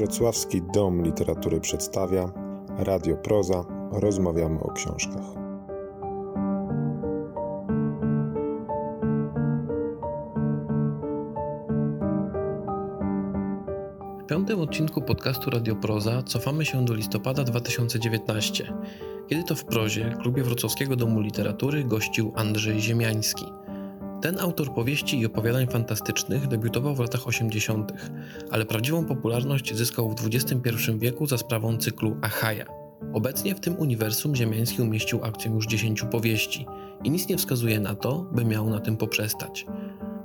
Wrocławski Dom Literatury przedstawia Radio Proza. Rozmawiamy o książkach. W piątym odcinku podcastu Radio Proza cofamy się do listopada 2019, kiedy to w prozie klubie Wrocławskiego Domu Literatury gościł Andrzej Ziemiański – ten autor powieści i opowiadań fantastycznych debiutował w latach 80., ale prawdziwą popularność zyskał w XXI wieku za sprawą cyklu Achaja. Obecnie w tym uniwersum Ziemiański umieścił akcję już 10 powieści i nic nie wskazuje na to, by miał na tym poprzestać.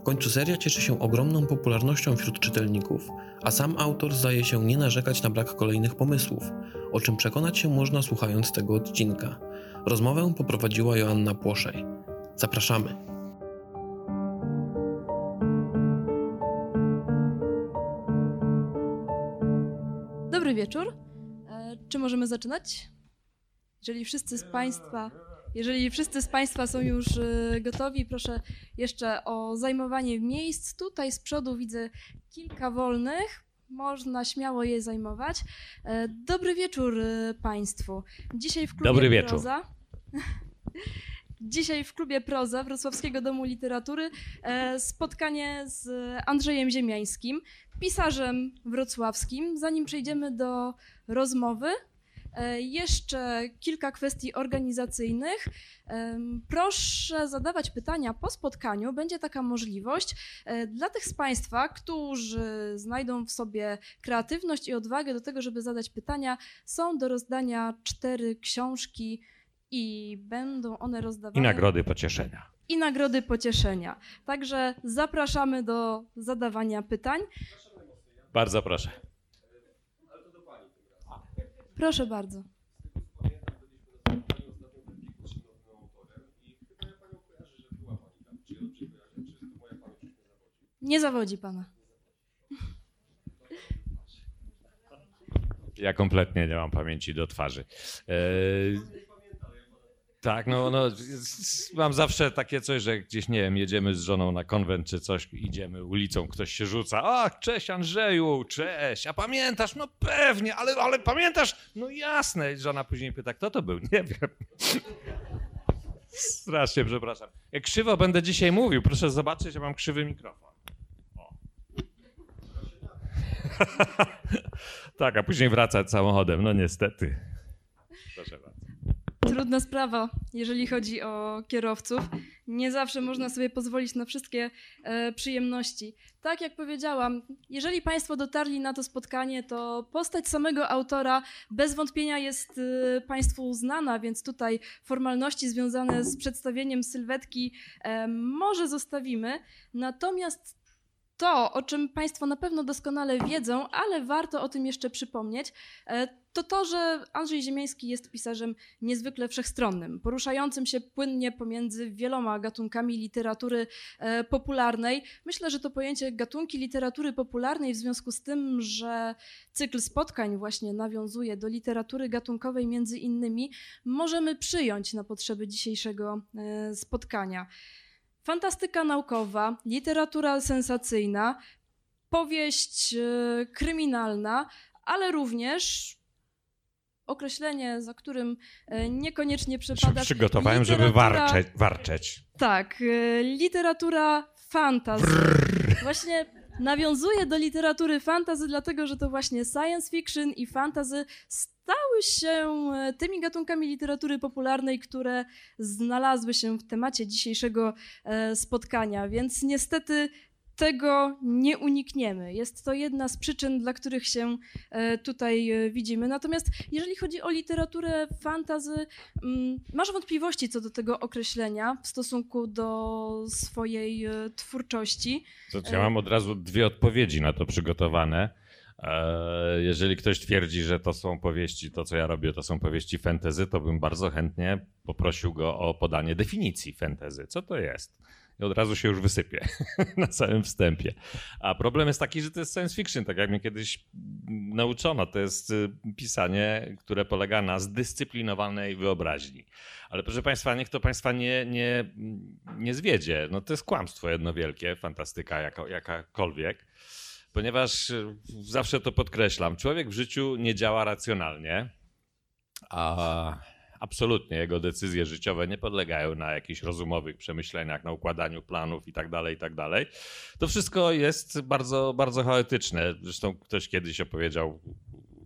W końcu seria cieszy się ogromną popularnością wśród czytelników, a sam autor zdaje się nie narzekać na brak kolejnych pomysłów, o czym przekonać się można słuchając tego odcinka. Rozmowę poprowadziła Joanna Płoszej. Zapraszamy. Wieczór. E, czy możemy zaczynać? Jeżeli wszyscy z Państwa, jeżeli wszyscy z Państwa są już e, gotowi, proszę jeszcze o zajmowanie miejsc. Tutaj z przodu widzę kilka wolnych. Można śmiało je zajmować. E, dobry wieczór Państwu. Dzisiaj w klubie Dobry wieczór. Proza. Dzisiaj w klubie Proza Wrocławskiego Domu Literatury spotkanie z Andrzejem Ziemiańskim, pisarzem wrocławskim. Zanim przejdziemy do rozmowy, e, jeszcze kilka kwestii organizacyjnych. Proszę zadawać pytania po spotkaniu. Będzie taka możliwość e, dla tych z Państwa, którzy znajdą w sobie kreatywność i odwagę do tego, żeby zadać pytania. Są do rozdania cztery książki i będą one rozdawane. I nagrody pocieszenia. I nagrody pocieszenia. Także zapraszamy do zadawania pytań. Bardzo proszę. Proszę bardzo. Nie zawodzi pana. Ja kompletnie nie mam pamięci do twarzy. Eee, tak, no, no mam zawsze takie coś, że gdzieś, nie wiem, jedziemy z żoną na konwent czy coś, idziemy ulicą, ktoś się rzuca, a cześć Andrzeju, cześć, a pamiętasz? No pewnie, ale, ale pamiętasz? No jasne. Żona później pyta, kto to był? Nie wiem. Strasznie przepraszam. Jak krzywo będę dzisiaj mówił, proszę zobaczyć, ja mam krzywy mikrofon. tak, a później wracać samochodem, no niestety. Trudna sprawa, jeżeli chodzi o kierowców. Nie zawsze można sobie pozwolić na wszystkie e, przyjemności. Tak jak powiedziałam, jeżeli Państwo dotarli na to spotkanie, to postać samego autora bez wątpienia jest e, Państwu znana, więc tutaj formalności związane z przedstawieniem sylwetki e, może zostawimy. Natomiast to, o czym Państwo na pewno doskonale wiedzą, ale warto o tym jeszcze przypomnieć, e, to to, że Andrzej Ziemiański jest pisarzem niezwykle wszechstronnym, poruszającym się płynnie pomiędzy wieloma gatunkami literatury e, popularnej. Myślę, że to pojęcie gatunki literatury popularnej w związku z tym, że cykl spotkań właśnie nawiązuje do literatury gatunkowej między innymi, możemy przyjąć na potrzeby dzisiejszego e, spotkania fantastyka naukowa, literatura sensacyjna, powieść e, kryminalna, ale również określenie, za którym e, niekoniecznie przepada. Przygotowałem, żeby warczeć, warczeć. Tak, e, literatura fantasy. Właśnie nawiązuje do literatury fantasy, dlatego że to właśnie science fiction i fantasy stały się e, tymi gatunkami literatury popularnej, które znalazły się w temacie dzisiejszego spotkania. Więc niestety tego nie unikniemy. Jest to jedna z przyczyn, dla których się e, tutaj widzimy. Natomiast jeżeli chodzi o literaturę fantazy, mm, masz wątpliwości co do tego określenia w stosunku do swojej twórczości? ja mam od razu dwie odpowiedzi na to przygotowane. E, jeżeli ktoś twierdzi, że to są powieści, to co ja robię, to są powieści fantasy, to bym bardzo chętnie poprosił go o podanie definicji fantasy. Co to jest? I od razu się już wysypie na całym wstępie. A problem jest taki, że to jest science fiction, tak jak mnie kiedyś nauczono. To jest y, pisanie, które polega na zdyscyplinowanej wyobraźni. Ale proszę Państwa, niech to Państwa nie, nie, nie zwiedzie. No to jest kłamstwo jedno wielkie, fantastyka jaka, jakakolwiek ponieważ e, zawsze to podkreślam. Człowiek w życiu nie działa racjonalnie, a absolutnie jego decyzje życiowe nie podlegają na jakichś rozumowych przemyśleniach, na układaniu planów i tak dalej, i tak dalej. To wszystko jest bardzo, bardzo chaotyczne. Zresztą ktoś kiedyś opowiedział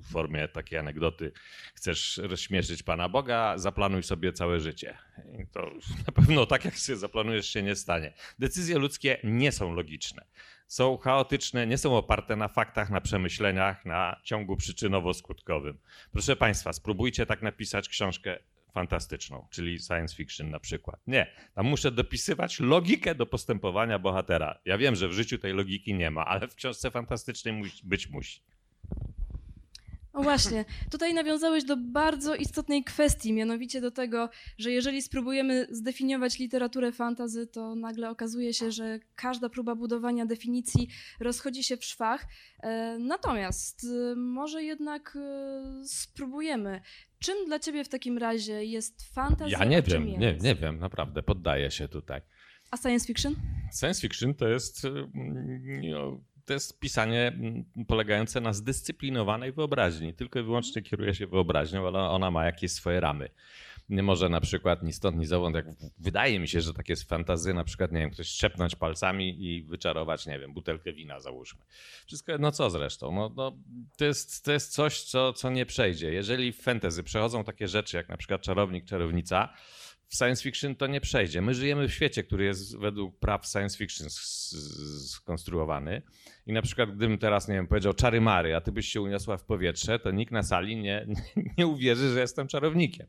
w formie takiej anegdoty, chcesz rozśmieszyć Pana Boga, zaplanuj sobie całe życie. I to na pewno tak, jak sobie zaplanujesz, się nie stanie. Decyzje ludzkie nie są logiczne. Są chaotyczne, nie są oparte na faktach, na przemyśleniach, na ciągu przyczynowo-skutkowym. Proszę Państwa, spróbujcie tak napisać książkę fantastyczną, czyli science fiction na przykład. Nie, tam muszę dopisywać logikę do postępowania bohatera. Ja wiem, że w życiu tej logiki nie ma, ale w książce fantastycznej być musi. No właśnie, tutaj nawiązałeś do bardzo istotnej kwestii, mianowicie do tego, że jeżeli spróbujemy zdefiniować literaturę fantazy, to nagle okazuje się, że każda próba budowania definicji rozchodzi się w szwach. E, natomiast e, może jednak e, spróbujemy. Czym dla ciebie w takim razie jest fantazy? Ja nie wiem, nie, nie wiem, naprawdę, poddaję się tutaj. A science fiction? Science fiction to jest no, to jest pisanie mm, polegające na zdyscyplinowanej wyobraźni. Tylko i wyłącznie kieruje się wyobraźnią, ale ona ma jakieś swoje ramy. Nie może na przykład ni stąd, ni zowąd, jak wydaje mi się, że takie fantazy, na przykład, nie wiem, ktoś szczepnąć palcami i wyczarować, nie wiem, butelkę wina załóżmy. Wszystko jedno co zresztą. No, no, to, jest, to jest coś, co, co nie przejdzie. Jeżeli w fantasy przechodzą takie rzeczy, jak na przykład czarownik, czarownica, w science fiction to nie przejdzie. My żyjemy w świecie, który jest według praw science fiction skonstruowany. I na przykład, gdybym teraz, nie wiem, powiedział czary mary, a ty byś się uniosła w powietrze, to nikt na sali nie, nie uwierzy, że jestem czarownikiem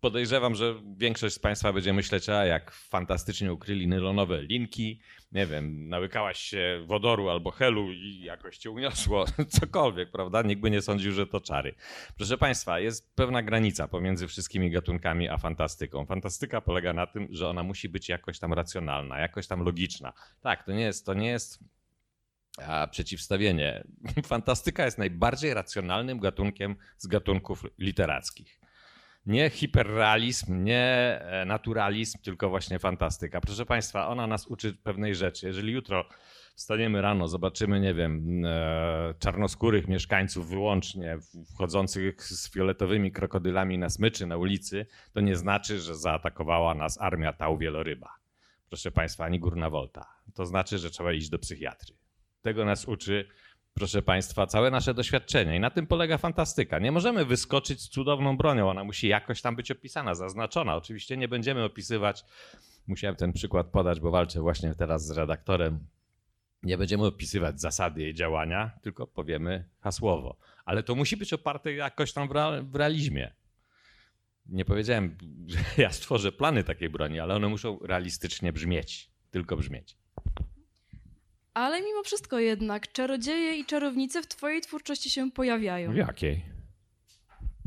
podejrzewam, że większość z Państwa będzie myśleć, a jak fantastycznie ukryli nylonowe linki, nie wiem, nałykałaś się wodoru albo helu i jakoś cię uniosło, cokolwiek, prawda? Nikt by nie sądził, że to czary. Proszę Państwa, jest pewna granica pomiędzy wszystkimi gatunkami a fantastyką. Fantastyka polega na tym, że ona musi być jakoś tam racjonalna, jakoś tam logiczna. Tak, to nie jest, to nie jest a przeciwstawienie. Fantastyka jest najbardziej racjonalnym gatunkiem z gatunków literackich nie hiperrealizm, nie e, naturalizm, tylko właśnie fantastyka. Proszę Państwa, ona nas uczy pewnej rzeczy. Jeżeli jutro wstaniemy rano, zobaczymy, nie wiem, e, czarnoskórych mieszkańców wyłącznie wchodzących z fioletowymi krokodylami na smyczy na ulicy, to nie znaczy, że zaatakowała nas armia tał wieloryba. Proszę Państwa, ani górna wolta. To znaczy, że trzeba iść do psychiatry. Tego nas uczy proszę Państwa, całe nasze doświadczenie. I na tym polega fantastyka. Nie możemy wyskoczyć z cudowną bronią. Ona musi jakoś tam być opisana, zaznaczona. Oczywiście nie będziemy opisywać, musiałem ten przykład podać, bo walczę właśnie teraz z redaktorem. Nie będziemy opisywać zasady jej działania, tylko powiemy hasłowo. Ale to musi być oparte jakoś tam w realizmie. Nie powiedziałem, że ja stworzę plany takiej broni, ale one muszą realistycznie brzmieć. Tylko brzmieć. Ale mimo wszystko jednak czarodzieje i czarownice w twojej twórczości się pojawiają. W jakiej?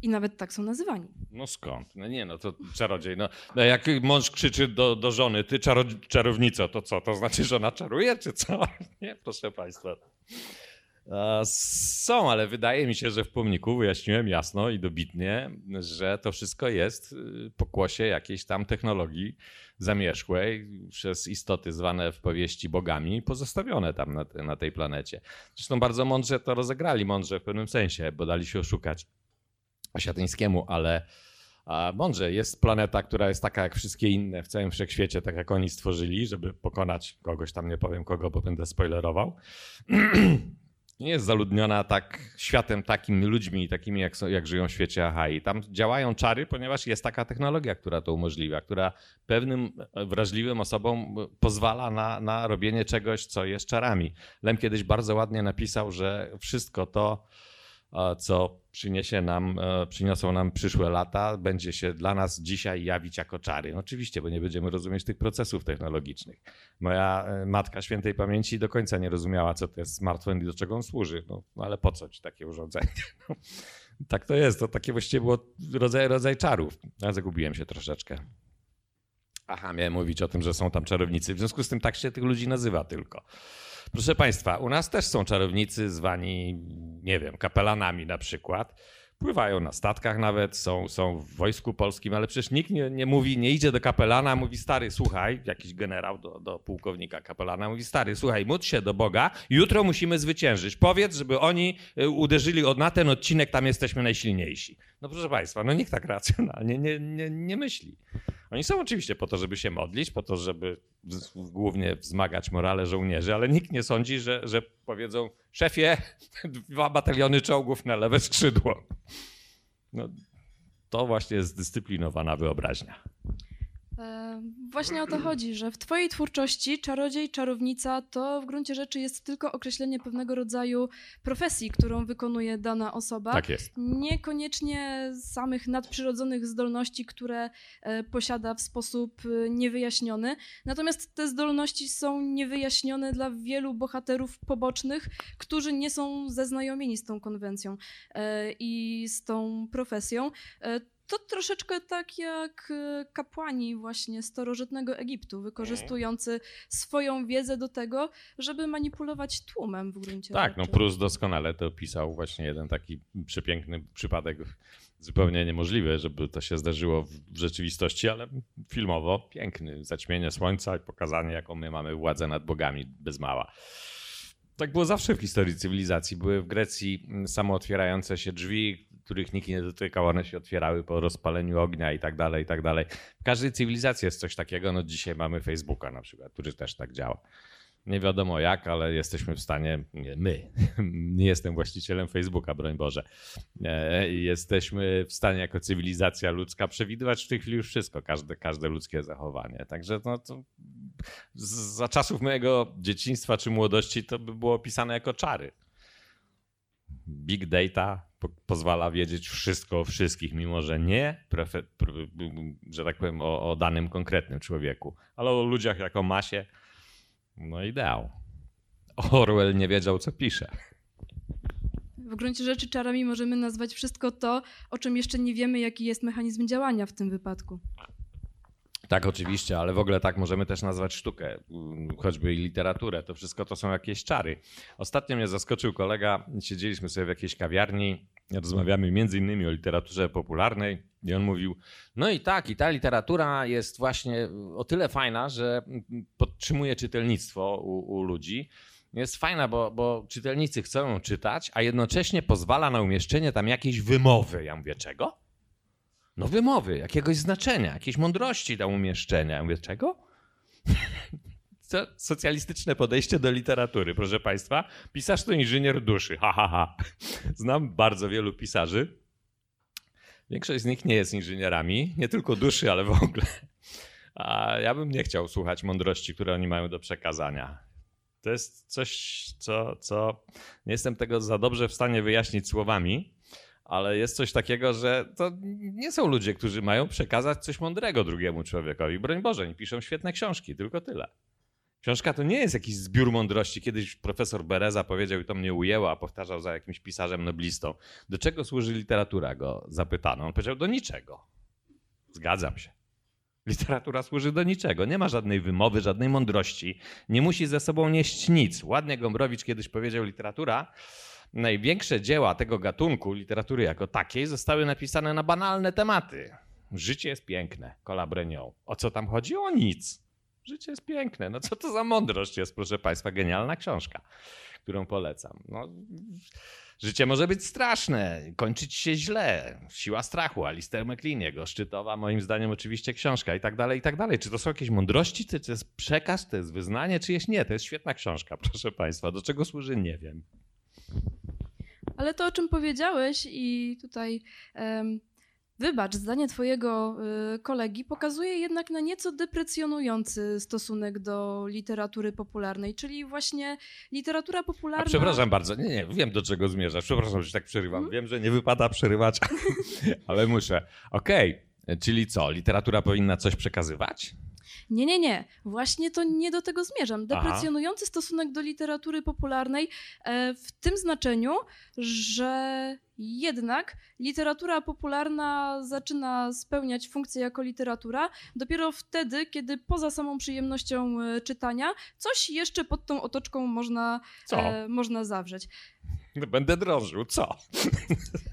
I nawet tak są nazywani. No skąd? No nie, no to czarodziej. No, no jak mąż krzyczy do, do żony, ty czaro, czarownico, to co? To znaczy, że ona czaruje, czy co? Nie, proszę państwa. Są, ale wydaje mi się, że w pomniku wyjaśniłem jasno i dobitnie, że to wszystko jest y, pokłosie jakiejś tam technologii zamierzchłej przez istoty zwane w powieści bogami, pozostawione tam na, na tej planecie. Zresztą bardzo mądrze to rozegrali, mądrze w pewnym sensie, bo dali się oszukać Osiatyńskiemu, ale mądrze, jest planeta, która jest taka jak wszystkie inne w całym wszechświecie, tak jak oni stworzyli, żeby pokonać kogoś tam, nie powiem kogo, bo będę spoilerował. nie jest zaludniona tak światem takim ludźmi, takimi jak, jak żyją w świecie Ahai. Tam działają czary, ponieważ jest taka technologia, która to umożliwia, która pewnym wrażliwym osobom pozwala na, na robienie czegoś, co jest czarami. Lem kiedyś bardzo ładnie napisał, że wszystko to, co przyniesie nam, e, przyniosą nam przyszłe lata, będzie się dla nas dzisiaj jawić jako czary. Oczywiście, bo nie będziemy rozumieć tych procesów technologicznych. Moja e, matka świętej pamięci do końca nie rozumiała, co to jest smartfon i do czego on służy. No, ale po co ci takie urządzenie? No, tak to jest. To takie właściwie było rodzaj, rodzaj czarów. Ja zagubiłem się troszeczkę. Aha, miałem mówić o tym, że są tam czarownicy. W związku z tym tak się tych ludzi nazywa tylko. Proszę Państwa, u nas też są czarownicy zwani, nie wiem, kapelanami na przykład. Pływają na statkach nawet, są, są w wojsku polskim, ale przecież nikt nie, nie mówi, nie idzie do kapelana, mówi stary, słuchaj, jakiś generał do, do pułkownika kapelana, mówi stary, słuchaj, módl się do Boga, jutro musimy zwyciężyć. Powiedz, żeby oni y, uderzyli od na ten odcinek, tam jesteśmy najsilniejsi. No proszę Państwa, no nikt tak racjonalnie nie, nie, nie myśli. Oni są oczywiście po to, żeby się modlić, po to, żeby głównie wzmagać morale żołnierzy, ale nikt nie sądzi, że, że powiedzą, szefie, dwa bataliony czołgów na lewe skrzydło. No, to właśnie jest zdyscyplinowana wyobraźnia. E, Właśnie o to chodzi, że w Twojej twórczości czarodziej, czarownica to w gruncie rzeczy jest tylko określenie pewnego rodzaju profesji, którą wykonuje dana osoba. Tak jest. Niekoniecznie samych nadprzyrodzonych zdolności, które e, posiada w sposób e, niewyjaśniony. Natomiast te zdolności są niewyjaśnione dla wielu bohaterów pobocznych, którzy nie są zaznajomieni z tą konwencją i z tą profesją. To troszeczkę tak jak e, kapłani właśnie starożytnego Egiptu, wykorzystujący swoją wiedzę do tego, żeby manipulować tłumem w gruncie Tak, no rzeczy. Prus doskonale to opisał właśnie jeden taki przepiękny przypadek, zupełnie niemożliwy, żeby to się zdarzyło w rzeczywistości, ale filmowo piękny. Zaćmienie słońca i pokazanie, jaką my mamy władzę nad bogami bez mała. Tak było zawsze w historii cywilizacji. Były w Grecji samootwierające się drzwi, których nikt nie dotykał, one się otwierały po rozpaleniu ognia i tak dalej, i tak dalej. W każdej cywilizacji jest coś takiego. No dzisiaj mamy Facebooka na przykład, który też tak działa. Nie wiadomo jak, ale jesteśmy w stanie, nie, my, nie jestem właścicielem Facebooka, broń Boże, e, jesteśmy w stanie jako cywilizacja ludzka przewidywać w tej chwili już wszystko, każde, każde ludzkie zachowanie. Także no to za czasów mojego dzieciństwa czy młodości to by było opisane jako czary. Big data po pozwala wiedzieć wszystko o wszystkich, mimo że nie, że tak powiem, o, o danym konkretnym człowieku, ale o ludziach jako masie, no ideał. Orwell nie wiedział, co pisze. W gruncie rzeczy czarami możemy nazwać wszystko to, o czym jeszcze nie wiemy, jaki jest mechanizm działania w tym wypadku. Tak, oczywiście, ale w ogóle tak możemy też nazwać sztukę, mm, choćby i literaturę. To wszystko to są jakieś czary. Ostatnio mnie zaskoczył kolega, siedzieliśmy sobie w jakiejś kawiarni, rozmawiamy między innymi o literaturze popularnej i on mówił, no i tak, i ta literatura jest właśnie o tyle fajna, że podtrzymuje czytelnictwo u, u ludzi. Jest fajna, bo, bo czytelnicy chcą ją czytać, a jednocześnie pozwala na umieszczenie tam jakiejś wymowy. Ja mówię, czego? No wymowy, jakiegoś znaczenia, jakiejś mądrości do umieszczenia. Ja mówię, czego? Co? Socjalistyczne podejście do literatury, proszę Państwa. Pisarz to inżynier duszy, ha, ha, ha. Znam bardzo wielu pisarzy. Większość z nich nie jest inżynierami, nie tylko duszy, ale w ogóle. A ja bym nie chciał słuchać mądrości, które oni mają do przekazania. To jest coś, co, co nie jestem tego za dobrze w stanie wyjaśnić słowami, ale jest coś takiego, że to nie są ludzie, którzy mają przekazać coś mądrego drugiemu człowiekowi. Broń Boże, oni piszą świetne książki, tylko tyle. Książka to nie jest jakiś zbiór mądrości. Kiedyś profesor Bereza powiedział i to mnie ujęło, a powtarzał za jakimś pisarzem noblistą. Do czego służy literatura? Go zapytano. On powiedział, do niczego. Zgadzam się. Literatura służy do niczego. Nie ma żadnej wymowy, żadnej mądrości. Nie musi ze sobą nieść nic. Ładnie Gombrowicz kiedyś powiedział, literatura największe dzieła tego gatunku, literatury jako takiej, zostały napisane na banalne tematy. Życie jest piękne, Cola Brenią. O co tam chodzi? O nic. Życie jest piękne. No co to za mądrość jest, proszę Państwa, genialna książka, którą polecam. No, życie może być straszne, kończyć się źle. Siła strachu, Alistair McLean, jego szczytowa, moim zdaniem oczywiście książka i tak dalej, i tak dalej. Czy to są jakieś mądrości, czy to jest przekaz, to jest wyznanie, czy jest nie? To jest świetna książka, proszę Państwa. Do czego służy? Nie wiem. Ale to, o czym powiedziałeś i tutaj em, wybacz, zdanie twojego y, kolegi pokazuje jednak na nieco deprecjonujący stosunek do literatury popularnej, czyli właśnie literatura popularna... A przepraszam bardzo, nie, nie, wiem do czego zmierzasz. Przepraszam, że tak przerywam. Wiem, że nie wypada przerywać, ale muszę. Okej, czyli co, literatura powinna coś przekazywać? Nie, nie, nie. Właśnie to nie do tego zmierzam. Deprecjonujący stosunek do literatury popularnej e, w tym znaczeniu, że jednak literatura popularna zaczyna spełniać funkcję jako literatura dopiero wtedy, kiedy poza samą przyjemnością e, czytania coś jeszcze pod tą otoczką można, e, można zawrzeć. Będę drążył, co?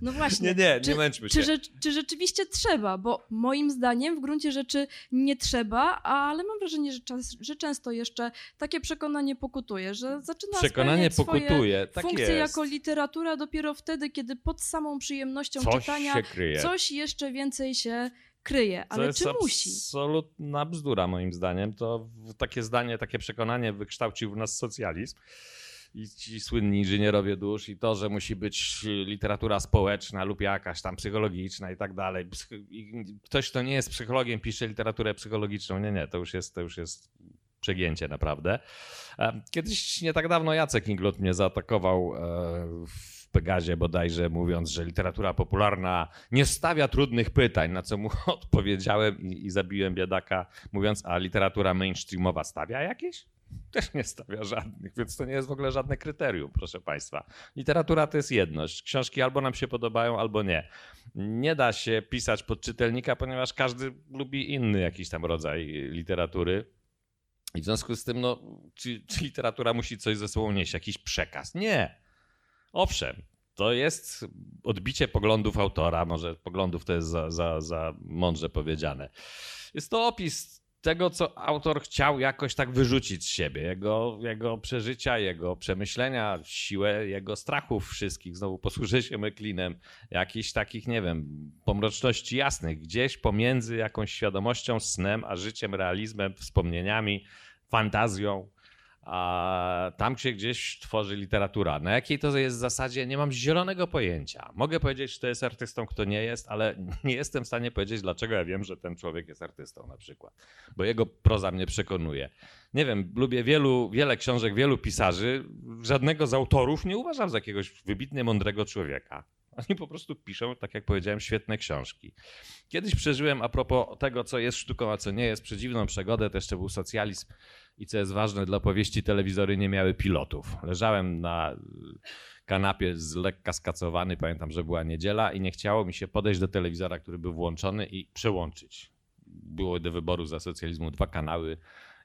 No właśnie. Nie, nie, nie czy, męczmy czy, się. rze- czy rzeczywiście trzeba? Bo moim zdaniem w gruncie rzeczy nie trzeba, ale mam wrażenie, że, czas, że często jeszcze takie przekonanie pokutuje, że zaczyna Przekonanie pokutuje, tak funkcje jest. jako literatura dopiero wtedy, kiedy pod samą przyjemnością Coś czytania coś jeszcze więcej się kryje. Ale jest czy musi? absolutna bzdura moim zdaniem. To takie zdanie, takie przekonanie wykształcił w nas socjalizm. I ci słynni inżynierowie dusz i to, że musi być literatura społeczna lub jakaś tam psychologiczna i tak dalej. I Ktoś, kto nie jest psychologiem, pisze literaturę psychologiczną. Nie, nie, to już jest, to już jest przegięcie naprawdę. E, Kiedyś nie tak dawno Jacek Inglot mnie zaatakował e, w Pegazie bodajże, mówiąc, że literatura popularna nie stawia trudnych pytań, na co mu odpowiedziałem i, i zabiłem biedaka, mówiąc, a literatura mainstreamowa stawia jakieś? Też nie stawia żadnych, więc to nie jest w ogóle żadne kryterium, proszę Państwa. Literatura to jest jedność. Książki albo nam się podobają, albo nie. Nie da się pisać pod czytelnika, ponieważ każdy lubi inny jakiś tam rodzaj literatury. I w związku z tym, no, czy, czy literatura musi coś ze sobą nieść, jakiś przekaz? Nie. Owszem, to jest odbicie poglądów autora, może poglądów to jest za, za, za mądrze powiedziane. Jest to opis tego, co autor chciał jakoś tak wyrzucić z siebie, jego, jego przeżycia, jego przemyślenia, siłę jego strachów wszystkich. Znowu posłużę się Meklinem, jakichś takich, nie wiem, pomroczności jasnych, gdzieś pomiędzy jakąś świadomością, snem, a życiem, realizmem, wspomnieniami, fantazją. A tam się gdzieś tworzy literatura. Na jakiej to jest zasadzie, nie mam zielonego pojęcia. Mogę powiedzieć, że to jest artystą, kto nie jest, ale nie jestem w stanie powiedzieć, dlaczego ja wiem, że ten człowiek jest artystą na przykład. Bo jego proza mnie przekonuje. Nie wiem, lubię wielu, wiele książek, wielu pisarzy. Żadnego z autorów nie uważam za jakiegoś wybitnie mądrego człowieka. Oni po prostu piszą, tak jak powiedziałem, świetne książki. Kiedyś przeżyłem, a propos tego, co jest sztuką, a co nie jest, przedziwną przygodę, to jeszcze był socjalizm i co jest ważne, dla powieści telewizory nie miały pilotów. Leżałem na kanapie z lekka skacowany, pamiętam, że była niedziela i nie chciało mi się podejść do telewizora, który był włączony i przełączyć. Było do wyboru za socjalizmu dwa kanały.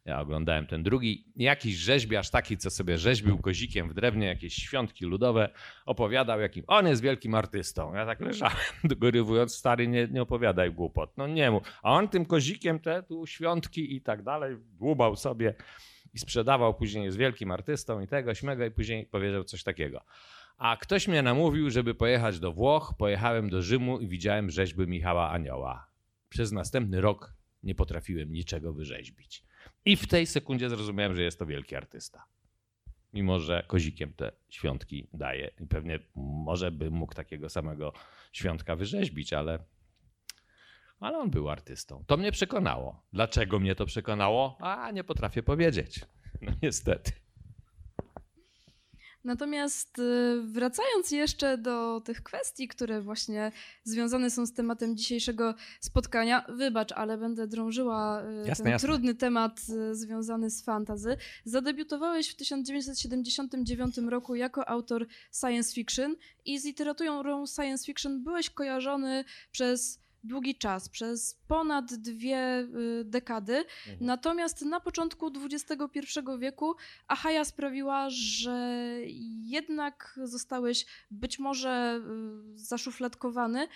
Ja oglądałem ten drugi. Jakiś rzeźbiarz taki, co sobie rzeźbił kozikiem w drewnie, jakieś świątki ludowe, opowiadał, jakim on jest wielkim artystą. Ja tak leżałem, dorywując, stary, nie, nie opowiadaj głupot. No nie mu. A on tym kozikiem te tu świątki i tak dalej dłubał sobie i sprzedawał. Później jest wielkim artystą i tego, śmego i później powiedział coś takiego. A ktoś mnie namówił, żeby pojechać do Włoch. Pojechałem do Rzymu i widziałem rzeźby Michała Anioła. Przez następny rok nie potrafiłem niczego wyrzeźbić. I w tej sekundzie zrozumiałem, że jest to wielki artysta. Mimo, że kozikiem te świątki daje. I pewnie może bym mógł takiego samego świątka wyrzeźbić, ale, ale on był artystą. To mnie przekonało. Dlaczego mnie to przekonało? A nie potrafię powiedzieć. No niestety. Natomiast y, wracając jeszcze do tych kwestii, które właśnie związane są z tematem dzisiejszego spotkania, wybacz, ale będę drążyła y, Jasne, ten jasne. trudny temat y, związany z fantazy. Zadebiutowałeś w 1979 roku jako autor science fiction i z literaturą science fiction byłeś kojarzony przez długi czas, przez ponad dwie y, dekady. Natomiast na początku XXI wieku Achaja sprawiła, że jednak zostałeś być może y, zaszufladkowany.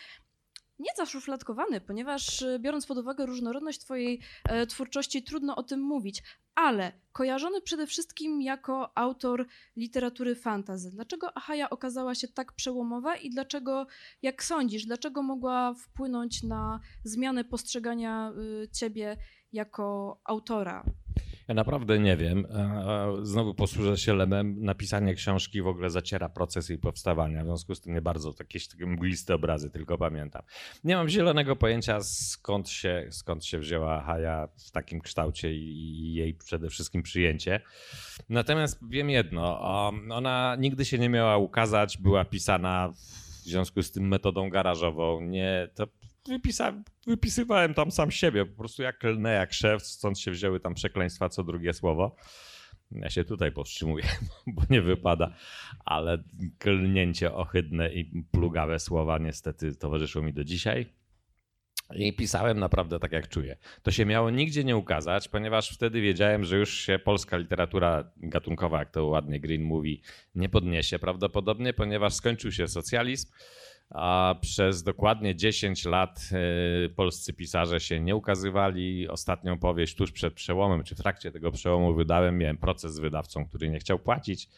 Nie zaszufladkowany, ponieważ y, biorąc pod uwagę różnorodność Twojej e, twórczości, trudno o tym mówić, ale kojarzony przede wszystkim jako autor literatury fantasy. Dlaczego Achaja okazała się tak przełomowa i dlaczego, jak sądzisz, dlaczego mogła wpłynąć na zmianę postrzegania y, Ciebie jako autora? Ja naprawdę nie wiem. E, e, Znowu posłużę się lemem. Napisanie książki w ogóle zaciera proces jej powstawania. W związku z tym nie bardzo jakieś takie mgliste obrazy tylko pamiętam. Nie mam zielonego pojęcia skąd się, skąd się wzięła Haja w takim kształcie i jej przede wszystkim przyjęcie. Natomiast wiem jedno. Ona nigdy się nie miała ukazać. Była pisana w związku z tym metodą garażową. Nie, to wypisa, wypisywałem tam sam siebie, po prostu jak lnę, jak szef, stąd się wzięły tam przekleństwa co drugie słowo. Ja się tutaj powstrzymuję, bo nie wypada, ale klnięcie ohydne i plugawe słowa niestety towarzyszą mi do dzisiaj. I pisałem naprawdę tak, jak czuję. To się miało nigdzie nie ukazać, ponieważ wtedy wiedziałem, że już się polska literatura gatunkowa, jak to ładnie Green mówi, nie podniesie prawdopodobnie, ponieważ skończył się socjalizm, a przez dokładnie 10 lat y, polscy pisarze się nie ukazywali. Ostatnią powieść tuż przed przełomem, czy w trakcie tego przełomu wydałem, miałem proces z wydawcą, który nie chciał płacić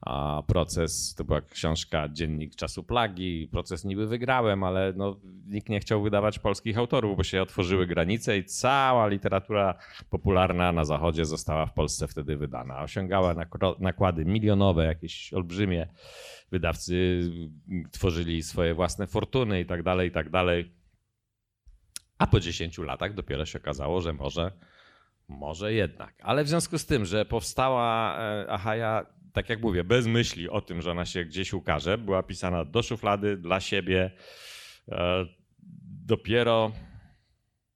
a proces, to była książka Dziennik Czasu Plagi, proces niby wygrałem, ale no, nikt nie chciał wydawać polskich autorów, bo się otworzyły granice i cała literatura popularna na zachodzie została w Polsce wtedy wydana. Osiągała nakłady milionowe, jakieś olbrzymie. Wydawcy tworzyli swoje własne fortuny i tak dalej, i tak dalej. A po 10 latach dopiero się okazało, że może, może jednak. Ale w związku z tym, że powstała e, Ahaja tak jak mówię, bez myśli o tym, że ona się gdzieś ukaże, była pisana do szuflady, dla siebie. E, dopiero.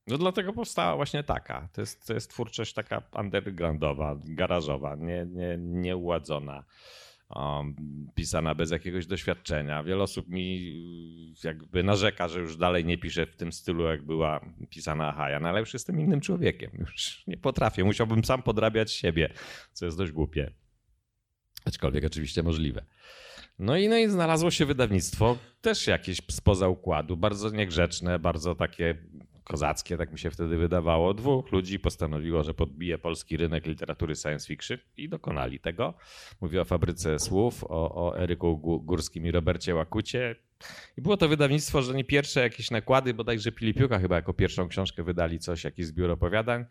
No dlatego powstała właśnie taka. To jest, to jest twórczość taka undergroundowa, garażowa, nie, nie. Um, pisana bez jakiegoś doświadczenia. Wiele osób mi jakby narzeka, że już dalej nie pisze w tym stylu, jak była pisana Haja, no ale już jestem innym człowiekiem. Już nie potrafię. Musiałbym sam podrabiać siebie, co jest dość głupie. Aczkolwiek oczywiście możliwe. No i, no i znalazło się wydawnictwo, też jakieś spoza układu, bardzo niegrzeczne, bardzo takie kozackie, tak mi się wtedy wydawało. Dwóch ludzi postanowiło, że podbije polski rynek literatury science fiction i dokonali tego. Mówię o Fabryce Słów, o, o Eryku Górskim i Robercie Łakucie. I było to wydawnictwo, że nie pierwsze jakieś nakłady, bodajże Pilipiuka chyba jako pierwszą książkę wydali coś, jakiś zbiór opowiadań.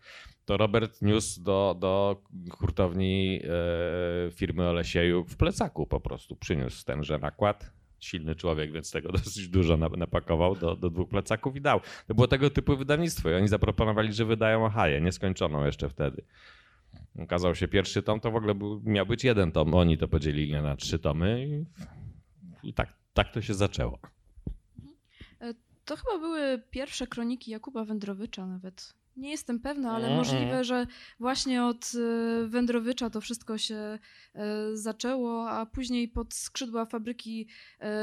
To Robert niósł do, do hurtowni e, firmy Olesieju w plecaku po prostu. Przyniósł tenże nakład silny człowiek, więc tego dosyć dużo napakował do, do dwóch plecaków i dał. To było tego typu wydawnictwo i oni zaproponowali, że wydają Ohaję, nieskończoną jeszcze wtedy. Okazał się pierwszy tom, to w ogóle był, miał być jeden tom, oni to podzielili na trzy tomy i, i tak, tak to się zaczęło. E, to chyba były pierwsze kroniki Jakuba Wędrowicza nawet. Nie jestem pewna, ale Mm-mm. możliwe, że właśnie od e, Wędrowicza to wszystko się e, zaczęło, a później pod skrzydła fabryki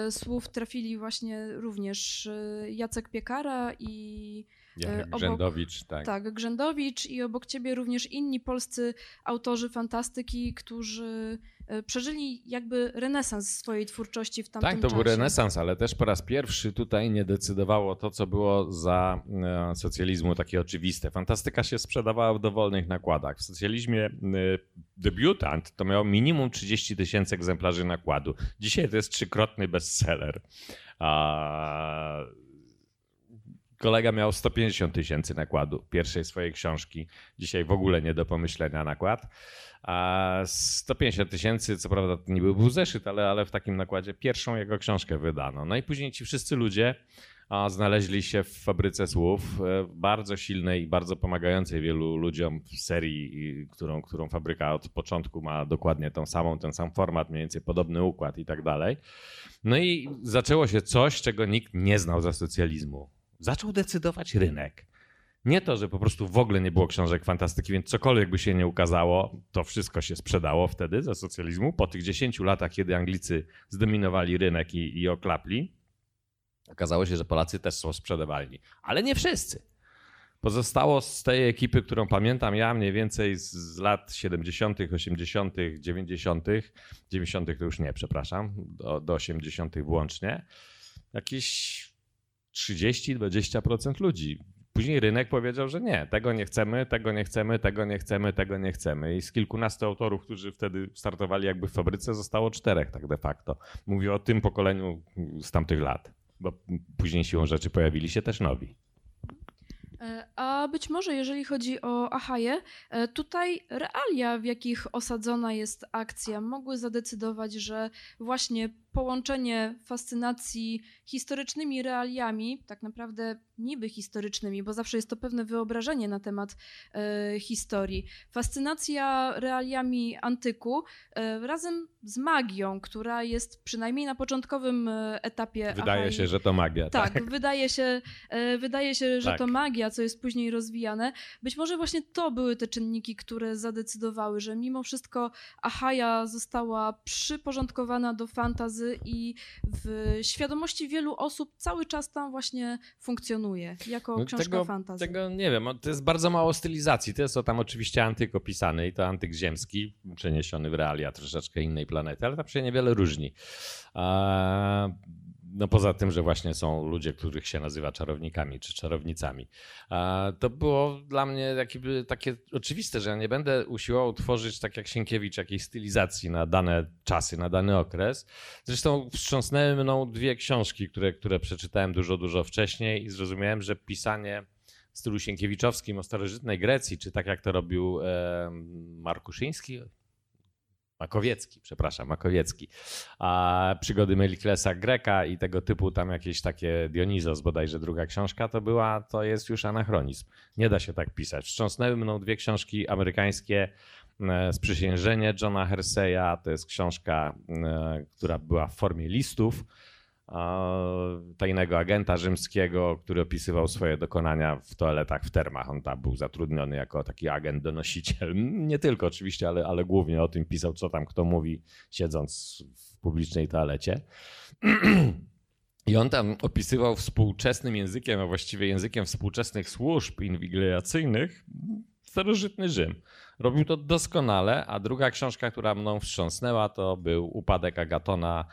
słów trafili właśnie również Jacek Piekara i Jarek obok- Grzędowicz, tak. tak, Grzędowicz i obok ciebie również inni polscy autorzy fantastyki, którzy e, przeżyli jakby renesans swojej twórczości w tamtym Tak, to czasie. był renesans, ale też po raz pierwszy tutaj nie decydowało to, co było za e, socjalizmu takie oczywiste. Fantastyka się sprzedawała w dowolnych nakładach. W socjalizmie e, debiutant to miał minimum 30 tysięcy egzemplarzy nakładu. Dzisiaj to jest trzykrotny bestseller. Kolega miał 150 tysięcy nakładu pierwszej swojej książki. Dzisiaj w ogóle nie do pomyślenia nakład. A 150 tysięcy, co prawda to nie był zeszyt, ale, ale w takim nakładzie pierwszą jego książkę wydano. No i później ci wszyscy ludzie a, znaleźli się w fabryce słów, e, bardzo silnej i bardzo pomagającej wielu ludziom w serii, którą, którą fabryka od początku ma dokładnie tą samą, ten sam format, mniej więcej podobny układ i tak dalej. No i zaczęło się coś, czego nikt nie znał za socjalizmu. Zaczął decydować rynek. Nie to, że po prostu w ogóle nie było książek fantastyki, więc cokolwiek by się nie ukazało, to wszystko się sprzedało wtedy za socjalizmu. Po tych 10 latach, kiedy Anglicy zdominowali rynek i, i oklapli, okazało się, że Polacy też są sprzedawalni. Ale nie wszyscy. Pozostało z tej ekipy, którą pamiętam ja mniej więcej z, z lat 70., 80., 90., 90. to już nie, przepraszam, do, do 80. włącznie, jakieś 30-20% ludzi. Później rynek powiedział, że nie, tego nie chcemy, tego nie chcemy, tego nie chcemy, tego nie chcemy. I z kilkunastu autorów, którzy wtedy startowali jakby w fabryce, zostało czterech tak de facto. Mówię o tym pokoleniu z tamtych lat, bo później siłą rzeczy pojawili się też nowi. E, A być może jeżeli chodzi o Ahaję, e, tutaj realia, w jakich osadzona jest akcja, mogły zadecydować, że właśnie połączenie fascynacji historycznymi realiami, tak naprawdę niby historycznymi, bo zawsze jest to pewne wyobrażenie na temat e, historii. Fascynacja realiami antyku e, razem z magią, która jest przynajmniej na początkowym e, etapie Wydaje Ahai, się, że to magia. tak, Tak. wydaje się, e, wydaje się, że Tak. to magia, co jest później rozwijane. Być może właśnie to były te czynniki, które zadecydowały, że mimo wszystko Ahaja została przyporządkowana do fantazy fantazy i w świadomości wielu osób cały czas tam właśnie funkcjonuje jako No książka tego, fantazy. Tego nie wiem, to jest bardzo mało stylizacji. To jest to tam oczywiście antyk opisany i to antyk ziemski, przeniesiony w realia troszeczkę innej planety, ale tam się niewiele różni. A, no poza tym, że właśnie są ludzie, których się nazywa czarownikami czy czarownicami. To było dla mnie jakby takie oczywiste, że ja nie będę usiłował tworzyć tak jak Sienkiewicz jakiejś stylizacji na dane czasy, na dany okres. Zresztą wstrząsnęły mną dwie książki, które, które przeczytałem dużo, dużo wcześniej i zrozumiałem, że pisanie w stylu sienkiewiczowskim o starożytnej Grecji, czy tak jak to robił Markuszyński, Makowiecki, przepraszam, Makowiecki, a przygody Meliklesa Greka i tego typu tam jakieś takie Dionizos, bodajże druga książka to była, to jest już anachronizm. Nie da się tak pisać. Wstrząsnęły mną dwie książki amerykańskie, e, Sprzysiężenie Johna Herseya, to jest książka, e, która była w formie listów, tajnego agenta rzymskiego, który opisywał swoje dokonania w toaletach w termach. On tam był zatrudniony jako taki agent donosiciel. Nie tylko oczywiście, ale, ale głównie o tym pisał, co tam kto mówi, siedząc w publicznej toalecie. I on tam opisywał współczesnym językiem, a właściwie językiem współczesnych służb inwigilacyjnych starożytny Rzym. Robił to doskonale, a druga książka, która mną wstrząsnęła, to był Upadek Agatona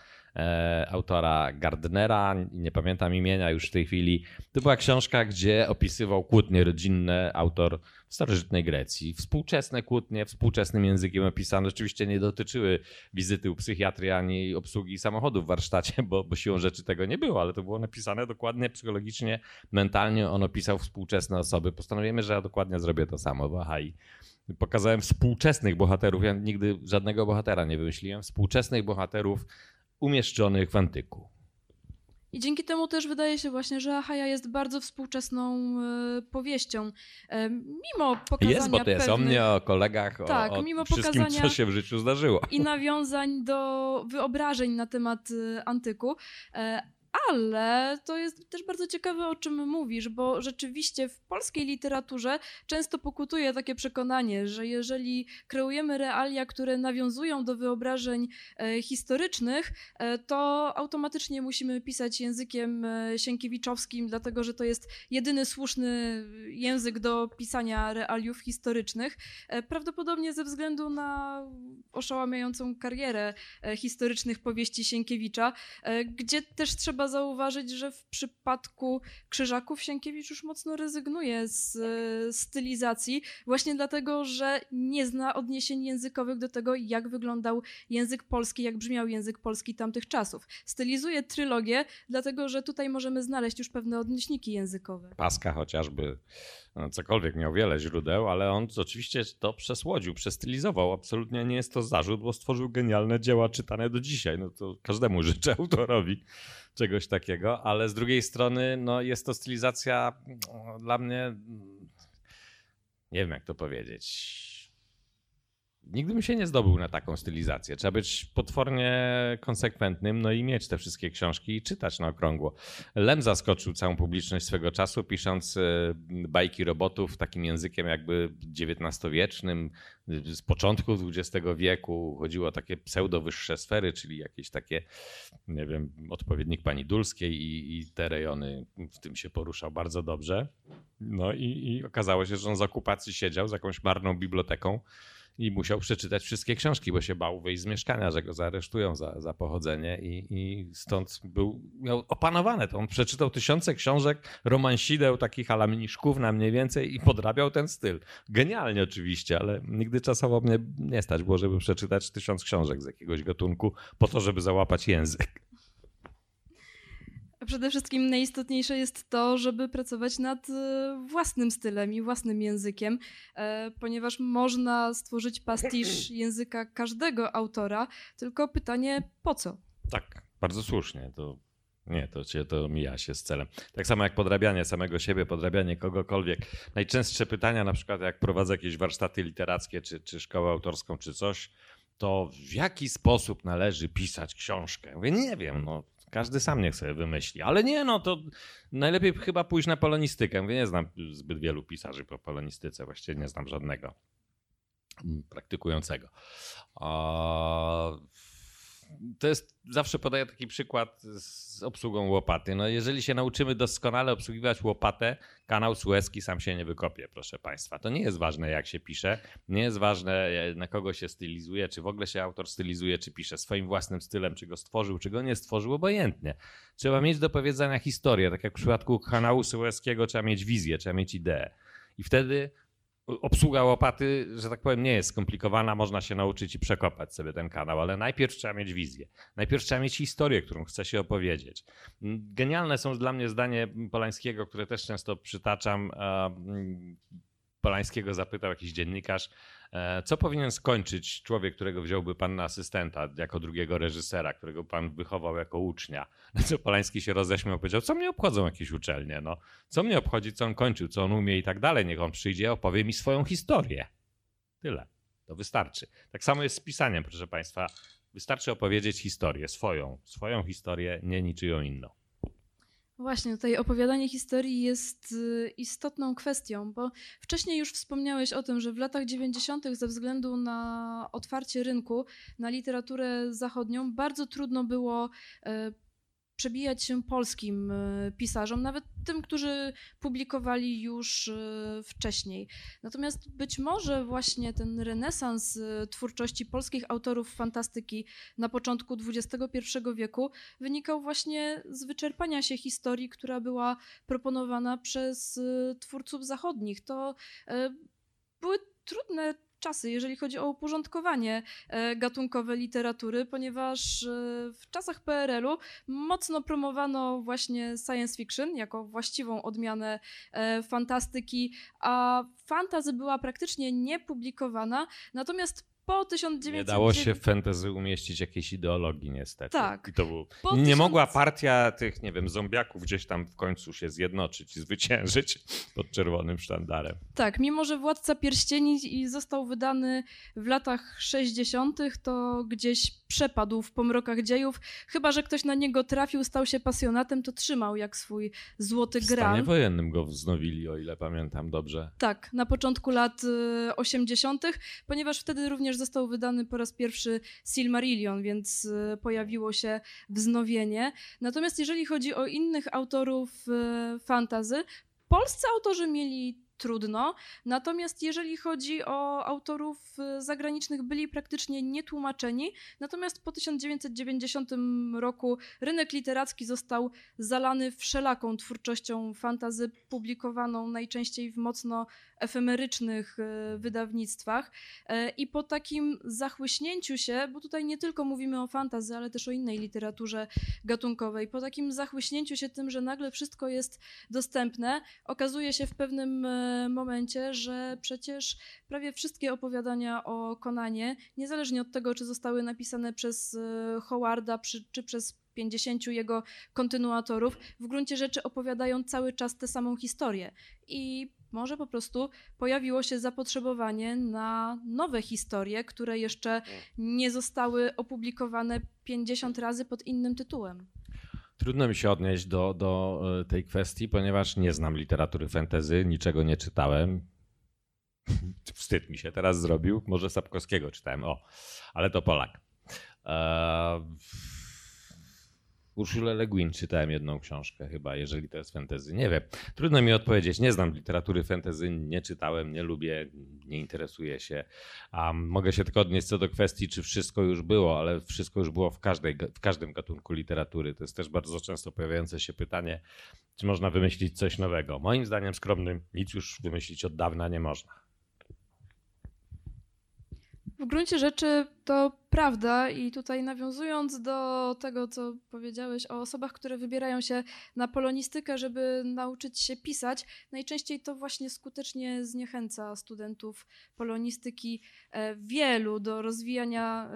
autora Gardnera, nie pamiętam imienia już w tej chwili. To była książka, gdzie opisywał kłótnie rodzinne autor w starożytnej Grecji. Współczesne kłótnie, współczesnym językiem opisane. Oczywiście nie dotyczyły wizyty u psychiatry ani obsługi samochodu w warsztacie, bo, bo siłą rzeczy tego nie było, ale to było napisane dokładnie psychologicznie, mentalnie. On opisał współczesne osoby. Postanowiłem, że ja dokładnie zrobię to samo w Ahai pokazałem współczesnych bohaterów. Ja nigdy żadnego bohatera nie wymyśliłem. Współczesnych bohaterów umieszczonych w antyku. I dzięki temu też wydaje się właśnie, że Achaja jest bardzo współczesną e, powieścią. E, mimo pokazania Jest, bo to jest pewnych, o mnie, o kolegach, Tak, o, o mimo wszystkim, pokazania- co się w życiu zdarzyło. i nawiązań do wyobrażeń na temat e, antyku. Ale to jest też bardzo ciekawe, o czym mówisz, bo rzeczywiście w polskiej literaturze często pokutuje takie przekonanie, że jeżeli kreujemy realia, które nawiązują do wyobrażeń e, historycznych, e, to automatycznie musimy pisać językiem e, sienkiewiczowskim, dlatego że to jest jedyny słuszny język do pisania realiów historycznych. Prawdopodobnie ze względu na oszałamiającą karierę historycznych powieści Sienkiewicza, gdzie też trzeba zauważyć, że w przypadku Krzyżaków Sienkiewicz już mocno rezygnuje z e, stylizacji, właśnie dlatego, że nie zna odniesień językowych do tego, jak wyglądał język polski, jak brzmiał język polski tamtych czasów. Stylizuje trylogię, dlatego że tutaj możemy znaleźć już pewne odnośniki językowe. Paska chociażby, no, cokolwiek miał wiele źródeł, ale on oczywiście to przesłodził, przestylizował. Absolutnie nie jest to zarzut, bo stworzył genialne dzieła czytane do dzisiaj. No to każdemu życzę autorowi czegoś takiego, ale z drugiej strony no, jest to stylizacja no, dla mnie, mm, nie wiem jak to powiedzieć. Nigdy bym się nie zdobył na taką stylizację. Trzeba być potwornie konsekwentnym, no i mieć te wszystkie książki i czytać na okrągło. Lem zaskoczył całą publiczność swego czasu, pisząc e, bajki robotów takim językiem jakby XIX-wiecznym, z początku XX wieku. Chodziło o takie pseudo-wyższe sfery, czyli jakieś takie, nie wiem, odpowiednik pani Dulskiej i, i te rejony w tym się poruszał bardzo dobrze. No i, i okazało się, że on z okupacji siedział z jakąś marną biblioteką i musiał przeczytać wszystkie książki, bo się bał wyjść z mieszkania, że go zaaresztują za, za pochodzenie i, i stąd był, miał opanowane to. On przeczytał tysiące książek, romansideł, takich alamniszków na mniej więcej i podrabiał ten styl. Genialnie oczywiście, ale nigdy czasowo mnie nie stać było, żeby przeczytać tysiąc książek z jakiegoś gatunku po to, żeby załapać język. Przede wszystkim najistotniejsze jest to, żeby pracować nad e, własnym stylem i własnym językiem, e, ponieważ można stworzyć pastisz języka każdego autora, tylko pytanie po co? Tak, bardzo słusznie. To nie, to cię to mija się z celem. Tak samo jak podrabianie samego siebie, podrabianie kogokolwiek. Najczęstsze pytania, na przykład jak prowadzę jakieś warsztaty literackie, czy, czy szkołę autorską, czy coś, to w jaki sposób należy pisać książkę? Mówię, nie wiem, no. Każdy sam niech sobie wymyśli. Ale nie, no to najlepiej chyba pójść na polonistykę. Mówię, nie znam zbyt wielu pisarzy po polonistyce, właściwie nie znam żadnego praktykującego. A to jest, zawsze podaję taki przykład z obsługą łopaty. No jeżeli się nauczymy doskonale obsługiwać łopatę, kanał Suezki sam się nie wykopie, proszę Państwa. To nie jest ważne, jak się pisze, nie jest ważne, na kogo się stylizuje, czy w ogóle się autor stylizuje, czy pisze swoim własnym stylem, czy go stworzył, czy go nie stworzył, obojętnie. Trzeba mieć do powiedzenia historię, tak jak w przypadku kanału Suezkiego trzeba mieć wizję, trzeba mieć ideę. I wtedy obsługa łopaty, że tak powiem, nie jest skomplikowana, można się nauczyć i przekopać sobie ten kanał, ale najpierw trzeba mieć wizję. Najpierw trzeba mieć historię, którą chce się opowiedzieć. Genialne są dla mnie zdanie Polańskiego, które też często przytaczam. Polańskiego zapytał jakiś dziennikarz, co powinien skończyć człowiek, którego wziąłby pan na asystenta jako drugiego reżysera, którego pan wychował jako ucznia? Na co Polański się roześmiał powiedział, co mnie obchodzą jakieś uczelnie? No, co mnie obchodzi, co on kończył, co on umie i tak dalej. Niech on przyjdzie, opowie mi swoją historię. Tyle. To wystarczy. Tak samo jest z pisaniem, proszę państwa. Wystarczy opowiedzieć historię swoją, swoją historię, nie niczyją inną. Właśnie, tutaj opowiadanie historii jest y, istotną kwestią, bo wcześniej już wspomniałeś o tym, że w latach 90. ze względu na otwarcie rynku na literaturę zachodnią bardzo trudno było e, przebijać się polskim e, pisarzom, nawet tym, którzy publikowali już e, wcześniej. Natomiast być może właśnie ten renesans e, twórczości polskich autorów fantastyki na początku XXI wieku wynikał właśnie z wyczerpania się historii, która była proponowana przez twórców zachodnich. To były trudne czasy, jeżeli chodzi o uporządkowanie e, gatunkowe literatury, ponieważ e, w czasach PRL-u mocno promowano właśnie science fiction jako właściwą odmianę e, fantastyki, a fantazy była praktycznie niepublikowana, natomiast po 1900... Nie dało się w fantasy umieścić jakiejś ideologii niestety. Tak. I to był... nie 1000... mogła partia tych, nie wiem, zombiaków gdzieś tam w końcu się zjednoczyć i zwyciężyć pod czerwonym sztandarem. Tak, mimo że Władca Pierścieni został wydany w latach 60., to gdzieś przepadł w pomrokach dziejów. Chyba, że ktoś na niego trafił, stał się pasjonatem, to trzymał jak swój złoty gra. W stanie wojennym go wznowili, o ile pamiętam dobrze. Tak, na początku lat 80., y, ponieważ wtedy również został wydany po raz pierwszy Silmarillion, więc y, pojawiło się wznowienie. Natomiast jeżeli chodzi o innych autorów y, fantazy, polscy autorzy mieli trudno. Natomiast jeżeli chodzi o autorów y, zagranicznych, byli praktycznie nietłumaczeni. Natomiast po 1990 roku rynek literacki został zalany wszelaką twórczością fantazy, publikowaną najczęściej w mocno efemerycznych y, wydawnictwach. E, I po takim zachłyśnięciu się, bo tutaj nie tylko mówimy o fantazy, ale też o innej literaturze gatunkowej, po takim zachłyśnięciu się tym, że nagle wszystko jest dostępne, okazuje się w pewnym e, momencie, że przecież prawie wszystkie opowiadania o Konanie, niezależnie od tego, czy zostały napisane przez e, Howarda czy przez 50 jego kontynuatorów, w gruncie rzeczy opowiadają cały czas tę samą historię. I może po prostu pojawiło się zapotrzebowanie na nowe historie, które jeszcze nie zostały opublikowane 50 razy pod innym tytułem. Trudno mi się odnieść do, do e, tej kwestii, ponieważ nie znam literatury fantasy, niczego nie czytałem. Wstyd mi się teraz zrobił. Może Sapkowskiego czytałem, o, ale to Polak. Eee Urszulę Le Guin czytałem jedną książkę chyba, jeżeli to jest fantasy. Nie wiem. Trudno mi odpowiedzieć. Nie znam literatury fantasy, nie czytałem, nie lubię, nie interesuję się. Um, mogę się tylko odnieść co do kwestii, czy wszystko już było, ale wszystko już było w, każdej, w każdym gatunku literatury. To jest też bardzo często pojawiające się pytanie, czy można wymyślić coś nowego. Moim zdaniem skromnym nic już wymyślić od dawna nie można. W gruncie rzeczy to prawda i tutaj nawiązując do tego, co powiedziałeś o osobach, które wybierają się na polonistykę, żeby nauczyć się pisać, najczęściej to właśnie skutecznie zniechęca studentów polonistyki e, wielu do rozwijania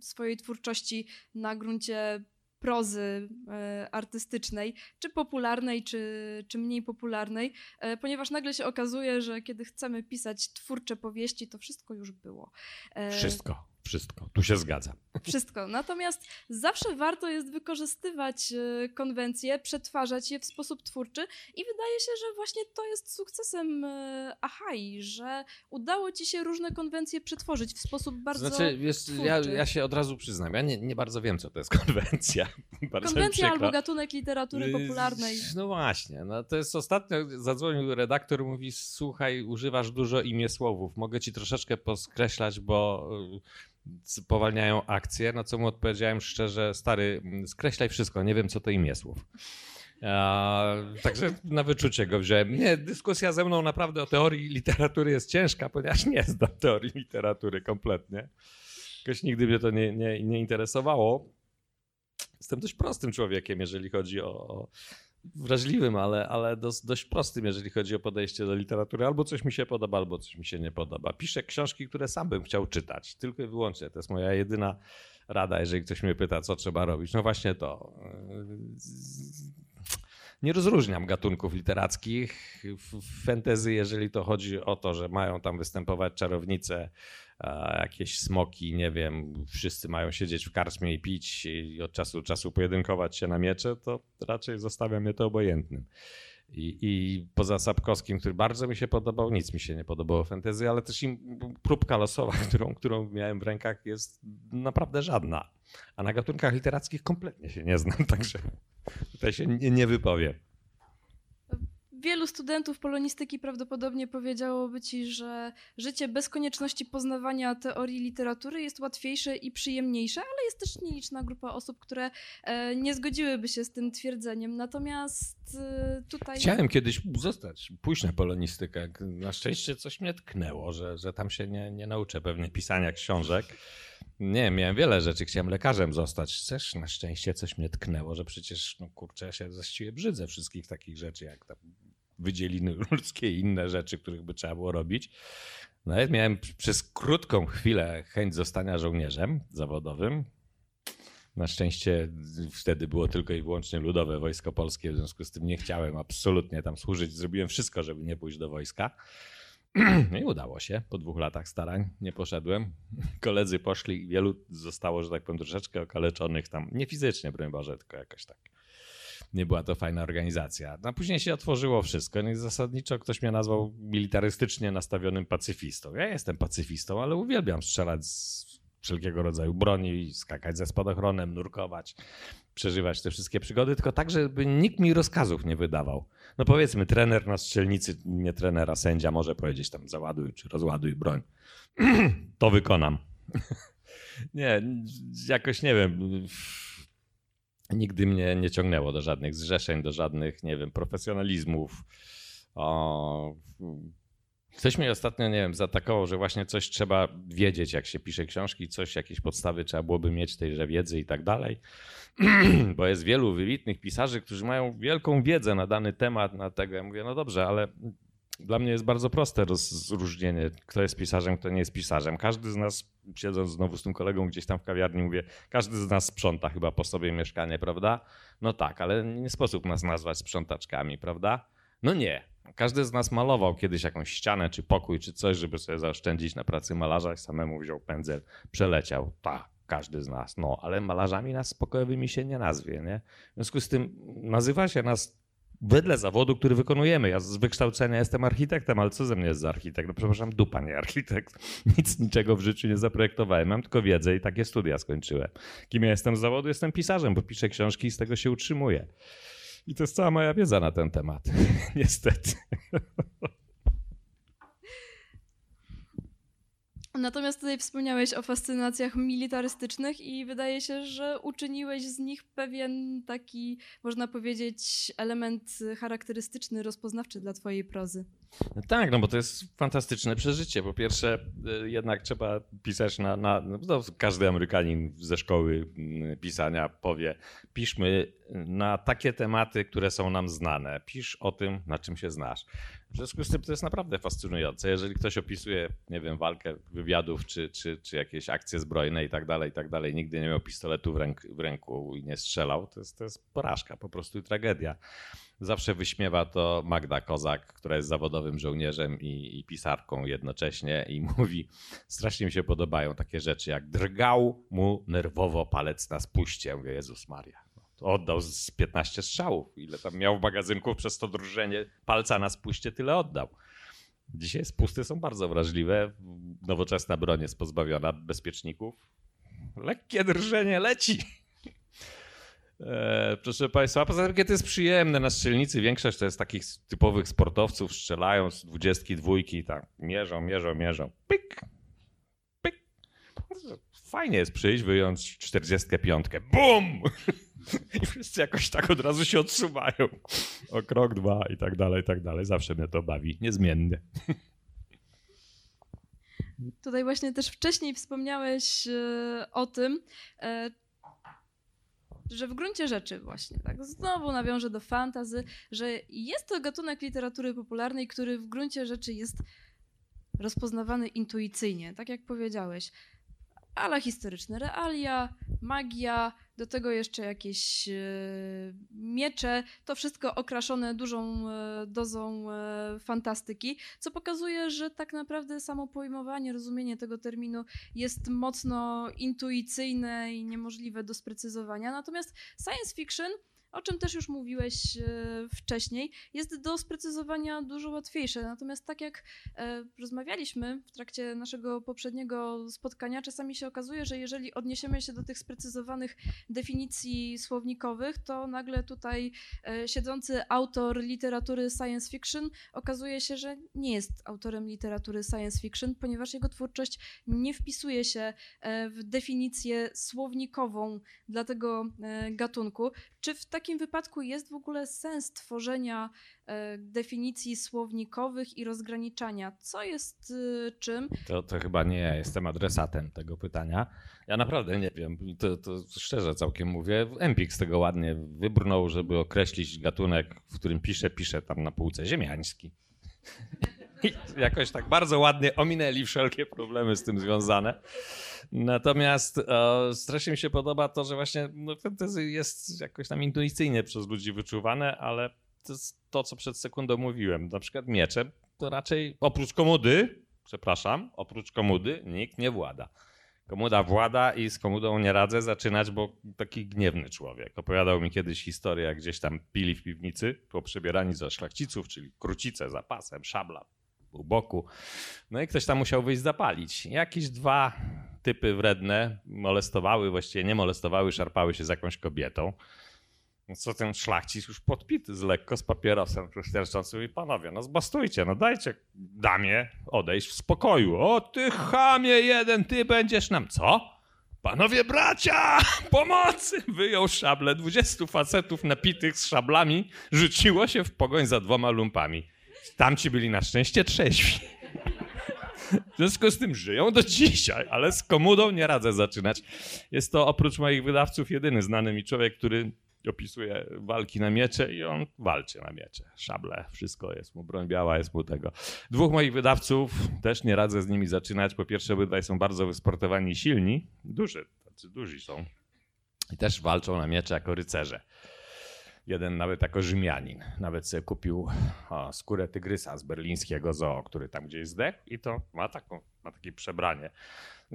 swojej twórczości na gruncie prozy e, artystycznej, czy popularnej, czy, czy mniej popularnej, e, ponieważ nagle się okazuje, że kiedy chcemy pisać twórcze powieści, to wszystko już było. E, wszystko. Wszystko, tu się zgadzam. Wszystko. Natomiast zawsze warto jest wykorzystywać e, konwencje, przetwarzać je w sposób twórczy i wydaje się, że właśnie to jest sukcesem e, Ahai, że udało ci się różne konwencje przetworzyć w sposób bardzo znaczy, wiesz, ja, twórczy. ja się od razu przyznam, ja nie, nie bardzo wiem, co to jest konwencja. bardzo Konwencja albo gatunek literatury popularnej. No właśnie, no to jest ostatnio zadzwonił redaktor, mówi słuchaj, używasz dużo imię słowów, mogę ci troszeczkę poskreślać, bo y, spowalniają akcje, na co mu odpowiedziałem szczerze, stary, skreślaj wszystko, nie wiem co to imię słów. A, także na wyczucie go wziąłem. Nie, dyskusja ze mną naprawdę o teorii literatury jest ciężka, ponieważ nie znam teorii literatury kompletnie. Jakoś nigdy mnie to nie, nie, nie interesowało. Jestem dość prostym człowiekiem, jeżeli chodzi o wrażliwym, ale, ale dość prostym, jeżeli chodzi o podejście do literatury. Albo coś mi się podoba, albo coś mi się nie podoba. Piszę książki, które sam bym chciał czytać, tylko i wyłącznie. To jest moja jedyna rada, jeżeli ktoś mnie pyta, co trzeba robić. No właśnie to. Nie rozróżniam gatunków literackich. W fantasy, jeżeli to chodzi o to, że mają tam występować czarownice, jakieś smoki, nie wiem, wszyscy mają siedzieć w karczmie i pić i od czasu do czasu pojedynkować się na miecze, to raczej zostawiam mnie to obojętnym. I, I poza Sapkowskim, który bardzo mi się podobał, nic mi się nie podobało fantasy, ale też im próbka losowa, którą, którą miałem w rękach, jest naprawdę żadna. A na gatunkach literackich kompletnie się nie znam, także tutaj się nie, nie wypowiem. Wielu studentów polonistyki prawdopodobnie powiedziałoby ci, że życie bez konieczności poznawania teorii literatury jest łatwiejsze i przyjemniejsze, ale jest też nieliczna grupa osób, które e, nie zgodziłyby się z tym twierdzeniem. Natomiast e, tutaj. Chciałem kiedyś zostać, pójść na polonistykę. Na szczęście coś mnie tknęło, że, że tam się nie, nie nauczę pewnie pisania książek. Nie, miałem wiele rzeczy, chciałem lekarzem zostać. Też na szczęście coś mnie tknęło, że przecież, no kurczę, ja się właściwie brzydzę wszystkich takich rzeczy, jak tam wydzieliny ludzkie i inne rzeczy, których by trzeba było robić. Nawet miałem przez krótką chwilę chęć zostania żołnierzem zawodowym. Na szczęście wtedy było tylko i wyłącznie ludowe wojsko polskie, w związku z tym nie chciałem absolutnie tam służyć. Zrobiłem wszystko, żeby nie pójść do wojska. No i udało się. Po dwóch latach starań nie poszedłem. Koledzy poszli i wielu zostało, że tak powiem, troszeczkę okaleczonych tam. Nie fizycznie, broń Boże, tylko jakoś tak. Nie była to fajna organizacja. No, a później się otworzyło wszystko. No i zasadniczo ktoś mnie nazwał militarystycznie nastawionym pacyfistą. Ja jestem pacyfistą, ale uwielbiam strzelać z wszelkiego rodzaju broni, skakać ze spadochronem, nurkować, przeżywać te wszystkie przygody, tylko tak, żeby nikt mi rozkazów nie wydawał. No powiedzmy, trener na strzelnicy, nie trenera, sędzia może powiedzieć tam załaduj czy rozładuj broń. to wykonam. nie, jakoś nie wiem. Nigdy mnie nie ciągnęło do żadnych zrzeszeń, do żadnych, nie wiem, profesjonalizmów. O, Ktoś mnie ostatnio, nie wiem, zaatakował, że właśnie coś trzeba wiedzieć, jak się pisze książki, coś, jakieś podstawy trzeba byłoby mieć tejże wiedzy i tak dalej. Bo jest wielu wybitnych pisarzy, którzy mają wielką wiedzę na dany temat, na tego. Ja mówię, no dobrze, ale dla mnie jest bardzo proste rozróżnienie, kto jest pisarzem, kto nie jest pisarzem. Każdy z nas, siedząc znowu z tym kolegą gdzieś tam w kawiarni, mówię, każdy z nas sprząta chyba po sobie mieszkanie, prawda? No tak, ale nie sposób nas nazwać sprzątaczkami, prawda? No nie, każdy z nas malował kiedyś jakąś ścianę, czy pokój, czy coś, żeby sobie zaoszczędzić na pracy malarza i samemu wziął pędzel, przeleciał. Tak, każdy z nas. No, ale malarzami nas pokojowymi się nie nazwie, nie? W związku z tym nazywa się nas wedle zawodu, który wykonujemy. Ja z wykształcenia jestem architektem, ale co ze mnie jest za architekt? No przepraszam, dupa nie architekt. Nic, niczego w życiu nie zaprojektowałem. Mam tylko wiedzę i takie studia skończyłem. Kim ja jestem z zawodu? Jestem pisarzem, bo piszę książki i z tego się utrzymuję. I to jest cała moja wiedza na ten temat. Niestety. Natomiast tutaj wspomniałeś o fascynacjach militarystycznych i wydaje się, że uczyniłeś z nich pewien taki, można powiedzieć, element charakterystyczny, rozpoznawczy dla twojej prozy. No tak, no bo to jest fantastyczne przeżycie. Po pierwsze, y, jednak trzeba pisać na. na no każdy Amerykanin ze szkoły mm, pisania powie: piszmy na takie tematy, które są nam znane. Pisz o tym, na czym się znasz. W związku z tym to jest naprawdę fascynujące. Jeżeli ktoś opisuje, nie wiem, walkę wywiadów, czy, czy, czy jakieś akcje zbrojne i tak dalej, i tak dalej, nigdy nie miał pistoletu w, ręk, w ręku i nie strzelał, to jest, to jest porażka, po prostu i tragedia. Zawsze wyśmiewa to Magda Kozak, która jest zawodowym żołnierzem i, i pisarką jednocześnie i mówi, strasznie mi się podobają takie rzeczy, jak drgał mu nerwowo palec na spuście. Mówię, Jezus Maria. Oddał z 15 strzałów. Ile tam miał w magazynku przez to drżenie palca na spuście, tyle oddał. Dzisiaj spusty są bardzo wrażliwe. Nowoczesna broń jest pozbawiona bezpieczników. Lekkie drżenie leci. E, proszę Państwa, poza tym, kiedy jest przyjemne na strzelnicy, większość to jest takich typowych sportowców, strzelają z dwudziestki, dwójki, tak, mierzą, mierzą, mierzą, pyk, pyk. Fajnie jest przyjść, wyjąć 45, bum! I wszyscy jakoś tak od razu się odsuwają. O krok, dwa i tak dalej, i tak dalej. Zawsze mnie to bawi, niezmiennie. Tutaj właśnie też wcześniej wspomniałeś e, o tym, e, że w gruncie rzeczy właśnie, tak, znowu nawiążę do fantazy, że jest to gatunek literatury popularnej, który w gruncie rzeczy jest rozpoznawany intuicyjnie, tak jak powiedziałeś. Ale historyczne realia, magia, do tego jeszcze jakieś e, miecze, to wszystko okraszone dużą e, dozą e, fantastyki, co pokazuje, że tak naprawdę samo pojmowanie, rozumienie tego terminu jest mocno intuicyjne i niemożliwe do sprecyzowania. Natomiast science fiction o czym też już mówiłeś e, wcześniej, jest do sprecyzowania dużo łatwiejsze. Natomiast tak jak e, rozmawialiśmy w trakcie naszego poprzedniego spotkania, czasami się okazuje, że jeżeli odniesiemy się do tych sprecyzowanych definicji słownikowych, to nagle tutaj e, siedzący autor literatury science fiction okazuje się, że nie jest autorem literatury science fiction, ponieważ jego twórczość nie wpisuje się w definicję słownikową dla tego gatunku. Czy w takim wypadku jest w ogóle sens tworzenia e, definicji słownikowych i rozgraniczania? Co jest e, czym? To, to chyba nie ja jestem adresatem tego pytania. Ja naprawdę nie wiem. To, to szczerze całkiem mówię. Empik z tego ładnie wybrnął, żeby określić gatunek, w którym pisze, pisze tam na półce ziemiański. I jakoś tak bardzo ładnie ominęli wszelkie problemy z tym związane. Natomiast e, strasznie mi się podoba to, że właśnie no, fantasy jest jakoś tam intuicyjnie przez ludzi wyczuwane, ale to jest to, co przed sekundą mówiłem. Na przykład miecze to raczej oprócz komudy, przepraszam, oprócz komudy nikt nie włada. Komuda włada i z komudą nie radzę zaczynać, bo taki gniewny człowiek. Opowiadał mi kiedyś historię, jak gdzieś tam pili w piwnicy, po przebierani za szlachciców, czyli krucice za pasem, szabla u boku. No i ktoś tam musiał wyjść zapalić. Jakieś dwa typy wredne molestowały, właściwie nie molestowały, szarpały się z jakąś kobietą. No co ten szlachcic już podpity z lekko z papierosem sterczący mówi, panowie, no zbastujcie, no dajcie damie odejść w spokoju. O ty chamie jeden, ty będziesz nam, co? Panowie bracia, pomocy! Wyjął szable, dwudziestu facetów napitych z szablami rzuciło się w pogoń za dwoma lumpami. Tamci byli na szczęście trzeźwi. W związku z tym żyją do dzisiaj, ale z komudą nie radzę zaczynać. Jest to oprócz moich wydawców jedyny znany mi człowiek, który opisuje walki na miecze i on walczy na miecze. Szable, wszystko jest mu, broń biała jest mu tego. Dwóch moich wydawców, też nie radzę z nimi zaczynać. Po pierwsze, obydwaj są bardzo wysportowani i silni. Duży, tacy duzi są. I też walczą na miecze jako rycerze. Jeden nawet jako Rzymianin. Nawet sobie kupił o, skórę tygrysa z berlińskiego zoo, który tam gdzieś zdechł i to ma, taką, ma takie przebranie.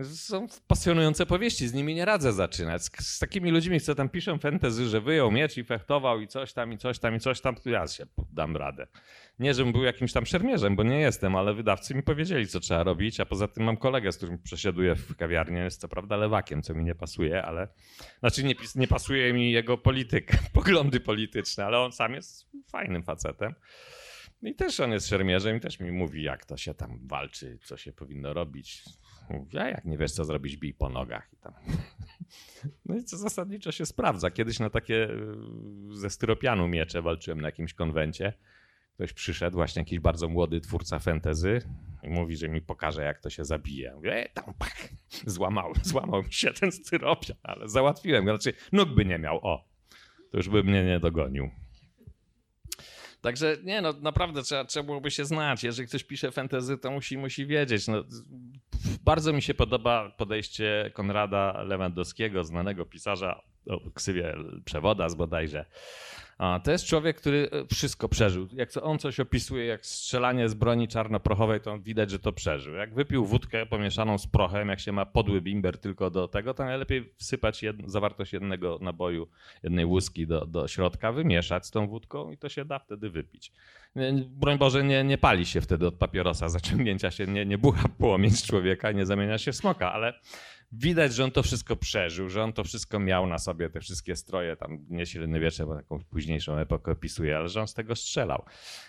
Są pasjonujące powieści, z nimi nie radzę zaczynać. Z, z, takimi ludźmi, co tam piszą fantasy, że wyjął miecz i fechtował i coś tam, i coś tam, i coś tam, to ja się dam radę. Nie, żebym był jakimś tam szermierzem, bo nie jestem, ale wydawcy mi powiedzieli, co trzeba robić, a poza tym mam kolegę, z którym przesiaduję w kawiarni, jest co prawda lewakiem, co mi nie pasuje, ale... Znaczy nie, nie pasuje mi jego polityka, poglądy polityczne, ale on sam jest fajnym facetem. I też on jest szermierzem i też mi mówi, jak to się tam walczy, co się powinno robić. Mówi, a jak nie wiesz, co zrobić, bij po nogach. I tam. No i co zasadniczo się sprawdza. Kiedyś na takie y, ze styropianu miecze walczyłem na jakimś konwencie. Ktoś przyszedł, właśnie jakiś bardzo młody twórca fantasy i mówi, że mi pokaże, jak to się zabije. Mówię, e, tam pak, złamał, złamał mi się ten styropian, ale załatwiłem. Znaczy, nóg by nie miał, o, to już by mnie nie dogonił. Także nie, no naprawdę trzeba, trzeba byłoby się znać. Jeżeli ktoś pisze fantasy, to musi, musi wiedzieć. No, bardzo mi się podoba podejście Konrada Lewandowskiego, znanego pisarza o ksywie Przewoda z bodajże. A, to jest człowiek, który e, wszystko przeżył. Jak on coś opisuje, jak strzelanie z broni czarnoprochowej, to widać, że to przeżył. Jak wypił wódkę pomieszaną z prochem, jak się ma podły bimber tylko do tego, to najlepiej wsypać jed, zawartość jednego naboju, jednej łuski do, do środka, wymieszać z tą wódką i to się da wtedy wypić. Broń Boże, nie, nie pali się wtedy od papierosa, zaciągnięcia się, nie, nie bucha płomień z człowieka, nie zamienia się w smoka, ale widać, że on to wszystko przeżył, że on to wszystko miał na sobie, te wszystkie stroje, tam nie średniowiecze, bo taką późniejszą epokę opisuje, ale że on z tego strzelał.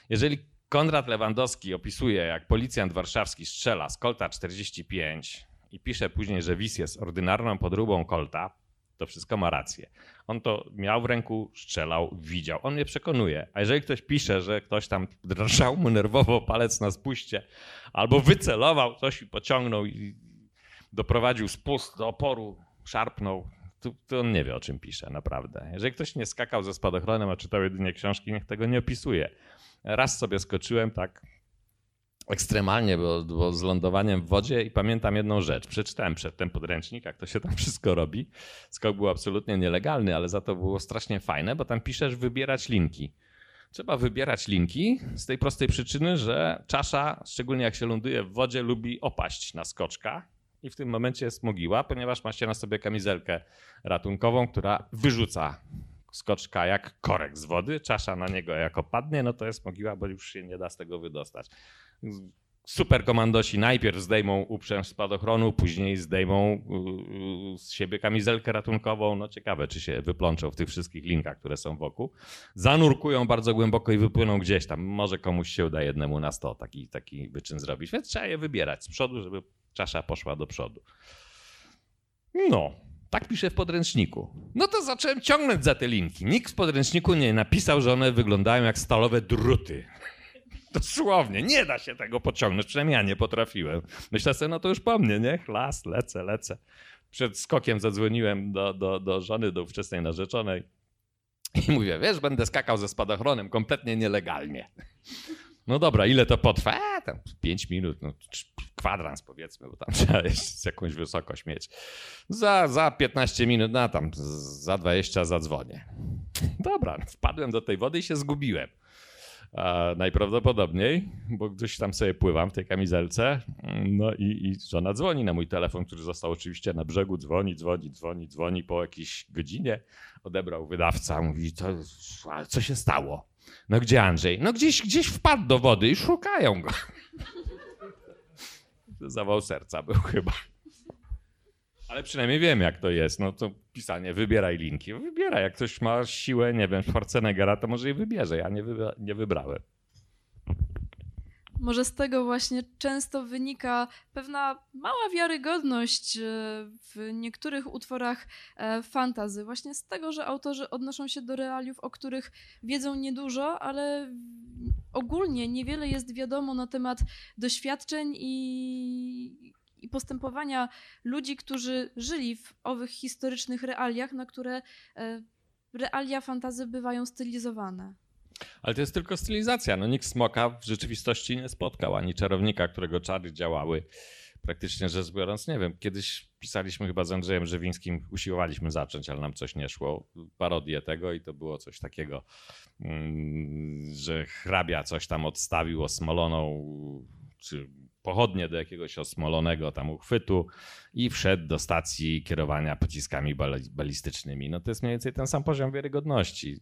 Jeżeli Konrad Lewandowski opisuje, jak policjant warszawski strzela z Kolta 45 i pisze później, że WIS jest ordynarną podróbą Kolta, to wszystko ma rację. On to miał w ręku, strzelał, widział. On mnie przekonuje. A jeżeli ktoś pisze, że ktoś tam drżał mu nerwowo palec na spuście, albo wycelował coś i pociągnął i doprowadził spust do oporu, szarpnął, to, to, on nie wie, o czym pisze, naprawdę. Jeżeli ktoś nie skakał ze spadochronem, a czytał jedynie książki, niech tego nie opisuje. Raz sobie skoczyłem tak ekstremalnie, bo, bo z lądowaniem w wodzie i pamiętam jedną rzecz. Przeczytałem przedtem podręcznik, jak to się tam wszystko robi. Skok był absolutnie nielegalny, ale za to było strasznie fajne, bo tam piszesz wybierać linki. Trzeba wybierać linki z tej prostej przyczyny, że czasza, szczególnie jak się ląduje w wodzie, lubi opaść na skoczka i w tym momencie jest mogiła, ponieważ macie na sobie kamizelkę ratunkową, która wyrzuca skoczka jak korek z wody, czasza na niego jak opadnie, no to jest mogiła, bo już się nie da z tego wydostać. Super komandosi najpierw zdejmą uprzęż spadochronu, później zdejmą z siebie kamizelkę ratunkową. No ciekawe, czy się wyplączą w tych wszystkich linkach, które są wokół. Zanurkują bardzo głęboko i wypłyną gdzieś tam. Może komuś się uda jednemu na sto taki, taki wyczyn zrobić. Więc trzeba je wybierać z przodu, żeby czasza poszła do przodu. No, tak pisze w podręczniku. No to zacząłem ciągnąć za te linki. Nikt w podręczniku nie napisał, że one wyglądają jak stalowe druty. Dosłownie, nie da się tego pociągnąć, przynajmniej ja nie potrafiłem. Myślę sobie, no to już po mnie, nie? Chlas, lecę, lecę. Przed skokiem zadzwoniłem do, do, do żony, do ówczesnej narzeczonej i mówię, wiesz, będę skakał ze spadochronem kompletnie nielegalnie. No dobra, ile to potrwa? E, tam 5 minut, no, kwadrans powiedzmy, bo tam trzeba jeszcze jakąś wysokość mieć. Za, za 15 minut, no tam za 20 zadzwonię. Dobra, wpadłem do tej wody i się zgubiłem. A najprawdopodobniej, bo gdzieś tam sobie pływam w tej kamizelce, no i, i żona dzwoni na mój telefon, który został oczywiście na brzegu, dzwoni, dzwoni, dzwoni, dzwoni po jakiejś godzinie. Odebrał wydawca, mówi, co się stało? No gdzie Andrzej? No gdzieś, gdzieś wpadł do wody i szukają go. Zawał serca był chyba. Ale przynajmniej wiem, jak to jest. No to pisanie, wybieraj linki. Wybieraj, jak ktoś ma siłę, nie wiem, Schwarzeneggera, to może i wybierze. Ja nie, wybra nie wybrałem. Może z tego właśnie często wynika pewna mała wiarygodność e, w niektórych utworach e, fantazy. Właśnie z tego, że autorzy odnoszą się do realiów, o których wiedzą niedużo, ale ogólnie niewiele jest wiadomo na temat doświadczeń i, i postępowania ludzi, którzy żyli w owych historycznych realiach, na które e, realia fantazy bywają stylizowane. Ale to jest tylko stylizacja. No, nikt smoka w rzeczywistości nie spotkał, ani czarownika, którego czary działały. Praktycznie rzecz biorąc, nie wiem, kiedyś pisaliśmy chyba z Andrzejem Żywińskim, usiłowaliśmy zacząć, ale nam coś nie szło. Parodię tego i to było coś takiego, mm, że hrabia coś tam odstawił osmoloną, czy pochodnie do jakiegoś osmolonego tam uchwytu i wszedł do stacji kierowania pociskami balistycznymi. No to jest mniej więcej ten sam poziom wiarygodności.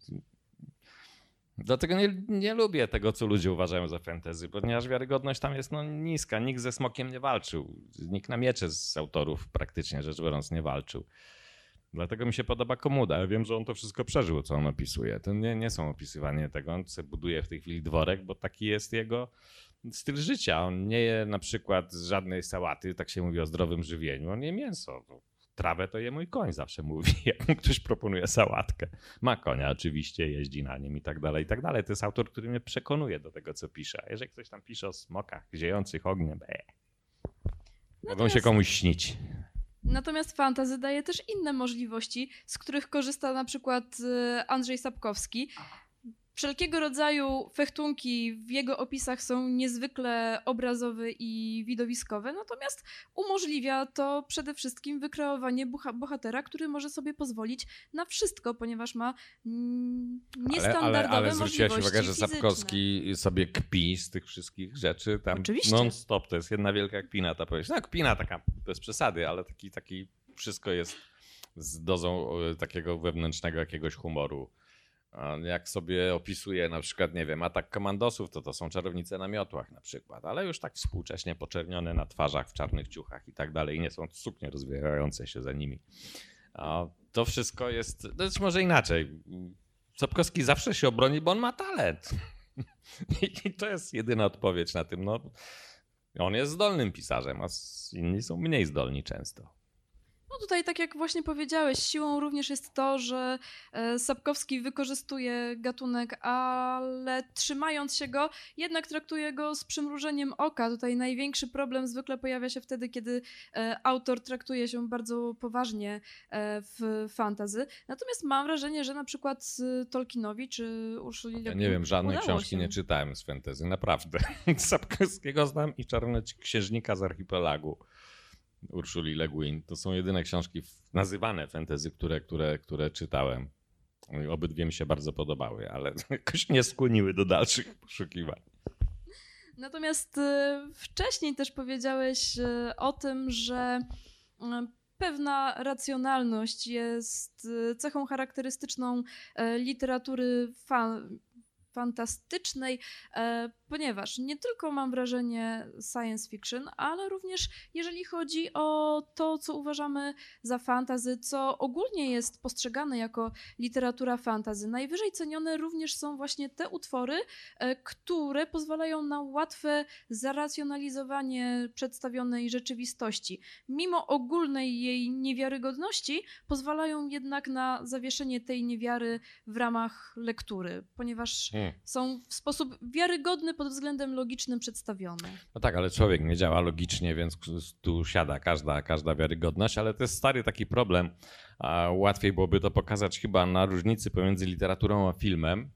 Dlatego nie, nie lubię tego, co ludzie uważają za fantasy, ponieważ wiarygodność tam jest no, niska. Nikt ze smokiem nie walczył. Nikt na miecze z autorów praktycznie rzecz biorąc nie walczył. Dlatego mi się podoba Komuda. Ja wiem, że on to wszystko przeżył, co on opisuje. To nie, nie są opisywanie tego. On sobie buduje w tej chwili dworek, bo taki jest jego styl życia. On nie je na przykład żadnej sałaty, tak się mówi o zdrowym żywieniu. On je mięso trawę to je mój koń, zawsze mówi, jak mu ktoś proponuje sałatkę. Ma konia oczywiście, jeździ na nim i tak dalej, i tak dalej. To jest autor, który mnie przekonuje do tego, co pisze. A jeżeli ktoś tam pisze o smokach ziejących ogniem, be, mogą się komuś śnić. Natomiast fantazy daje też inne możliwości, z których korzysta na przykład e, Andrzej Sapkowski. Wszelkiego rodzaju fechtunki w jego opisach są niezwykle obrazowe i widowiskowe, natomiast umożliwia to przede wszystkim wykreowanie bohatera, który może sobie pozwolić na wszystko, ponieważ ma mm, niestandardowe ale, ale, ale zwróciłaś uwagę, że. Sapkowski sobie kpi z tych wszystkich rzeczy. Tam Oczywiście. Non-stop, to jest jedna wielka kpina ta powieść. No kpina taka, bez przesady, ale taki, taki wszystko jest z dozą e, takiego wewnętrznego jakiegoś humoru. Jak sobie opisuje na przykład, nie wiem, atak komandosów, to to są czarownice na miotłach na przykład, ale już tak współcześnie poczernione na twarzach, w czarnych ciuchach i tak dalej. I nie są suknie rozwijające się za nimi. To wszystko jest, to jest może inaczej. Sapkowski zawsze się obroni, bo on ma talent. I to jest jedyna odpowiedź na tym. No, on jest zdolnym pisarzem, a inni są mniej zdolni często. No tutaj, tak jak właśnie powiedziałeś, siłą również jest to, że e, Sapkowski wykorzystuje gatunek, ale trzymając się go, jednak traktuje go z przymrużeniem oka. Tutaj największy problem zwykle pojawia się wtedy, kiedy e, autor traktuje się bardzo poważnie e, w fantazy. Natomiast mam wrażenie, że na przykład Tolkienowi czy Urszuli Ja nie wiem, żadnej książki się. nie czytałem z fantasy, naprawdę. Sapkowskiego znam i Czarne Księżnika z Archipelagu Urszuli Le Guin. To są jedyne książki nazywane fantasy, które, które, które czytałem. Obydwie mi się bardzo podobały, ale jakoś nie skłoniły do dalszych poszukiwań. Natomiast e, wcześniej też powiedziałeś e, o tym, że e, pewna racjonalność jest cechą charakterystyczną literatury fa- fantastycznej, ponieważ nie tylko mam wrażenie science fiction, ale również jeżeli chodzi o to, co uważamy za fantazy, co ogólnie jest postrzegane jako literatura fantazy. Najwyżej cenione również są właśnie te utwory, e, które pozwalają na łatwe zaracjonalizowanie przedstawionej rzeczywistości. Mimo ogólnej jej niewiarygodności, pozwalają jednak na zawieszenie tej niewiary w ramach lektury, ponieważ Hmm. są w sposób wiarygodny pod względem logicznym przedstawione. No tak, ale człowiek nie działa logicznie, więc tu siada każda, każda wiarygodność, ale to jest stary taki problem. A łatwiej byłoby to pokazać chyba na różnicy pomiędzy literaturą a filmem.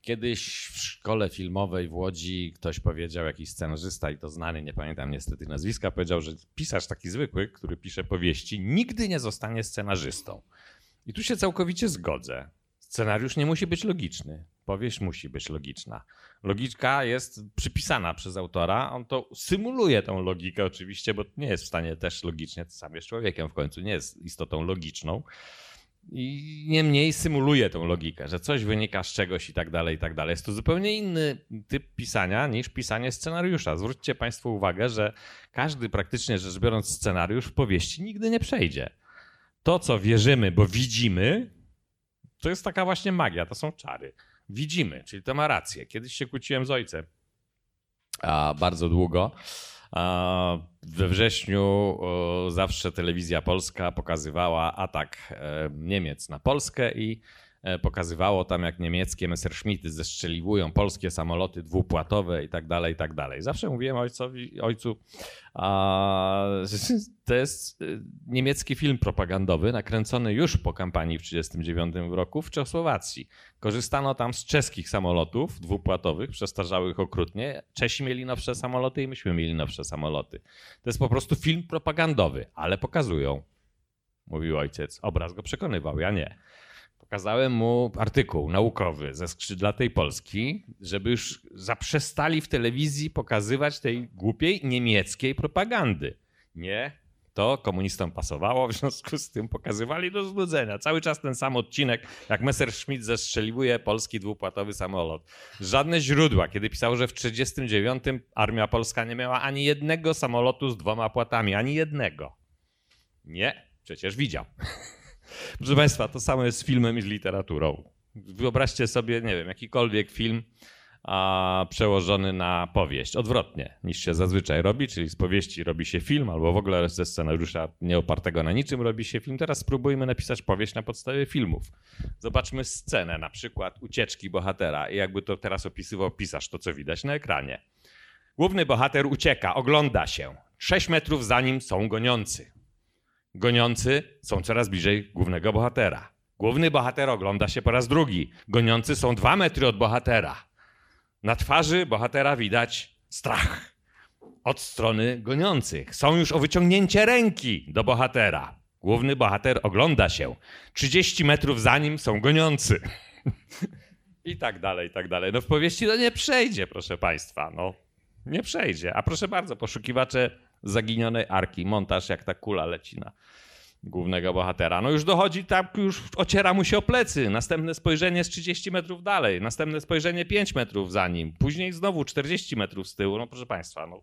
Kiedyś w szkole filmowej w Łodzi ktoś powiedział, jakiś scenarzysta, i to znany, nie pamiętam niestety nazwiska, powiedział, że pisarz taki zwykły, który pisze powieści, nigdy nie zostanie scenarzystą. I tu się całkowicie zgodzę. Scenariusz nie musi być logiczny. Powieść musi być logiczna. Logika jest przypisana przez autora. On to symuluje tą logikę oczywiście, bo nie jest w stanie też logicznie, sam jest człowiekiem w końcu, nie jest istotą logiczną. I niemniej symuluje tą logikę, że coś wynika z czegoś i tak dalej, i tak dalej. Jest to zupełnie inny typ pisania niż pisanie scenariusza. Zwróćcie Państwo uwagę, że każdy praktycznie rzecz biorąc scenariusz w powieści nigdy nie przejdzie. To, co wierzymy, bo widzimy, to jest taka właśnie magia, to są czary. Widzimy, czyli to ma rację. Kiedyś się kłóciłem z ojcem a, bardzo długo. A, we wrześniu zawsze telewizja polska pokazywała atak e, Niemiec na Polskę i pokazywało tam, jak niemieckie Messerschmitty zestrzeliwują polskie samoloty dwupłatowe i tak dalej, i tak dalej. Zawsze mówiłem ojcowi, ojcu, a, to jest e, niemiecki film propagandowy nakręcony już po kampanii w 1939 roku w Czechosłowacji. Korzystano tam z czeskich samolotów dwupłatowych, przestarzałych okrutnie. Czesi mieli nowsze samoloty i myśmy mieli nowsze samoloty. To jest po prostu film propagandowy, ale pokazują. Mówił ojciec. Obraz go przekonywał, ja nie. Pokazałem mu artykuł naukowy ze skrzydlatej Polski, żeby już zaprzestali w telewizji pokazywać tej głupiej niemieckiej propagandy. Nie, to komunistom pasowało, w związku z tym pokazywali do znudzenia. Cały czas ten sam odcinek, jak Messerschmitt zestrzeliwuje polski dwupłatowy samolot. Żadne źródła, kiedy pisało, że w 1939 armia polska nie miała ani jednego samolotu z dwoma płatami, ani jednego. Nie, przecież widział. Proszę Państwa, to samo jest z filmem i z literaturą. Wyobraźcie sobie, nie wiem, jakikolwiek film a, przełożony na powieść, odwrotnie niż się zazwyczaj robi, czyli z powieści robi się film, albo w ogóle ze scenariusza nieopartego na niczym robi się film. Teraz spróbujmy napisać powieść na podstawie filmów. Zobaczmy scenę, na przykład ucieczki bohatera i jakby to teraz opisywał pisarz, to co widać na ekranie. Główny bohater ucieka, ogląda się. Sześć metrów za nim są goniący. Goniący są coraz bliżej głównego bohatera. Główny bohater ogląda się po raz drugi. Goniący są dwa metry od bohatera. Na twarzy bohatera widać strach od strony goniących. Są już o wyciągnięcie ręki do bohatera. Główny bohater ogląda się. 30 metrów za nim są goniący. I tak dalej, i tak dalej. No w powieści to nie przejdzie, proszę Państwa. No, nie przejdzie. A proszę bardzo, poszukiwacze zaginionej arki. Montaż, jak ta kula leci na głównego bohatera. No już dochodzi, tak już ociera mu się o plecy. Następne spojrzenie z 30 metrów dalej. Następne spojrzenie 5 metrów za nim. Później znowu 40 metrów z tyłu. No proszę Państwa, no.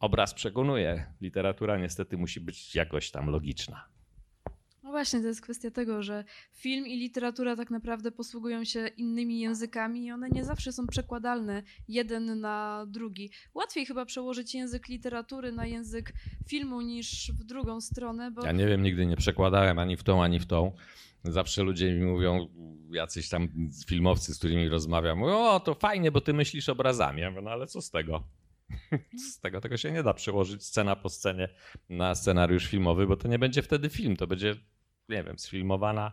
Obraz przekonuje. Literatura niestety musi być jakoś tam logiczna. No właśnie, to jest kwestia tego, że film i literatura tak naprawdę posługują się innymi językami i one nie zawsze są przekładalne jeden na drugi. Łatwiej chyba przełożyć język literatury na język filmu niż w drugą stronę, bo Ja nie wiem, nigdy nie przekładałem ani w tą, ani w tą. Zawsze ludzie mi mówią, jacyś tam filmowcy, z którymi rozmawiam, mówią, o to fajnie, bo ty myślisz obrazami. Ja mówię, no ale co z tego? Z tego? Tego się nie da przełożyć scena po scenie na scenariusz filmowy, bo to nie będzie wtedy film, to będzie, nie wiem, sfilmowana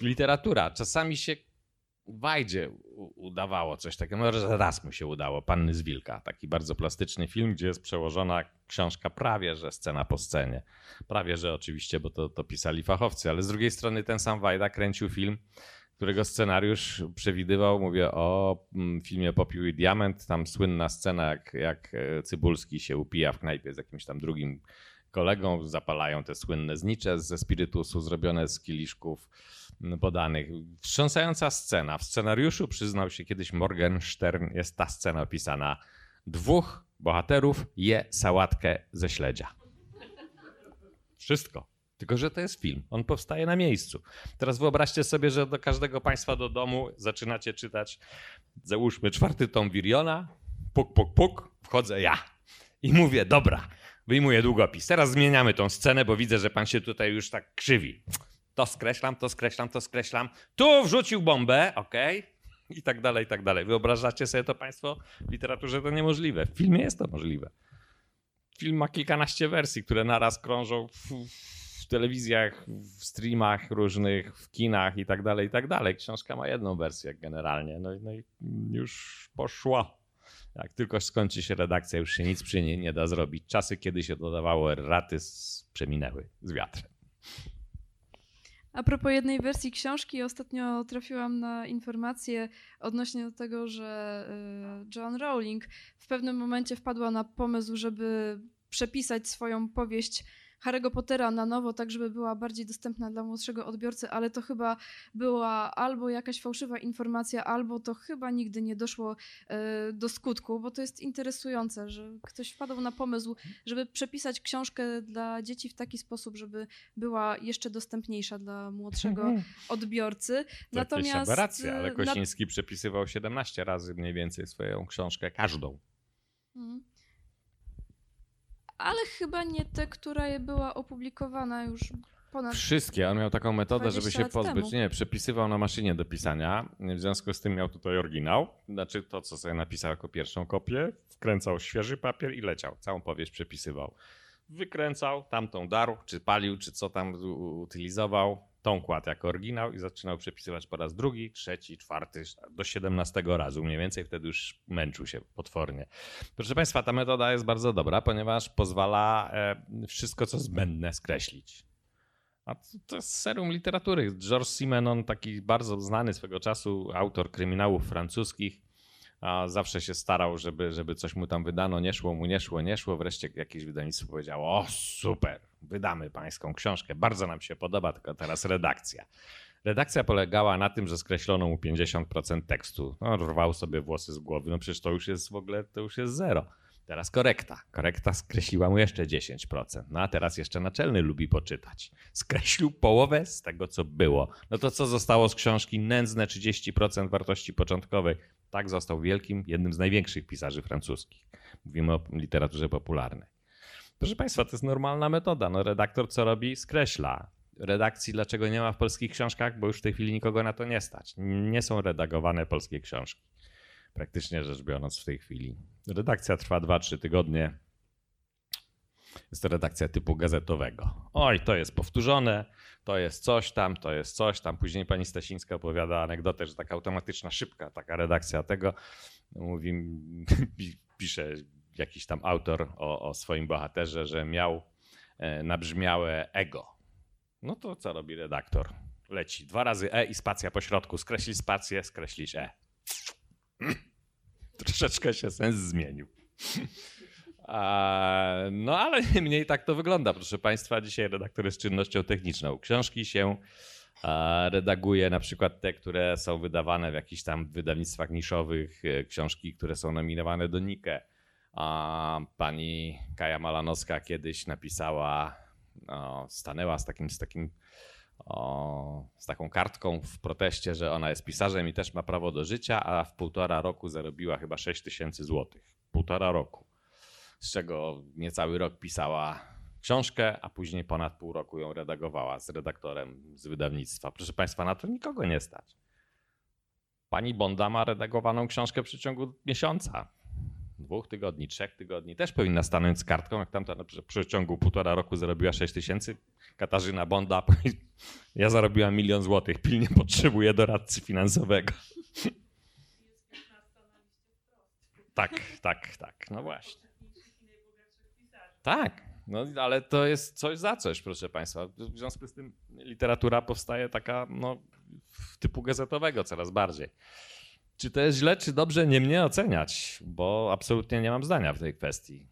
literatura. Czasami się Wajdzie udawało coś takiego, może raz mu się udało, Panny z Wilka, taki bardzo plastyczny film, gdzie jest przełożona książka prawie, że scena po scenie. Prawie, że oczywiście, bo to, to pisali fachowcy, ale z drugiej strony ten sam Wajda kręcił film, którego scenariusz przewidywał, mówię o mm, filmie Popiół i Diament, tam słynna scena, jak, jak e, Cybulski się upija w knajpie z jakimś tam drugim kolegą, zapalają te słynne znicze ze spirytusu zrobione z kieliszków mm, podanych. Wstrząsająca scena. W scenariuszu przyznał się kiedyś Morgenstern, jest ta scena opisana. Dwóch bohaterów je sałatkę ze śledzia. Wszystko. Tylko, że to jest film. On powstaje na miejscu. Teraz wyobraźcie sobie, że do każdego państwa do domu zaczynacie czytać, załóżmy, czwarty tom Wiriona, puk, puk, puk, wchodzę ja i mówię, dobra, wyjmuję długopis. Teraz zmieniamy tą scenę, bo widzę, że pan się tutaj już tak krzywi. To skreślam, to skreślam, to skreślam. Tu wrzucił bombę, okej. I tak dalej, i tak dalej. Wyobrażacie sobie to państwo? W literaturze to niemożliwe. W filmie jest to możliwe. Film ma kilkanaście wersji, które naraz krążą w, w telewizjach, w streamach różnych, w kinach i tak dalej, i tak dalej. Książka ma jedną wersję generalnie. No, no i już poszło. Jak tylko skończy się redakcja, już się nic przy niej nie da zrobić. Czasy, kiedy się dodawało raty, przeminęły z wiatrem. A propos jednej wersji książki, ostatnio trafiłam na informację odnośnie do tego, że y, Joan Rowling w pewnym momencie wpadła na pomysł, żeby przepisać swoją powieść Harry'ego Pottera na nowo, tak żeby była bardziej dostępna dla młodszego odbiorcy, ale to chyba była albo jakaś fałszywa informacja, albo to chyba nigdy nie doszło y, do skutku, bo to jest interesujące, że ktoś wpadł na pomysł, żeby przepisać książkę dla dzieci w taki sposób, żeby była jeszcze dostępniejsza dla młodszego odbiorcy. To jakieś aberracje, ale y, na- Kosiński przepisywał 17 razy mniej więcej swoją książkę, każdą. Mhm. Ale chyba nie tę, która była opublikowana już ponad. Wszystkie. On miał taką metodę, 20 żeby się pozbyć. temu. Nie, przepisywał na maszynie do pisania. W związku z tym miał tutaj oryginał. Znaczy to, co sobie napisał jako pierwszą kopię. Wkręcał świeży papier i leciał. Całą powieść przepisywał. Wykręcał, tamtą darł, czy palił, czy co tam utylizował. Tą kładł jako oryginał i zaczynał przepisywać po raz drugi, trzeci, czwarty, do 17 razu. Mniej więcej wtedy już męczył się potwornie. Proszę Państwa, ta metoda jest bardzo dobra, ponieważ pozwala e, wszystko, co zbędne, skreślić. A to, jest serum literatury. Georges Simenon, taki bardzo znany swego czasu autor kryminałów francuskich, a zawsze się starał, żeby, żeby coś mu tam wydano, nie szło mu, nie szło, nie szło. Wreszcie jakieś wydawnictwo powiedziało, o super, wydamy pańską książkę, bardzo nam się podoba, tylko teraz redakcja. Redakcja polegała na tym, że skreślono mu 50% tekstu. No, rwał sobie włosy z głowy, no przecież to już jest w ogóle, to już jest zero. Teraz korekta. Korekta skreśliła mu jeszcze 10%. No a teraz jeszcze naczelny lubi poczytać. Skreślił połowę z tego, co było. No to co zostało z książki? Nędzne 30% wartości początkowej. Tak został wielkim, jednym z największych pisarzy francuskich. Mówimy o literaturze popularnej. Proszę Państwa, to jest normalna metoda. No redaktor co robi? Skreśla. Redakcji dlaczego nie ma w polskich książkach? Bo już w tej chwili nikogo na to nie stać. Nie są redagowane polskie książki. Praktycznie rzecz biorąc w tej chwili. Redakcja trwa 2-3 tygodnie. Jest to redakcja typu gazetowego. Oj, to jest powtórzone, to jest coś tam, to jest coś tam. Później pani Stasińska opowiada anegdotę, że taka automatyczna, szybka taka redakcja tego. Mówi, pisze jakiś tam autor o, o swoim bohaterze, że miał e, nabrzmiałe ego. No to co robi redaktor? Leci dwa razy E i spacja po środku. Skreśli spację, skreślić E. Troszeczkę się sens zmienił. No ale mniej tak to wygląda, proszę Państwa. Dzisiaj redaktor jest czynnością techniczną. Książki się redaguje, na przykład te, które są wydawane w jakichś tam wydawnictwach niszowych, e, książki, które są nominowane do Nike. Pani Kaja Malanowska kiedyś napisała, no, stanęła z takim, z takim o, z taką kartką w proteście, że ona jest pisarzem i też ma prawo do życia, a w półtora roku zarobiła chyba 6 tysięcy złotych. Półtora roku z czego niecały rok pisała książkę, a później ponad pół roku ją redagowała z redaktorem z wydawnictwa. Proszę Państwa, na to nikogo nie stać. Pani Bonda ma redagowaną książkę w przeciągu miesiąca, dwóch tygodni, trzech tygodni. Też powinna stanąć z kartką, jak tamta w przeciągu półtora roku zarobiła 6 tysięcy. Katarzyna Bonda, ja zarobiłam milion złotych, pilnie potrzebuję doradcy finansowego. Tak, tak, tak, no właśnie. Tak, no ale to jest coś za coś, proszę Państwa. W związku z tym literatura powstaje taka no, typu gazetowego coraz bardziej. Czy to jest źle, czy dobrze, nie mnie oceniać, bo absolutnie nie mam zdania w tej kwestii.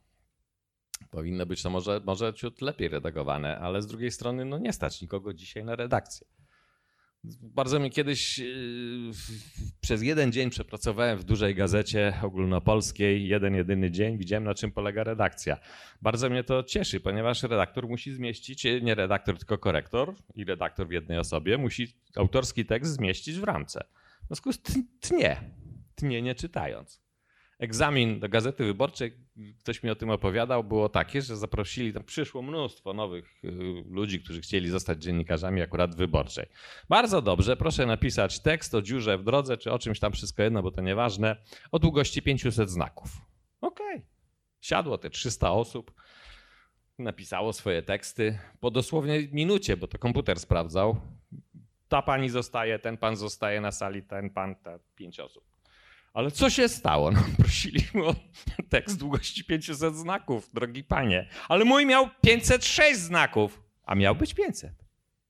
Powinno być to może, może ciut lepiej redagowane, ale z drugiej strony no nie stać nikogo dzisiaj na redakcję. Bardzo mi kiedyś yy, przez jeden dzień przepracowałem w dużej gazecie ogólnopolskiej, jeden jedyny dzień, widziałem na czym polega redakcja. Bardzo mnie to cieszy, ponieważ redaktor musi zmieścić, nie redaktor, tylko korektor i redaktor w jednej osobie, musi autorski tekst zmieścić w ramce. W związku z tym tnie, tnie nie czytając egzamin do Gazety Wyborczej, ktoś mi o tym opowiadał, było takie, że zaprosili, tam przyszło mnóstwo nowych y, ludzi, którzy chcieli zostać dziennikarzami akurat wyborczej. Bardzo dobrze, proszę napisać tekst o dziurze w drodze, czy o czymś tam wszystko jedno, bo to nieważne, o długości 500 znaków. Okej. Okay. Siadło te 300 osób, napisało swoje teksty po dosłownie minucie, bo to komputer sprawdzał. Ta pani zostaje, ten pan zostaje na sali, ten pan, te pięć osób. Ale co się stało? No, prosiliśmy o tekst długości 500 znaków, drogi panie. Ale mój miał 506 znaków, a miał być 500.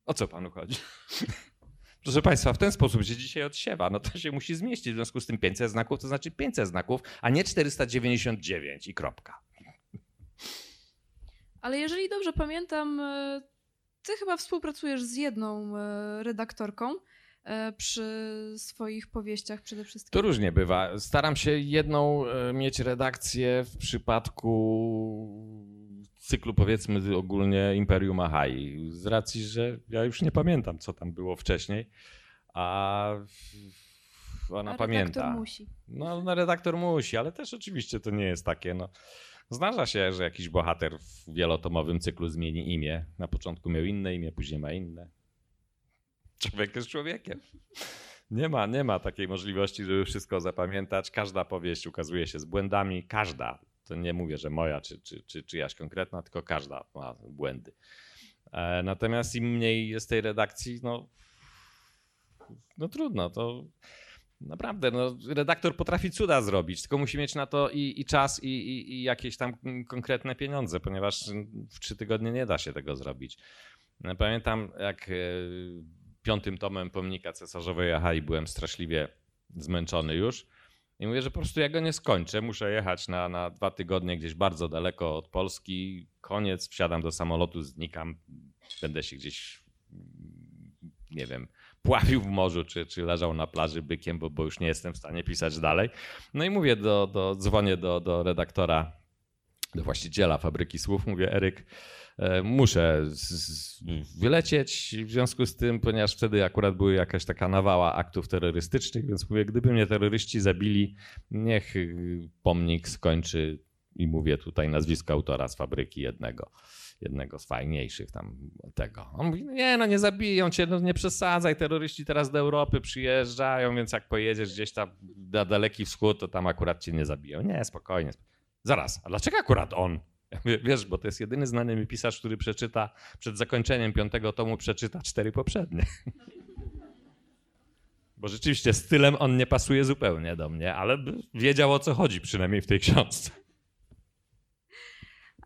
O co panu chodzi? Proszę Państwa, w ten sposób się dzisiaj odsiewa. No to się musi zmieścić. W związku z tym 500 znaków to znaczy 500 znaków, a nie 499 i kropka. Ale jeżeli dobrze pamiętam, e, ty chyba współpracujesz z jedną e, redaktorką. E, przy swoich powieściach przede wszystkim? To różnie bywa. Staram się jedną e, mieć redakcję w przypadku cyklu powiedzmy ogólnie Imperium Ahai. Z racji, że ja już nie pamiętam, co tam było wcześniej, a ona a pamięta. Redaktor musi. No, no, redaktor musi, ale też oczywiście to nie jest takie, no. Zdarza się, że jakiś bohater w wielotomowym cyklu zmieni imię. Na początku miał inne imię, później ma inne. Człowiek jest człowiekiem. Nie ma, nie ma takiej możliwości, żeby wszystko zapamiętać. Każda powieść ukazuje się z błędami. Każda. To nie mówię, że moja czy, czy, czy czyjaś konkretna, tylko każda ma błędy. E, natomiast im mniej jest tej redakcji, no, no trudno. To naprawdę, no, redaktor potrafi cuda zrobić, tylko musi mieć na to i, i czas, i, i, i jakieś tam konkretne pieniądze, ponieważ w trzy tygodnie nie da się tego zrobić. Pamiętam, jak e, piątym tomem Pomnika Cesarzowej Aha i byłem straszliwie zmęczony już. I mówię, że po prostu ja go nie skończę. Muszę jechać na, na dwa tygodnie gdzieś bardzo daleko od Polski. Koniec, wsiadam do samolotu, znikam. Będę się gdzieś, nie wiem, pławił w morzu, czy, czy leżał na plaży bykiem, bo, bo już nie jestem w stanie pisać dalej. No i mówię, do, do, dzwonię do, do redaktora, do właściciela fabryki słów. Mówię, Eryk, E, muszę wylecieć w związku z tym, ponieważ wtedy akurat były jakaś taka nawała aktów terrorystycznych, więc mówię, gdyby mnie terroryści zabili, niech y, pomnik skończy i mówię tutaj nazwisko autora z fabryki jednego jednego z fajniejszych tam tego. On mówi, nie no nie zabiją cię, no nie przesadzaj, terroryści teraz do Europy przyjeżdżają, więc jak pojedziesz gdzieś tam na daleki wschód, to tam akurat cię nie zabiją. Nie, spokojnie. Zaraz, a dlaczego akurat on? Wiesz, bo to jest jedyny znany mi pisarz, który przeczyta przed zakończeniem piątego tomu przeczyta cztery poprzednie. Bo rzeczywiście stylem on nie pasuje zupełnie do mnie, ale wiedział o co chodzi przynajmniej w tej książce.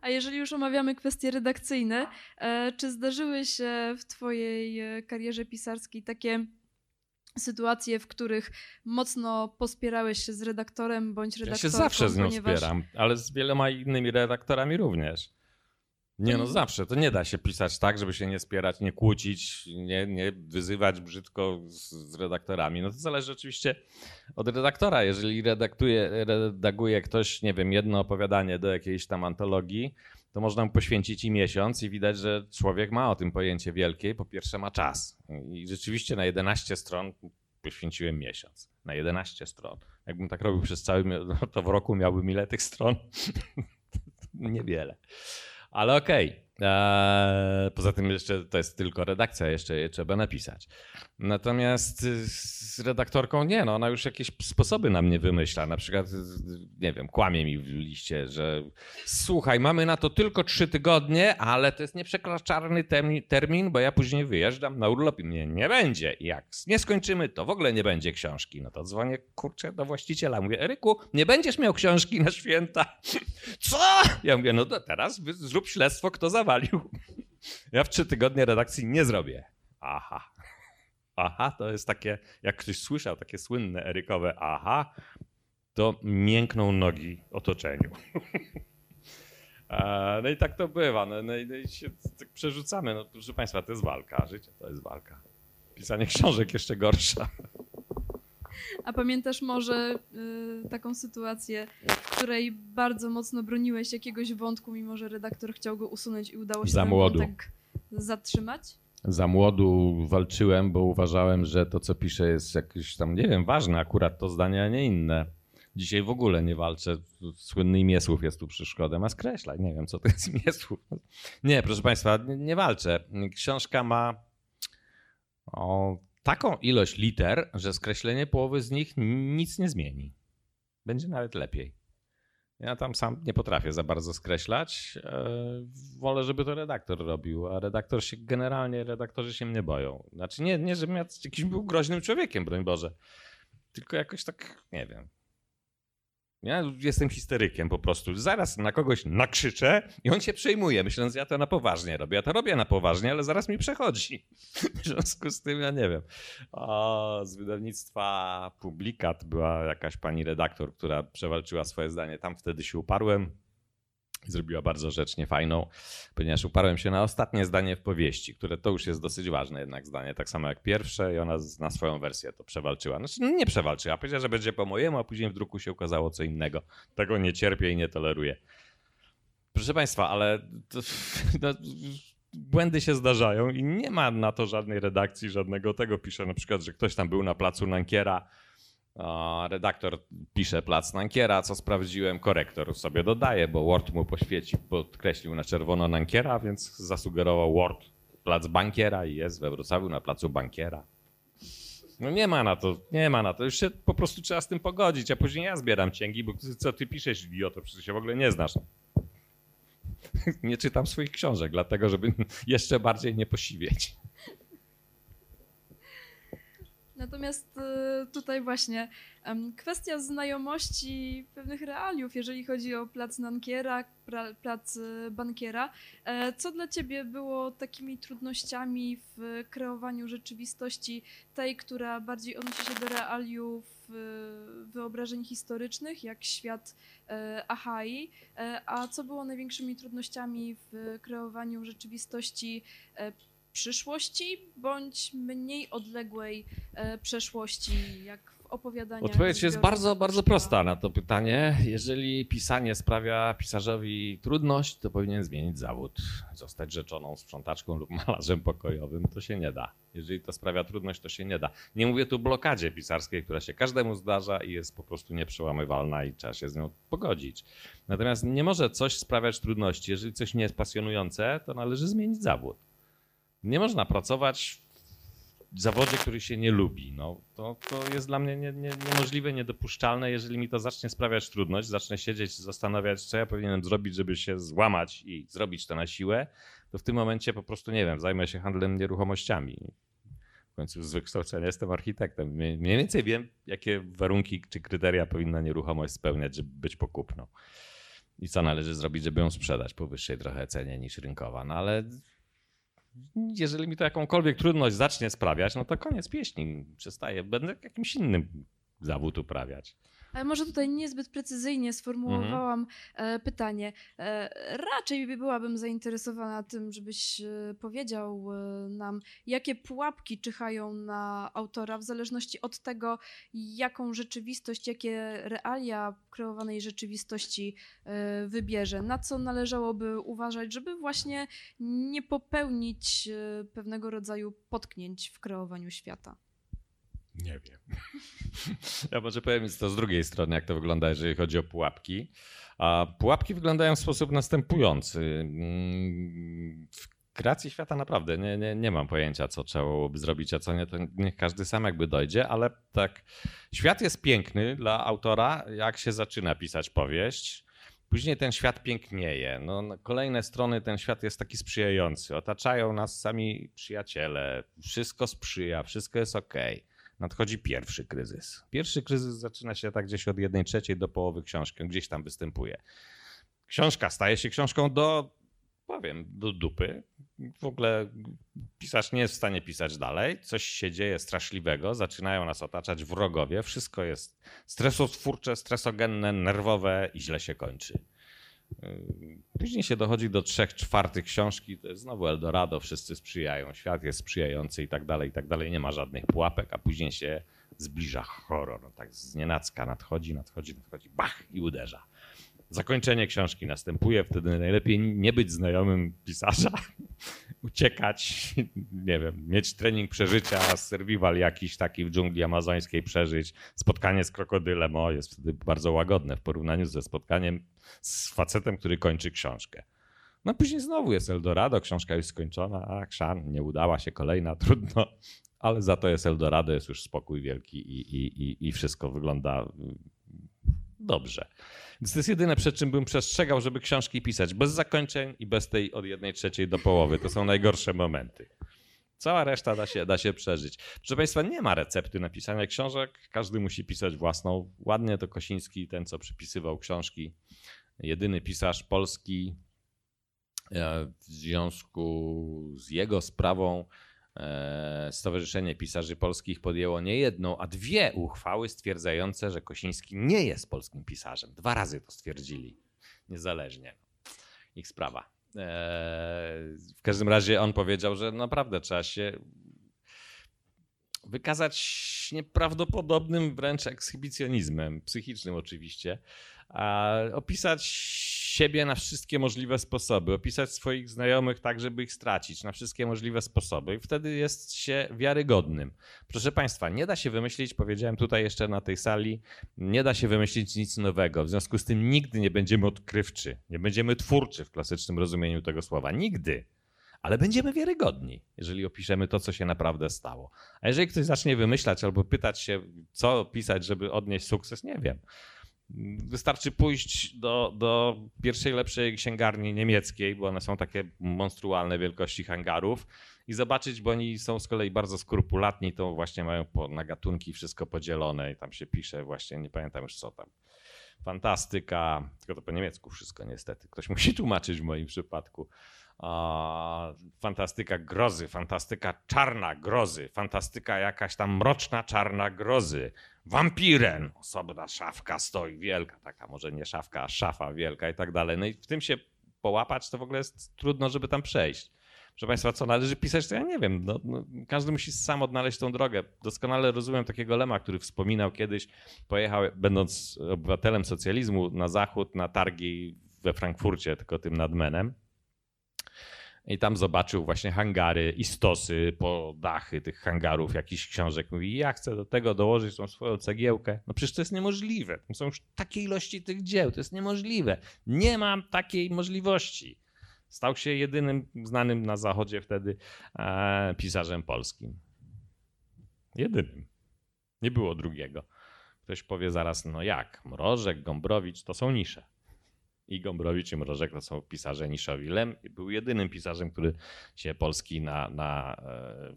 A jeżeli już omawiamy kwestie redakcyjne, e, czy zdarzyły się w Twojej e, karierze pisarskiej takie sytuacje, w których mocno pospierałeś się z redaktorem bądź Ja redaktorką? się zawsze z nią ponieważ... spieram, ale z wieloma innymi redaktorami również. Nie no, zawsze. To nie da się pisać tak, żeby się nie spierać, nie kłócić, nie, nie wyzywać brzydko z, z redaktorami. No to zależy oczywiście od redaktora. Jeżeli redaktuje, redaguje ktoś, nie wiem, jedno opowiadanie do jakiejś tam antologii, to można mu poświęcić i miesiąc i widać, że człowiek ma o tym pojęcie wielkie. Po pierwsze ma czas. I rzeczywiście na 11 stron poświęciłem miesiąc. Na 11 stron. Jakbym tak robił przez cały, no to w roku miałbym ile tych stron? Niewiele. Ale okej. Eee, Poza tym jeszcze to jest tylko redakcja, jeszcze je trzeba napisać. Natomiast z redaktorką nie, no ona już jakieś sposoby na mnie wymyśla. Na przykład, nie wiem, kłamie mi w liście, że słuchaj, mamy na to tylko trzy tygodnie, ale to jest nieprzekraczalny termin, bo ja później wyjeżdżam na urlop i mnie nie będzie. I jak nie skończymy, to w ogóle nie będzie książki. No to dzwonię, kurczę, do właściciela. Mówię, Eryku, nie będziesz miał książki na święta. Co? Ja mówię, no to teraz zrób śledztwo, kto zawalił. Ja w trzy tygodnie redakcji nie zrobię. Aha. Aha, to jest takie, jak ktoś słyszał, takie słynne erykowe aha, to miękną nogi otoczeniu. E, No i tak to bywa. No, no, i- no i się tak przerzucamy. No, proszę Państwa, to jest walka. Życie to jest walka. Pisanie książek jeszcze gorsza. A pamiętasz może y, taką sytuację, w której bardzo mocno broniłeś jakiegoś wątku, mimo że redaktor chciał go usunąć i udało się Za ten młodu. zatrzymać? Za młodu walczyłem, bo uważałem, że to, co piszę, jest jakieś tam, nie wiem, ważne, akurat to zdanie, a nie inne. Dzisiaj w ogóle nie walczę. Słynny Miesłów jest tu przeszkodą, a skreślaj. Nie wiem, co to jest Miesłów. Nie, proszę Państwa, nie, nie walczę. Książka ma o, taką ilość liter, że skreślenie połowy z nich nic nie zmieni. Będzie nawet lepiej. Ja tam sam nie potrafię za bardzo skreślać. E, wolę, żeby to redaktor robił, a redaktor się generalnie, redaktorzy się mnie boją. Znaczy nie, nie żebym ja jakimś był groźnym człowiekiem, broń Boże. Tylko jakoś tak, nie wiem. Ja jestem histerykiem po prostu. Zaraz na kogoś nakrzyczę i on się przejmuje, myśląc, że ja to na poważnie robię. Ja to robię na poważnie, ale zaraz mi przechodzi. W związku z tym, ja nie wiem. O, z wydawnictwa Publikat była jakaś pani redaktor, która przewalczyła swoje zdanie. Tam wtedy się uparłem. Zrobiła bardzo rzecz niefajną, ponieważ uparłem się na ostatnie zdanie w powieści, które to już jest dosyć ważne jednak zdanie, tak samo jak pierwsze i ona na swoją wersję to przewalczyła. Znaczy nie przewalczyła, powiedziała, że będzie po mojemu, a później w druku się okazało co innego. Tego nie cierpię i nie toleruję. Proszę Państwa, ale to, no, błędy się zdarzają i nie ma na to żadnej redakcji, żadnego tego. Pisze na przykład, że ktoś tam był na placu Nankiera, redaktor pisze plac Nankiera, co sprawdziłem, korektor sobie dodaje, bo Word mu poświeci, podkreślił na czerwono Nankiera, więc zasugerował Word plac Bankiera i jest we Wrocławiu na placu Bankiera. No nie ma na to, nie ma na to. Już się po prostu trzeba z tym pogodzić, a później ja zbieram cięgi, bo co ty piszesz, idioto, przecież się w ogóle nie znasz. Nie czytam swoich książek, dlatego żeby jeszcze bardziej nie posiwieć. Natomiast e, tutaj właśnie kwestia znajomości pewnych realiów, jeżeli chodzi o plac Nankiera, plac e, Bankiera. E, Co dla ciebie było takimi trudnościami w kreowaniu rzeczywistości tej, która bardziej odnosi się do realiów e, wyobrażeń historycznych, jak świat e, Achai, E, a co było największymi trudnościami w kreowaniu rzeczywistości przyszłości bądź mniej odległej e, przeszłości, jak w opowiadaniach. Odpowiedź jest bardzo, bardzo prosta na to pytanie. Jeżeli pisanie sprawia pisarzowi trudność, to powinien zmienić zawód. Zostać rzeczoną sprzątaczką lub malarzem pokojowym, to się nie da. Jeżeli to sprawia trudność, to się nie da. Nie mówię tu blokadzie pisarskiej, która się każdemu zdarza i jest po prostu nieprzełamywalna i trzeba się z nią pogodzić. Natomiast nie może coś sprawiać trudności. Jeżeli coś nie jest pasjonujące, to należy zmienić zawód. Nie można pracować zawodzie, który się nie lubi. No, to, to jest dla mnie nie, nie, niemożliwe, niedopuszczalne. Jeżeli mi to zacznie sprawiać trudność, zacznę siedzieć, zastanawiać, co ja powinienem zrobić, żeby się złamać i zrobić to na siłę, to w tym momencie po prostu, nie wiem, zajmę się handlem nieruchomościami. W końcu z wykształcenia jestem architektem. Mniej więcej wiem, jakie warunki czy kryteria powinna nieruchomość spełniać, żeby być pokupną. I co należy zrobić, żeby ją sprzedać po wyższej trochę cenie niż rynkowa. No ale jeżeli mi to jakąkolwiek trudność zacznie sprawiać, no to koniec pieśni. Przestaję. Będę jakimś innym zawód uprawiać. Może tutaj niezbyt precyzyjnie sformułowałam mhm. pytanie. E, raczej byłabym zainteresowana tym, żebyś e, powiedział nam, jakie pułapki czyhają na autora w zależności od tego, jaką rzeczywistość, jakie realia kreowanej rzeczywistości wybierze. Na co należałoby uważać, żeby właśnie nie popełnić pewnego rodzaju potknięć w kreowaniu świata. Nie wiem. Ja może powiem to z drugiej strony, jak to wygląda, jeżeli chodzi o pułapki. A pułapki wyglądają w sposób następujący. Mm, w kreacji świata naprawdę nie, nie, nie mam pojęcia, co trzeba byłoby zrobić, a co nie, to niech każdy sam jakby dojdzie, ale tak, świat jest piękny dla autora, jak się zaczyna pisać powieść. Później ten świat pięknieje. No, kolejne strony ten świat jest taki sprzyjający. Otaczają nas sami przyjaciele. Wszystko sprzyja, wszystko jest ok nadchodzi pierwszy kryzys. Pierwszy kryzys zaczyna się tak gdzieś od jednej trzeciej do połowy książki, gdzieś tam występuje. Książka staje się książką do, powiem, do dupy. W ogóle pisarz nie jest w stanie pisać dalej. Coś się dzieje straszliwego, zaczynają nas otaczać wrogowie. Wszystko jest stresotwórcze, stresogenne, nerwowe i źle się kończy. Później się dochodzi do trzech czwartych książki, to jest znowu Eldorado, wszyscy sprzyjają, świat jest sprzyjający i tak dalej, i tak dalej, nie ma żadnych pułapek, a później się zbliża horror, no tak z nienacka nadchodzi, nadchodzi, nadchodzi, bach i uderza. Zakończenie książki następuje, wtedy najlepiej nie być znajomym pisarza, uciekać, nie wiem, mieć trening przeżycia, survival jakiś taki w dżungli amazońskiej przeżyć, spotkanie z krokodylem, o, jest wtedy bardzo łagodne w porównaniu ze spotkaniem z facetem, który kończy książkę. No później znowu jest Eldorado, książka już skończona, a krzan, nie udała się kolejna, trudno, ale za to jest Eldorado, jest już spokój wielki i, i, i, i wszystko wygląda dobrze. Więc to jest jedyne, przed czym bym przestrzegał, żeby książki pisać bez zakończeń i bez tej od jednej trzeciej do połowy. To są najgorsze momenty. Cała reszta da się, da się przeżyć. Proszę Państwa, nie ma recepty na pisanie książek. Każdy musi pisać własną. Ładnie to Kosiński, ten co przypisywał książki, jedyny pisarz polski e, w związku z jego sprawą Stowarzyszenie Pisarzy Polskich podjęło nie jedną, a dwie uchwały stwierdzające, że Kosiński nie jest polskim pisarzem. Dwa razy to stwierdzili, niezależnie. Ich sprawa. E, w każdym razie on powiedział, że naprawdę trzeba się wykazać nieprawdopodobnym wręcz ekshibicjonizmem, psychicznym oczywiście, opisać siebie na wszystkie możliwe sposoby, opisać swoich znajomych tak, żeby ich stracić na wszystkie możliwe sposoby i wtedy jest się wiarygodnym. Proszę Państwa, nie da się wymyślić, powiedziałem tutaj jeszcze na tej sali, nie da się wymyślić nic nowego. W związku z tym nigdy nie będziemy odkrywczy, nie będziemy twórczy w klasycznym rozumieniu tego słowa. Nigdy ale będziemy wiarygodni, jeżeli opiszemy to, co się naprawdę stało. A jeżeli ktoś zacznie wymyślać albo pytać się, co pisać, żeby odnieść sukces, nie wiem. Wystarczy pójść do, do pierwszej lepszej księgarni niemieckiej, bo one są takie monstrualne wielkości hangarów i zobaczyć, bo oni są z kolei bardzo skrupulatni, to właśnie mają po, na gatunki wszystko podzielone i tam się pisze właśnie, nie pamiętam już co tam. Fantastyka, tylko to po niemiecku wszystko niestety. Ktoś musi tłumaczyć w moim przypadku fantastyka grozy, fantastyka czarna grozy, fantastyka jakaś tam mroczna czarna grozy, wampiren, osobna szafka stoi wielka, taka może nie szafka, a szafa wielka i tak dalej. No i w tym się połapać to w ogóle jest trudno, żeby tam przejść. Proszę Państwa, co należy pisać, to ja nie wiem. No, no, każdy musi sam odnaleźć tą drogę. Doskonale rozumiem takiego Lema, który wspominał kiedyś, pojechał, będąc obywatelem socjalizmu, na zachód, na targi we Frankfurcie, tylko tym nad Menem. I tam zobaczył właśnie hangary i stosy po dachy tych hangarów, jakichś książek. Mówi, ja chcę do tego dołożyć tą swoją cegiełkę. No przecież to jest niemożliwe. Tam są już takie ilości tych dzieł, to jest niemożliwe. Nie mam takiej możliwości. Stał się jedynym znanym na zachodzie wtedy e, pisarzem polskim. Jedynym. Nie było drugiego. Ktoś powie zaraz, no jak, Mrożek, Gombrowicz to są nisze. I Gombrowicz i Mrożek to są pisarze niszowi. Lem był jedynym pisarzem, który się Polski na, na, e,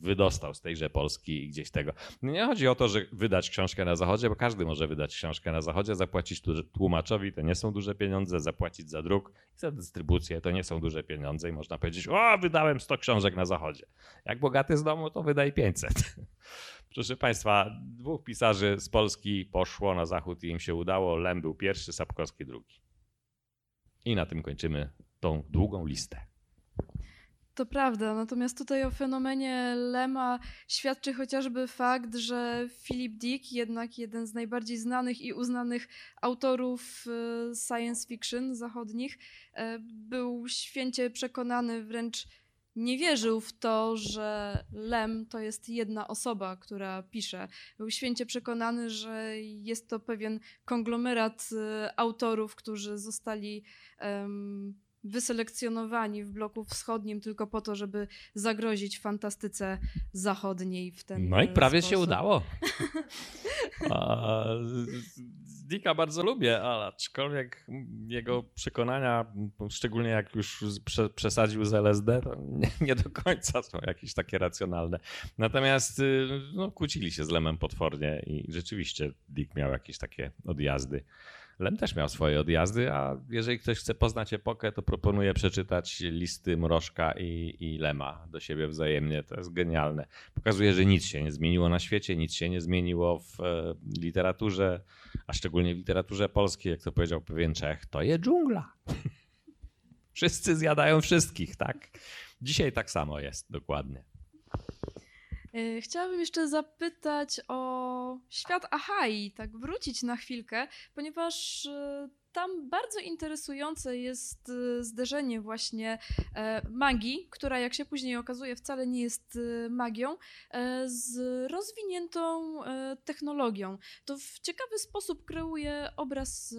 wydostał z tejże Polski i gdzieś tego. Nie chodzi o to, że wydać książkę na zachodzie, bo każdy może wydać książkę na zachodzie, zapłacić tłumaczowi to nie są duże pieniądze, zapłacić za druk i za dystrybucję to nie są duże pieniądze i można powiedzieć, o wydałem 100 książek na zachodzie. Jak bogaty z domu, to wydaj 500. Proszę Państwa, dwóch pisarzy z Polski poszło na zachód i im się udało. Lem był pierwszy, Sapkowski drugi. I na tym kończymy tą długą listę. To prawda, natomiast tutaj o fenomenie Lema świadczy chociażby fakt, że Philip Dick, jednak jeden z najbardziej znanych i uznanych autorów e, science fiction zachodnich, e, był święcie przekonany, wręcz nie wierzył w to, że Lem to jest jedna osoba, która pisze. Był święcie przekonany, że jest to pewien konglomerat e, autorów, którzy zostali um, wyselekcjonowani w bloku wschodnim tylko po to, żeby zagrozić fantastyce zachodniej w ten No i prawie sposób. się udało. Dicka bardzo lubię, ale aczkolwiek jego przekonania, szczególnie jak już przesadził z LSD, to nie, nie, do końca są jakieś takie racjonalne. Natomiast y, no, kłócili się z Lemem potwornie i rzeczywiście Dick miał jakieś takie odjazdy. Lem też miał swoje odjazdy, a jeżeli ktoś chce poznać epokę, to proponuję przeczytać listy Mrożka i, i Lema do siebie wzajemnie. To jest genialne. Pokazuje, że nic się nie zmieniło na świecie, nic się nie zmieniło w e, literaturze, a szczególnie w literaturze polskiej, jak to powiedział pewien Czech, to jest dżungla. Wszyscy zjadają wszystkich, tak? Dzisiaj tak samo jest, dokładnie. E, chciałabym jeszcze zapytać o świat Ahai, tak wrócić na chwilkę, ponieważ e, tam bardzo interesujące jest y, zderzenie właśnie e, magii, która jak się później okazuje wcale nie jest y, magią, e, z rozwiniętą e, technologią. To w ciekawy sposób kreuje obraz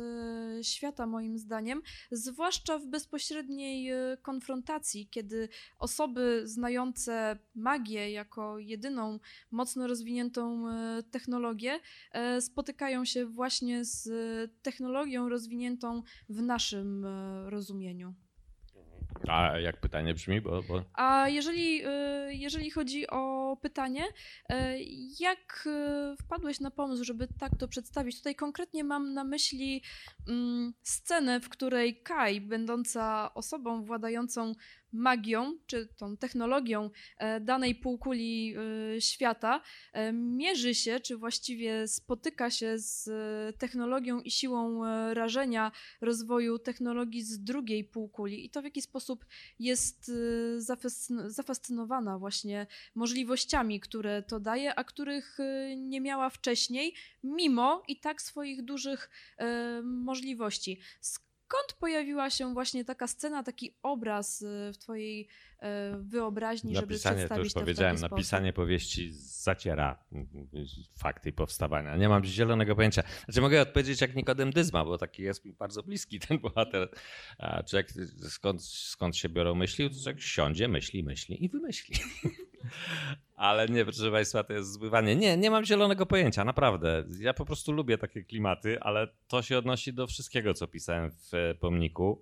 świata moim zdaniem, zwłaszcza w bezpośredniej konfrontacji, kiedy osoby znające magię jako jedyną mocno rozwiniętą technologię spotykają się właśnie z technologią rozwiniętą rozwiniętą w naszym e, rozumieniu. A jak pytanie brzmi? Bo, bo... A jeżeli, e, jeżeli chodzi o pytanie, e, jak wpadłeś na pomysł, żeby tak to przedstawić? Tutaj konkretnie mam na myśli mm, scenę, w której Kai, będąca osobą władającą magią, czy tą technologią e, danej półkuli e, świata, e, mierzy się, czy właściwie spotyka się z technologią i siłą rażenia rozwoju technologii z drugiej półkuli. I to w jaki sposób jest zafascynowana właśnie możliwościami, które to daje, a których nie miała wcześniej, mimo i tak swoich dużych możliwości skąd pojawiła się właśnie taka scena, taki obraz y, w twojej wyobraźni, napisanie, żeby przedstawić to już to powiedziałem, w napisanie powieści zaciera mm, fakty powstawania. Nie mam zielonego pojęcia. Znaczy mogę odpowiedzieć jak Nikodem Dyzma, bo taki jest mi bardzo bliski ten bohater. A człowiek, skąd, skąd się biorą myśli? To człowiek siądzie, myśli, myśli i wymyśli. Ale nie, proszę Państwa, to jest zbywanie. Nie, nie mam zielonego pojęcia, naprawdę. Ja po prostu lubię takie klimaty, ale to się odnosi do wszystkiego, co pisałem w e, pomniku.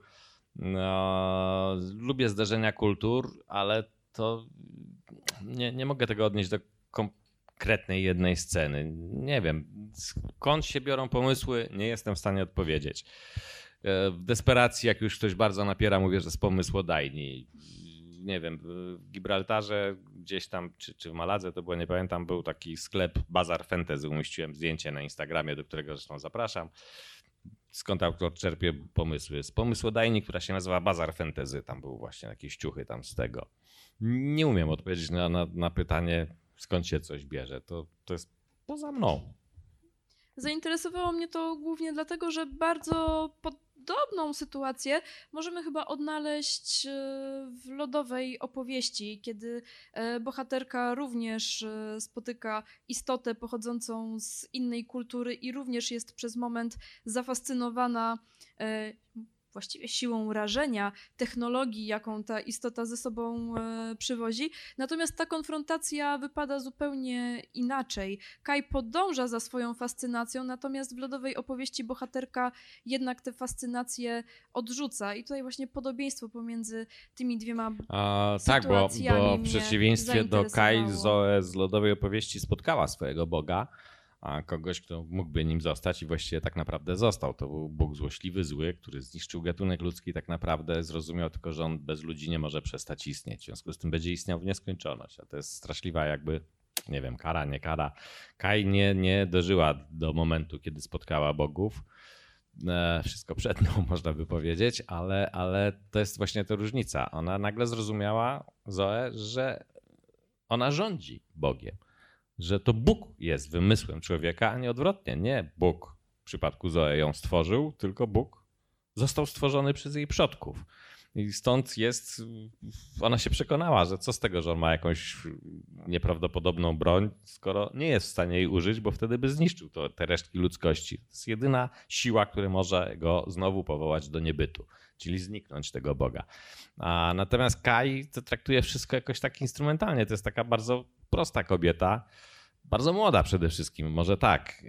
No, lubię zderzenia kultur, ale to nie, nie mogę tego odnieść do konkretnej jednej sceny. Nie wiem, skąd się biorą pomysły, nie jestem w stanie odpowiedzieć. E, w desperacji, jak już ktoś bardzo napiera, mówię, że z pomysłodajni nie wiem, w Gibraltarze gdzieś tam, czy, czy w Maladze, to było, nie pamiętam, był taki sklep Bazar Fantasy, umieściłem zdjęcie na Instagramie, do którego zresztą zapraszam. Skąd autor czerpie pomysły? Z pomysłodajni, która się nazywa Bazar Fantasy, tam był właśnie jakieś ciuchy tam z tego. Nie umiem odpowiedzieć na, na, na pytanie, skąd się coś bierze. To, to jest poza mną. Zainteresowało mnie to głównie dlatego, że bardzo pod podobną sytuację możemy chyba odnaleźć e, w lodowej opowieści, kiedy e, bohaterka również e, spotyka istotę pochodzącą z innej kultury i również jest przez moment zafascynowana właściwie siłą rażenia technologii, jaką ta istota ze sobą e, przywozi. Natomiast ta konfrontacja wypada zupełnie inaczej. Kai podąża za swoją fascynacją, natomiast w lodowej opowieści bohaterka jednak tę fascynację odrzuca. I tutaj właśnie podobieństwo pomiędzy tymi dwiema A, tak, bo, sytuacjami bo w przeciwieństwie do Kai. Zoe z lodowej opowieści spotkała swojego Boga, a kogoś, kto mógłby nim zostać i właściwie tak naprawdę został. To był Bóg złośliwy, zły, który zniszczył gatunek ludzki tak naprawdę, zrozumiał tylko, że on bez ludzi nie może przestać istnieć. W związku z tym będzie istniał w nieskończoność, a to jest straszliwa jakby, nie wiem, kara, nie kara. Kai nie, nie dożyła do momentu, kiedy spotkała bogów. E, Wszystko przed nią, można by powiedzieć, ale, ale to jest właśnie ta różnica. Ona nagle zrozumiała, Zoe, że ona rządzi Bogiem, że to Bóg jest wymysłem człowieka, a nie odwrotnie. Nie Bóg w przypadku Zoe ją stworzył, tylko Bóg został stworzony przez jej przodków. I stąd jest, ona się przekonała, że co z tego, że on ma jakąś nieprawdopodobną broń, skoro nie jest w stanie jej użyć, bo wtedy by zniszczył to, te resztki ludzkości. To jest jedyna siła, która może go znowu powołać do niebytu, czyli zniknąć tego Boga. A natomiast Kai to traktuje wszystko jakoś tak instrumentalnie. To jest taka bardzo prosta kobieta, bardzo młoda przede wszystkim, może tak.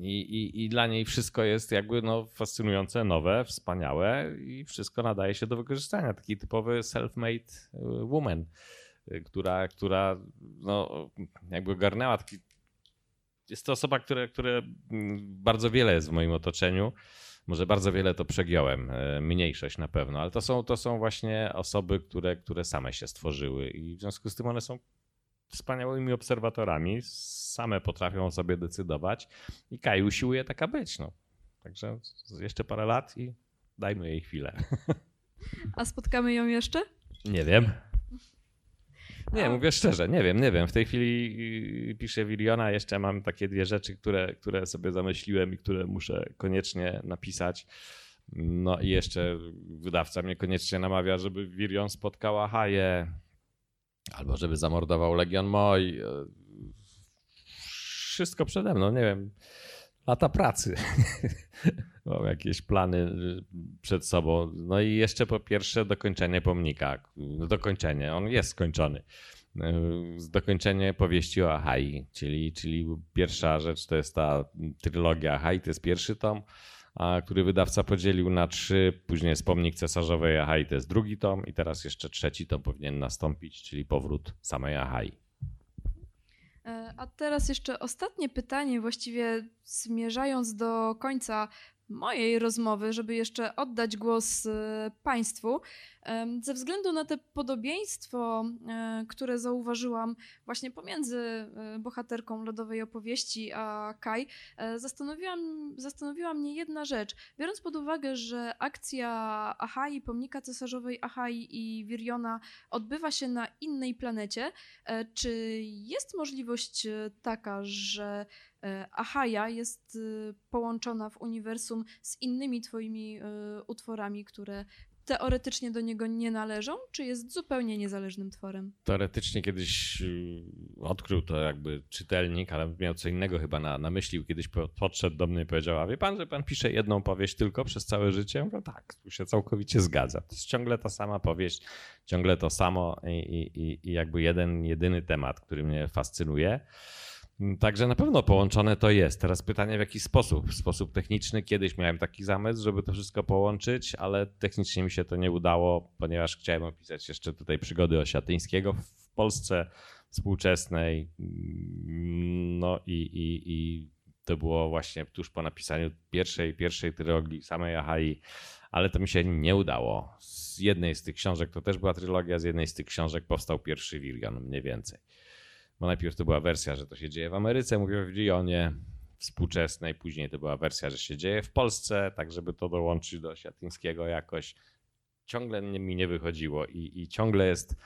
I, i, I dla niej wszystko jest jakby no, fascynujące, nowe, wspaniałe i wszystko nadaje się do wykorzystania. Taki typowy self-made y, woman, y, która, która no, jakby ogarnęła taki. Jest to osoba, która, która mm, bardzo wiele jest w moim otoczeniu. Może bardzo wiele to przegiąłem, e, mniejszość na pewno, ale to są, to są właśnie osoby, które, które same się stworzyły i w związku z tym one są wspaniałymi obserwatorami, same potrafią o sobie decydować i Kai usiłuje taka być. No. Także jeszcze parę lat i dajmy jej chwilę. A spotkamy ją jeszcze? Nie wiem. Nie, mówię szczerze, nie wiem, nie wiem. W tej chwili y, piszę Wiliona, jeszcze mam takie dwie rzeczy, które, które sobie zamyśliłem i które muszę koniecznie napisać. No i jeszcze wydawca mnie koniecznie namawia, żeby Wirion spotkała Haję, albo żeby zamordował Legion Moj. Y, Wszystko przede mną, nie wiem. Lata pracy. Mam jakieś plany y, przed sobą. No i jeszcze po pierwsze dokończenie pomnika. Dokończenie, on jest skończony. Y, Dokończenie powieści o Ahai, czyli, czyli pierwsza rzecz to jest ta trylogia Ahai, to jest pierwszy tom, który wydawca podzielił na trzy. Później jest pomnik cesarzowej Ahai, to jest drugi tom i teraz jeszcze trzeci tom powinien nastąpić, czyli powrót samej Ahai. E, A teraz jeszcze ostatnie pytanie, właściwie zmierzając do końca mojej rozmowy, żeby jeszcze oddać głos e, Państwu. Ze względu na te podobieństwo, e, które zauważyłam właśnie pomiędzy e, bohaterką lodowej opowieści a Kai, zastanowiłam, zastanowiła mnie jedna rzecz. Biorąc pod uwagę, że akcja Ahai, pomnika cesarzowej Ahai i Wiriona odbywa się na innej planecie, Czy jest możliwość taka, że Ahaja jest e, połączona w uniwersum z innymi twoimi e, utworami, które teoretycznie do niego nie należą, czy jest zupełnie niezależnym tworem? teoretycznie kiedyś y, odkrył to jakby czytelnik, ale miał co innego chyba na, na myśli. Kiedyś po- podszedł do mnie i powiedział, a wie pan, że pan pisze jedną powieść tylko przez całe życie? Ja mówię, tak, tu się całkowicie zgadza. To jest ciągle ta sama powieść, ciągle to samo i, i- i jakby jeden, jedyny temat, który mnie fascynuje. Także na pewno połączone to jest. Teraz pytanie w jaki sposób? W sposób techniczny. Kiedyś miałem taki zamysł, żeby to wszystko połączyć, ale technicznie mi się to nie udało, ponieważ chciałem opisać jeszcze tutaj przygody Osiatyńskiego w Polsce współczesnej. No i, i, i to było właśnie tuż po napisaniu pierwszej, pierwszej trylogii samej Ahai, ale to mi się nie udało. Z jednej z tych książek to też była trylogia, z jednej z tych książek powstał pierwszy Wirion, mniej więcej. Bo najpierw to była wersja, że to się dzieje w Ameryce, mówię o Wirionie współczesnej, później to była wersja, że się dzieje w Polsce, tak żeby to dołączyć do Siatyńskiego jakoś. Ciągle mi nie wychodziło i, i ciągle jest,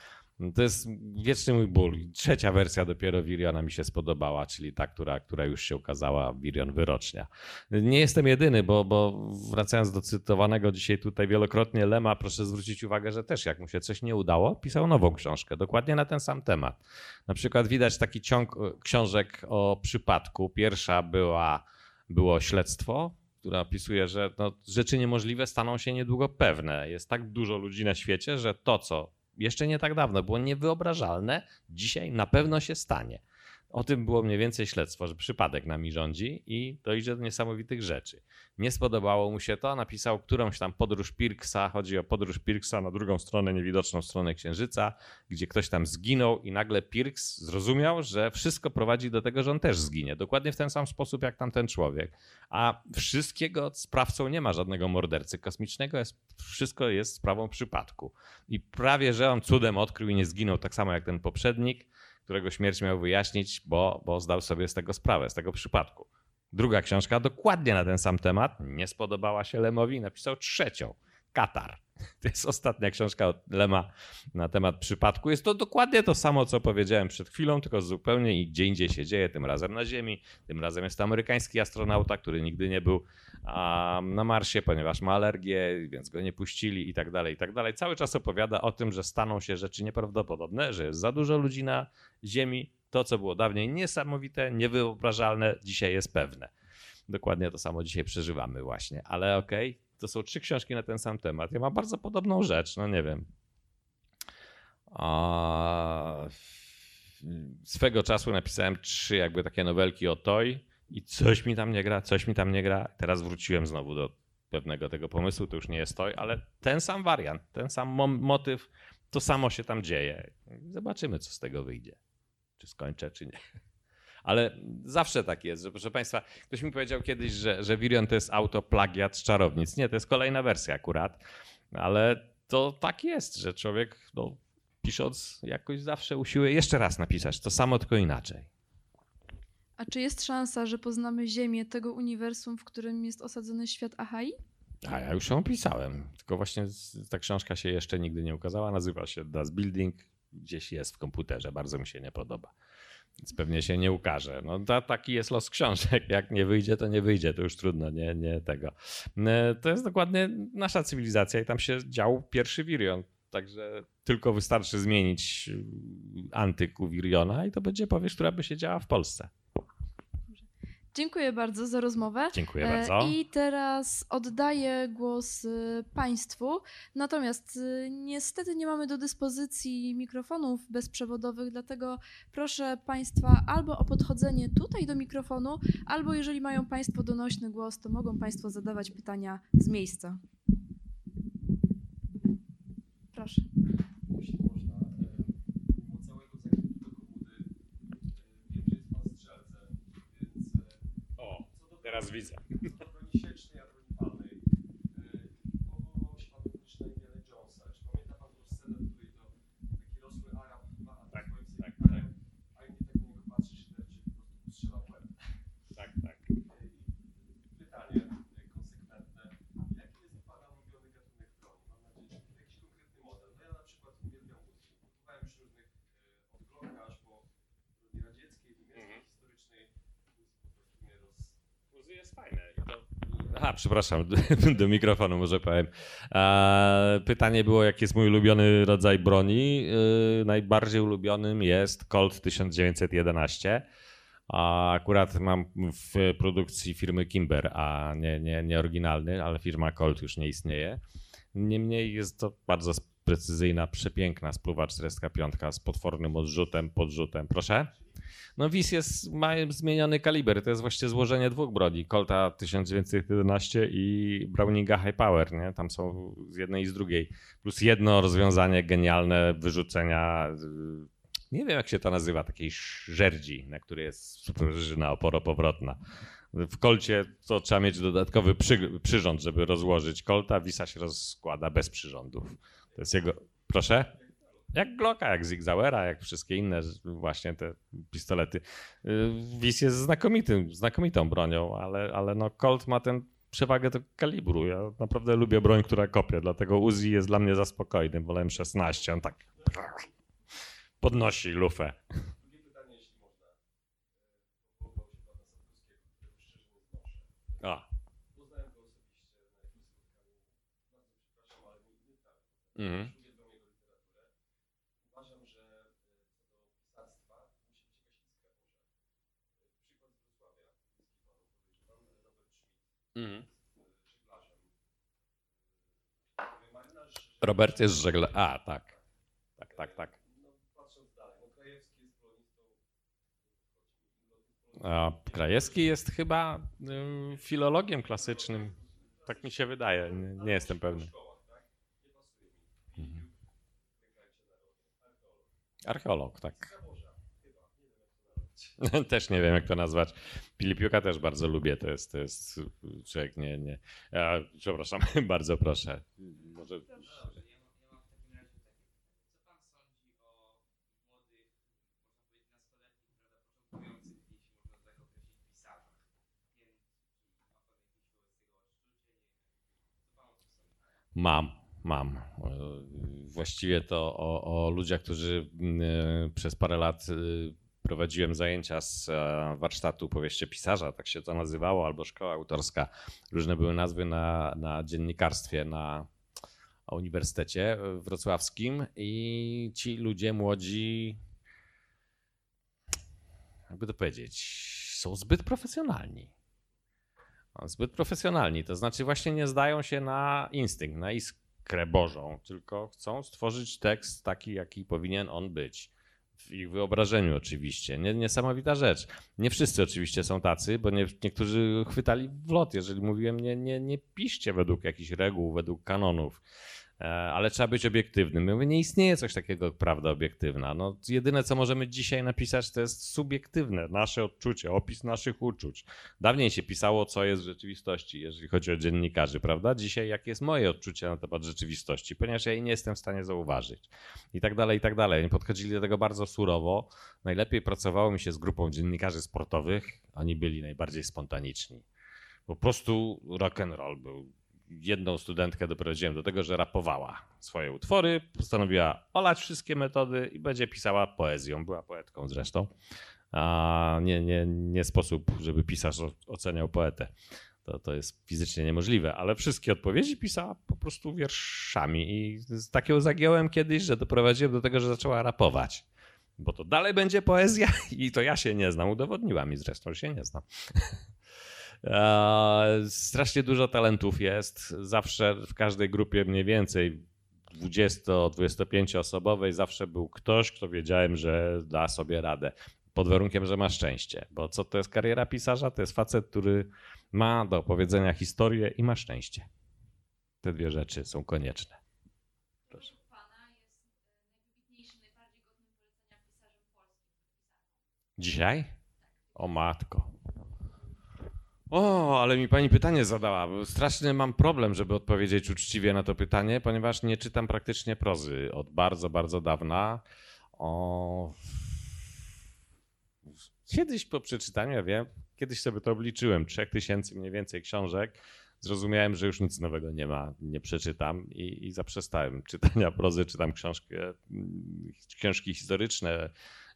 to jest wieczny mój ból. Trzecia wersja dopiero Wiriona mi się spodobała, czyli ta, która, która już się ukazała, Wirion Wyrocznia. Nie jestem jedyny, bo, bo wracając do cytowanego dzisiaj tutaj wielokrotnie Lema, proszę zwrócić uwagę, że też jak mu się coś nie udało, pisał nową książkę, dokładnie na ten sam temat. Na przykład widać taki ciąg książek o przypadku. Pierwsza była, było śledztwo która opisuje, że no, rzeczy niemożliwe staną się niedługo pewne. Jest tak dużo ludzi na świecie, że to, co jeszcze nie tak dawno było niewyobrażalne, dzisiaj na pewno się stanie. O tym było mniej więcej śledztwo, że przypadek nami rządzi i dojdzie do niesamowitych rzeczy. Nie spodobało mu się to, napisał którąś tam podróż Pirksa, chodzi o podróż Pirksa na drugą stronę, niewidoczną stronę Księżyca, gdzie ktoś tam zginął i nagle Pirks zrozumiał, że wszystko prowadzi do tego, że on też zginie. Dokładnie w ten sam sposób jak tamten człowiek. A wszystkiego sprawcą nie ma żadnego mordercy kosmicznego, jest, wszystko jest sprawą przypadku. I prawie, że on cudem odkrył i nie zginął tak samo jak ten poprzednik, którego śmierć miał wyjaśnić, bo, bo zdał sobie z tego sprawę, z tego przypadku. Druga książka dokładnie na ten sam temat, nie spodobała się Lemowi. I napisał trzecią, Katar. To jest ostatnia książka od Lema na temat przypadku. Jest to dokładnie to samo, co powiedziałem przed chwilą, tylko zupełnie gdzie indziej się dzieje, tym razem na Ziemi. Tym razem jest to amerykański astronauta, który nigdy nie był na Marsie, ponieważ ma alergię, więc go nie puścili i tak dalej, i tak dalej. Cały czas opowiada o tym, że staną się rzeczy nieprawdopodobne, że jest za dużo ludzi na Ziemi. To, co było dawniej niesamowite, niewyobrażalne, dzisiaj jest pewne. Dokładnie to samo dzisiaj przeżywamy właśnie, ale okej, okay, to są trzy książki na ten sam temat. Ja mam bardzo podobną rzecz, no nie wiem. A... Swego czasu napisałem trzy jakby takie nowelki o Toy i coś mi tam nie gra, coś mi tam nie gra. Teraz wróciłem znowu do pewnego tego pomysłu, to już nie jest Toy, ale ten sam wariant, ten sam motyw, to samo się tam dzieje. Zobaczymy, co z tego wyjdzie. Czy skończę, czy nie. Ale zawsze tak jest, że proszę Państwa, ktoś mi powiedział kiedyś, że, że Virion to jest auto plagiat z czarownic. Nie, to jest kolejna wersja akurat, ale to tak jest, że człowiek no, pisząc jakoś zawsze usiłuje jeszcze raz napisać to samo, tylko inaczej. A czy jest szansa, że poznamy Ziemię tego uniwersum, w którym jest osadzony świat Ahai? A ja już ją opisałem, tylko właśnie ta książka się jeszcze nigdy nie ukazała. Nazywa się Das Building, gdzieś jest w komputerze, bardzo mi się nie podoba. Więc pewnie się nie ukaże. No, taki jest los książek. Jak nie wyjdzie, to nie wyjdzie. To już trudno, nie, nie tego. E, to jest dokładnie nasza cywilizacja i tam się dział pierwszy Wirion. Także tylko wystarczy zmienić antyku Wiriona i to będzie powieść, która by się działa w Polsce. Dziękuję bardzo za rozmowę. Dziękuję bardzo. I teraz oddaję głos y, Państwu. Natomiast y, niestety nie mamy do dyspozycji mikrofonów bezprzewodowych, dlatego proszę Państwa albo o podchodzenie tutaj do mikrofonu, albo jeżeli mają Państwo donośny głos, to mogą Państwo zadawać pytania z miejsca. Proszę. Teraz widzę. Przepraszam, do mikrofonu może powiem. Pytanie było, jaki jest mój ulubiony rodzaj broni. Y, najbardziej ulubionym jest Colt 1911. A akurat mam w produkcji firmy Kimber, a nie, nie, nie oryginalny, ale firma Colt już nie istnieje. Niemniej jest to bardzo precyzyjna, przepiękna spluwa 45 z potwornym odrzutem, podrzutem. Proszę? No WIS jest, ma zmieniony kaliber. To jest właściwie złożenie dwóch broni. Colta 1911 i Browninga High Power. Nie? Tam są z jednej i z drugiej. Plus jedno rozwiązanie genialne wyrzucenia nie wiem jak się to nazywa, takiej żerdzi, na której jest sprężyna oporopowrotna. W kolcie to trzeba mieć dodatkowy przy, przyrząd, żeby rozłożyć kolta. Wisa się rozkłada bez przyrządów. To jest jego. Proszę? Jak Glocka, jak Zigzauera, jak wszystkie inne właśnie te pistolety. Y, Wis jest znakomitym, znakomitą bronią, ale, ale no Colt ma ten przewagę tego kalibru. Ja naprawdę lubię broń, która kopie, dlatego Uzi jest dla mnie za spokojny. Wolę M16, on tak podnosi lufę. A. Mhm. Mhm. Robert jest żeglarzem. A, tak. Tak, tak, tak. A Krajewski jest chyba y, filologiem klasycznym. Tak mi się wydaje. Nie, nie jestem pewny. Archeolog, tak. Też nie wiem, jak to nazwać. Filipiuka też bardzo lubię. To jest, to jest człowiek, nie, nie. Ja, przepraszam, bardzo proszę. Może... Mam, mam. E, Właściwie to o, o ludziach, którzy mm, przez parę lat y, prowadziłem zajęcia z e, warsztatu powieściopisarza, tak się to nazywało, albo szkoła autorska. Różne były nazwy na, na dziennikarstwie na Uniwersytecie Wrocławskim i ci ludzie młodzi, jakby to powiedzieć, są zbyt profesjonalni. Zbyt profesjonalni, to znaczy właśnie nie zdają się na instynkt, na iskrę Bożą, tylko chcą stworzyć tekst taki, jaki powinien on być. W ich wyobrażeniu oczywiście. Nie, niesamowita rzecz. Nie wszyscy oczywiście są tacy, bo nie, niektórzy chwytali w lot, jeżeli mówiłem, nie, nie, nie piszcie według jakichś reguł, według kanonów. E, ale trzeba być obiektywnym. My mówię, nie istnieje coś takiego jak prawda obiektywna. No, jedyne, co możemy dzisiaj napisać, to jest subiektywne, nasze odczucie, opis naszych uczuć. Dawniej się pisało, co jest w rzeczywistości, jeżeli chodzi o dziennikarzy, prawda? Dzisiaj, jakie jest moje odczucie na temat rzeczywistości, ponieważ ja jej nie jestem w stanie zauważyć. I tak dalej, i tak dalej. Oni podchodzili do tego bardzo surowo. Najlepiej pracowało mi się z grupą dziennikarzy sportowych. Oni byli najbardziej spontaniczni. Po prostu rock and roll był jedną studentkę doprowadziłem do tego, że rapowała swoje utwory, postanowiła olać wszystkie metody i będzie pisała poezją. Była poetką zresztą. A nie, nie, nie sposób, żeby pisarz oceniał poetę. To, to jest fizycznie niemożliwe, ale wszystkie odpowiedzi pisała po prostu wierszami. I z takiego zagiąłem kiedyś, że doprowadziłem do tego, że zaczęła rapować. Bo to dalej będzie poezja i to ja się nie znam. Udowodniła mi zresztą, że się nie znam. Strasznie dużo talentów jest. Zawsze w każdej grupie mniej więcej 20-25 osobowej zawsze był ktoś, kto wiedziałem, że da sobie radę. Pod warunkiem, że ma szczęście. Bo co to jest kariera pisarza? To jest facet, który ma do opowiedzenia historię i ma szczęście. Te dwie rzeczy są konieczne. Proszę. Dzisiaj? O matko. O, ale mi pani pytanie zadała. Strasznie mam problem, żeby odpowiedzieć uczciwie na to pytanie, ponieważ nie czytam praktycznie prozy od bardzo, bardzo dawna. O... Kiedyś po przeczytaniu, ja wiem, kiedyś sobie to obliczyłem, trzech tysięcy mniej więcej książek, zrozumiałem, że już nic nowego nie ma, nie przeczytam i, i zaprzestałem czytania prozy, czytam książkę, książki historyczne,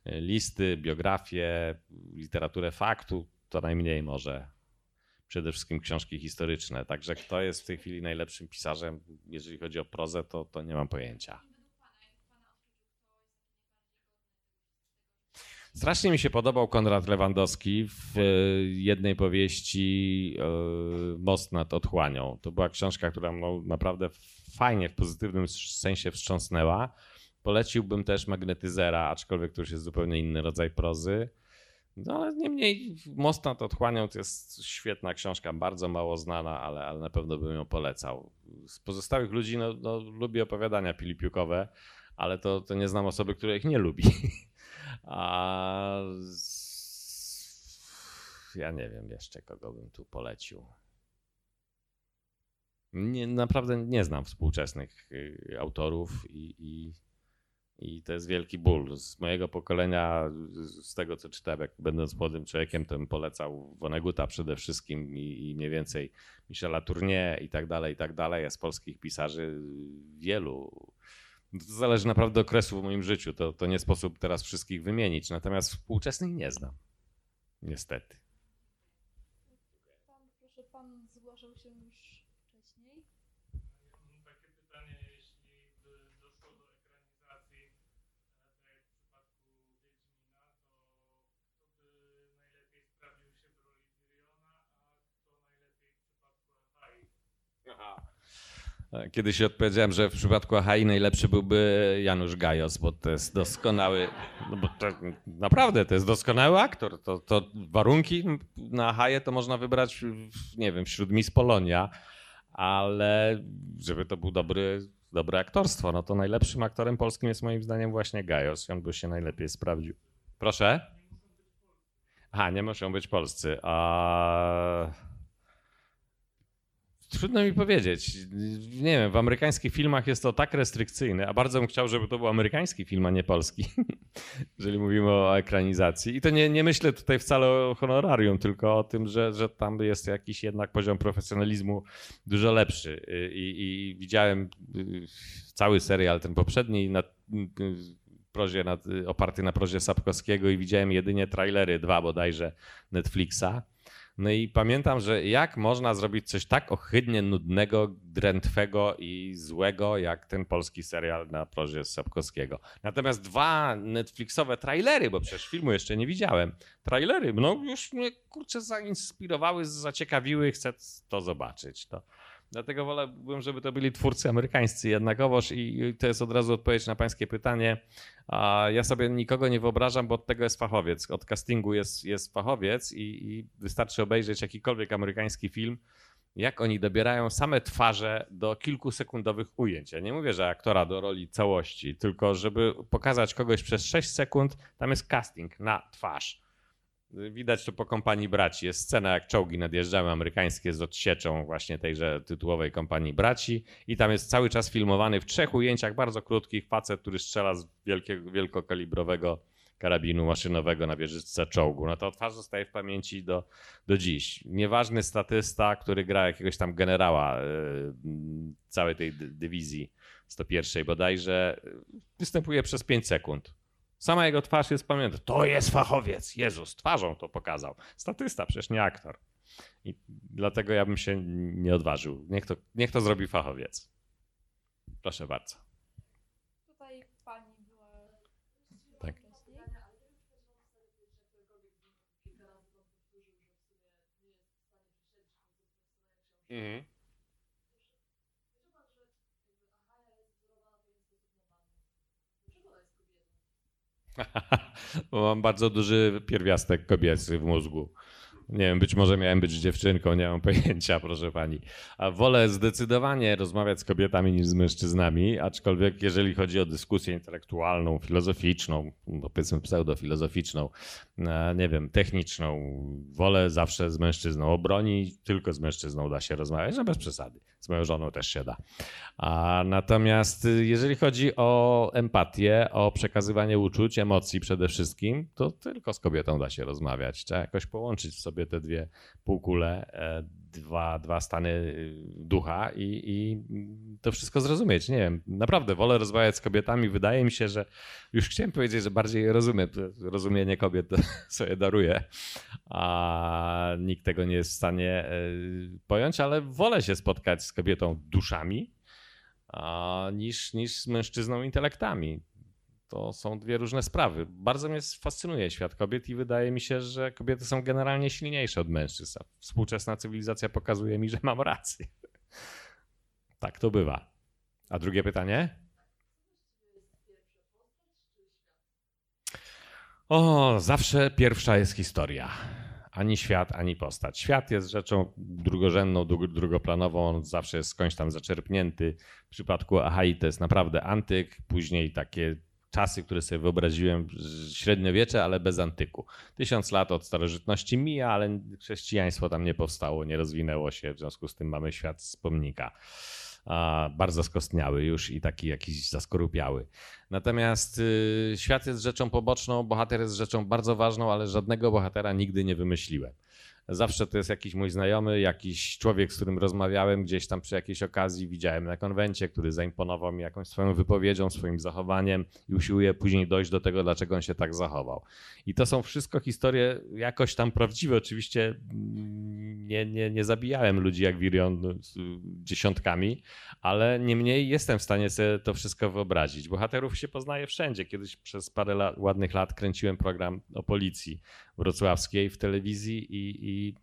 listy, biografie, literaturę faktu, to najmniej może przede wszystkim książki historyczne. Także kto jest w tej chwili najlepszym pisarzem, jeżeli chodzi o prozę, to, to nie mam pojęcia. Strasznie mi się podobał Konrad Lewandowski w e, jednej powieści e, Most nad otchłanią. To była książka, która naprawdę fajnie, w pozytywnym sensie wstrząsnęła. Poleciłbym też Magnetyzera, aczkolwiek to już jest zupełnie inny rodzaj prozy. No ale niemniej Most nad Otchłanią to jest świetna książka, bardzo mało znana, ale, ale na pewno bym ją polecał. Z pozostałych ludzi no, no, lubię opowiadania pilipiukowe, ale to, to nie znam osoby, która ich nie lubi. A ja nie wiem jeszcze, kogo bym tu polecił. Nie, naprawdę nie znam współczesnych y, autorów i, i i to jest wielki ból. Z mojego pokolenia, z tego co czytałem, jak będąc młodym człowiekiem, to bym polecał Woneguta przede wszystkim i, i mniej więcej Michela Tournier i tak dalej, i tak dalej. Z polskich pisarzy wielu. To zależy naprawdę od okresu w moim życiu. To, to nie sposób teraz wszystkich wymienić. Natomiast współczesnych nie znam. Niestety. Pan, proszę, pan zgłaszał się już wcześniej. Takie pytanie, jeśli by doszło do ekranizacji, tak jak w przypadku Wiedźmina, to kto by najlepiej sprawdził się w roli Tyriona, a kto najlepiej w przypadku Kiedyś odpowiedziałem, że w przypadku Ahai najlepszy byłby Janusz Gajos, bo to jest doskonały, no bo to, naprawdę to jest doskonały aktor. To, to warunki na Ahaję to można wybrać, nie wiem, wśród Miss Polonia, ale żeby to był dobry, dobre aktorstwo, no to najlepszym aktorem polskim jest moim zdaniem właśnie Gajos. On by się najlepiej sprawdził. Proszę? Aha, nie muszą być polscy. A... Trudno mi powiedzieć. Nie wiem, w amerykańskich filmach jest to tak restrykcyjne, a bardzo bym chciał, żeby to był amerykański film, a nie polski, jeżeli mówimy o ekranizacji. I to nie, nie myślę tutaj wcale o honorarium, tylko o tym, że, że tam jest jakiś jednak poziom profesjonalizmu dużo lepszy. I, i widziałem y, cały serial, ten poprzedni, na prozie, nad, oparty na prozie Sapkowskiego i widziałem jedynie trailery, dwa bodajże Netflixa no i pamiętam, że jak można zrobić coś tak ohydnie nudnego, drętwego i złego, jak ten polski serial na prozie Sapkowskiego. Natomiast dwa Netflixowe trailery, bo przecież filmu jeszcze nie widziałem, trailery, no już mnie kurczę zainspirowały, zaciekawiły, chcę to zobaczyć. To, Dlatego wolałbym, żeby to byli twórcy amerykańscy jednakowoż i to jest od razu odpowiedź na pańskie pytanie. Ja sobie nikogo nie wyobrażam, bo od tego jest fachowiec. Od castingu jest, jest fachowiec i, i wystarczy obejrzeć jakikolwiek amerykański film, jak oni dobierają same twarze do kilkusekundowych ujęć. Ja nie mówię, że aktora do roli całości, tylko żeby pokazać kogoś przez 6 sekund, tam jest casting na twarz. Widać to po kompanii braci. Jest scena, jak czołgi nadjeżdżały amerykańskie z odsieczą właśnie tejże tytułowej kompanii braci. I tam jest cały czas filmowany w trzech ujęciach bardzo krótkich facet, który strzela z wielkiego, wielkokalibrowego karabinu maszynowego na wieżyczce czołgu. No to twarz zostaje w pamięci do, do dziś. Nieważny statysta, który gra jakiegoś tam generała yy, całej tej dywizji 101 bodajże, występuje przez 5 sekund Sama jego twarz jest pamiętna. To jest fachowiec. Jezus, twarzą to pokazał. Statysta, przecież nie aktor. I dlatego ja bym się nie odważył. Niech to, niech to zrobi fachowiec. Proszę bardzo. Tutaj pani była. Tak. Mhm. mam bardzo duży pierwiastek kobiecy w mózgu. Nie wiem, być może miałem być dziewczynką, nie mam pojęcia, proszę pani. A wolę zdecydowanie rozmawiać z kobietami niż z mężczyznami, aczkolwiek jeżeli chodzi o dyskusję intelektualną, filozoficzną, no powiedzmy pseudofilozoficzną, e, nie wiem, techniczną, wolę zawsze z mężczyzną. O broni tylko z mężczyzną da się rozmawiać, no bez przesady. Z moją żoną też się da. A natomiast y, jeżeli chodzi o empatię, o przekazywanie uczuć, emocji przede wszystkim, to tylko z kobietą da się rozmawiać. Trzeba jakoś połączyć w sobie te dwie półkule, e, dwa, dwa stany y, ducha i, i to wszystko zrozumieć. Nie wiem, naprawdę wolę rozmawiać z kobietami. Wydaje mi się, że już chciałem powiedzieć, że bardziej rozumiem, rozumienie kobiet sobie daruje, a nikt tego nie jest w stanie e, pojąć, ale wolę się spotkać z kobietą duszami niż, niż z mężczyzną intelektami. To są dwie różne sprawy. Bardzo mnie fascynuje świat kobiet i wydaje mi się, że kobiety są generalnie silniejsze od mężczyzn. Współczesna cywilizacja pokazuje mi, że mam rację. Tak to bywa. A drugie pytanie? O, zawsze pierwsza jest historia. Ani świat, ani postać. Świat jest rzeczą drugorzędną, drugoplanową, on zawsze jest skądś tam zaczerpnięty. W przypadku Ahai to jest naprawdę antyk, później takie czasy, które sobie wyobraziłem, średniowiecze, ale bez antyku. Tysiąc lat od starożytności mija, ale chrześcijaństwo tam nie powstało, nie rozwinęło się, w związku z tym mamy świat z pomnika. Bardzo skostniały już i taki jakiś zaskorupiały. Natomiast y, świat jest rzeczą poboczną, bohater jest rzeczą bardzo ważną, ale żadnego bohatera nigdy nie wymyśliłem. Zawsze to jest jakiś mój znajomy, jakiś człowiek, z którym rozmawiałem gdzieś tam przy jakiejś okazji, widziałem na konwencie, który zaimponował mi jakąś swoją wypowiedzią, swoim zachowaniem i usiłuje później dojść do tego, dlaczego on się tak zachował. I to są wszystko historie jakoś tam prawdziwe. Oczywiście mm, nie, nie, nie zabijałem ludzi jak Wirion no, dziesiątkami, ale niemniej jestem w stanie sobie to wszystko wyobrazić. Bohaterów się poznaje wszędzie. Kiedyś przez parę lat, ładnych lat kręciłem program o policji wrocławskiej w telewizji i, i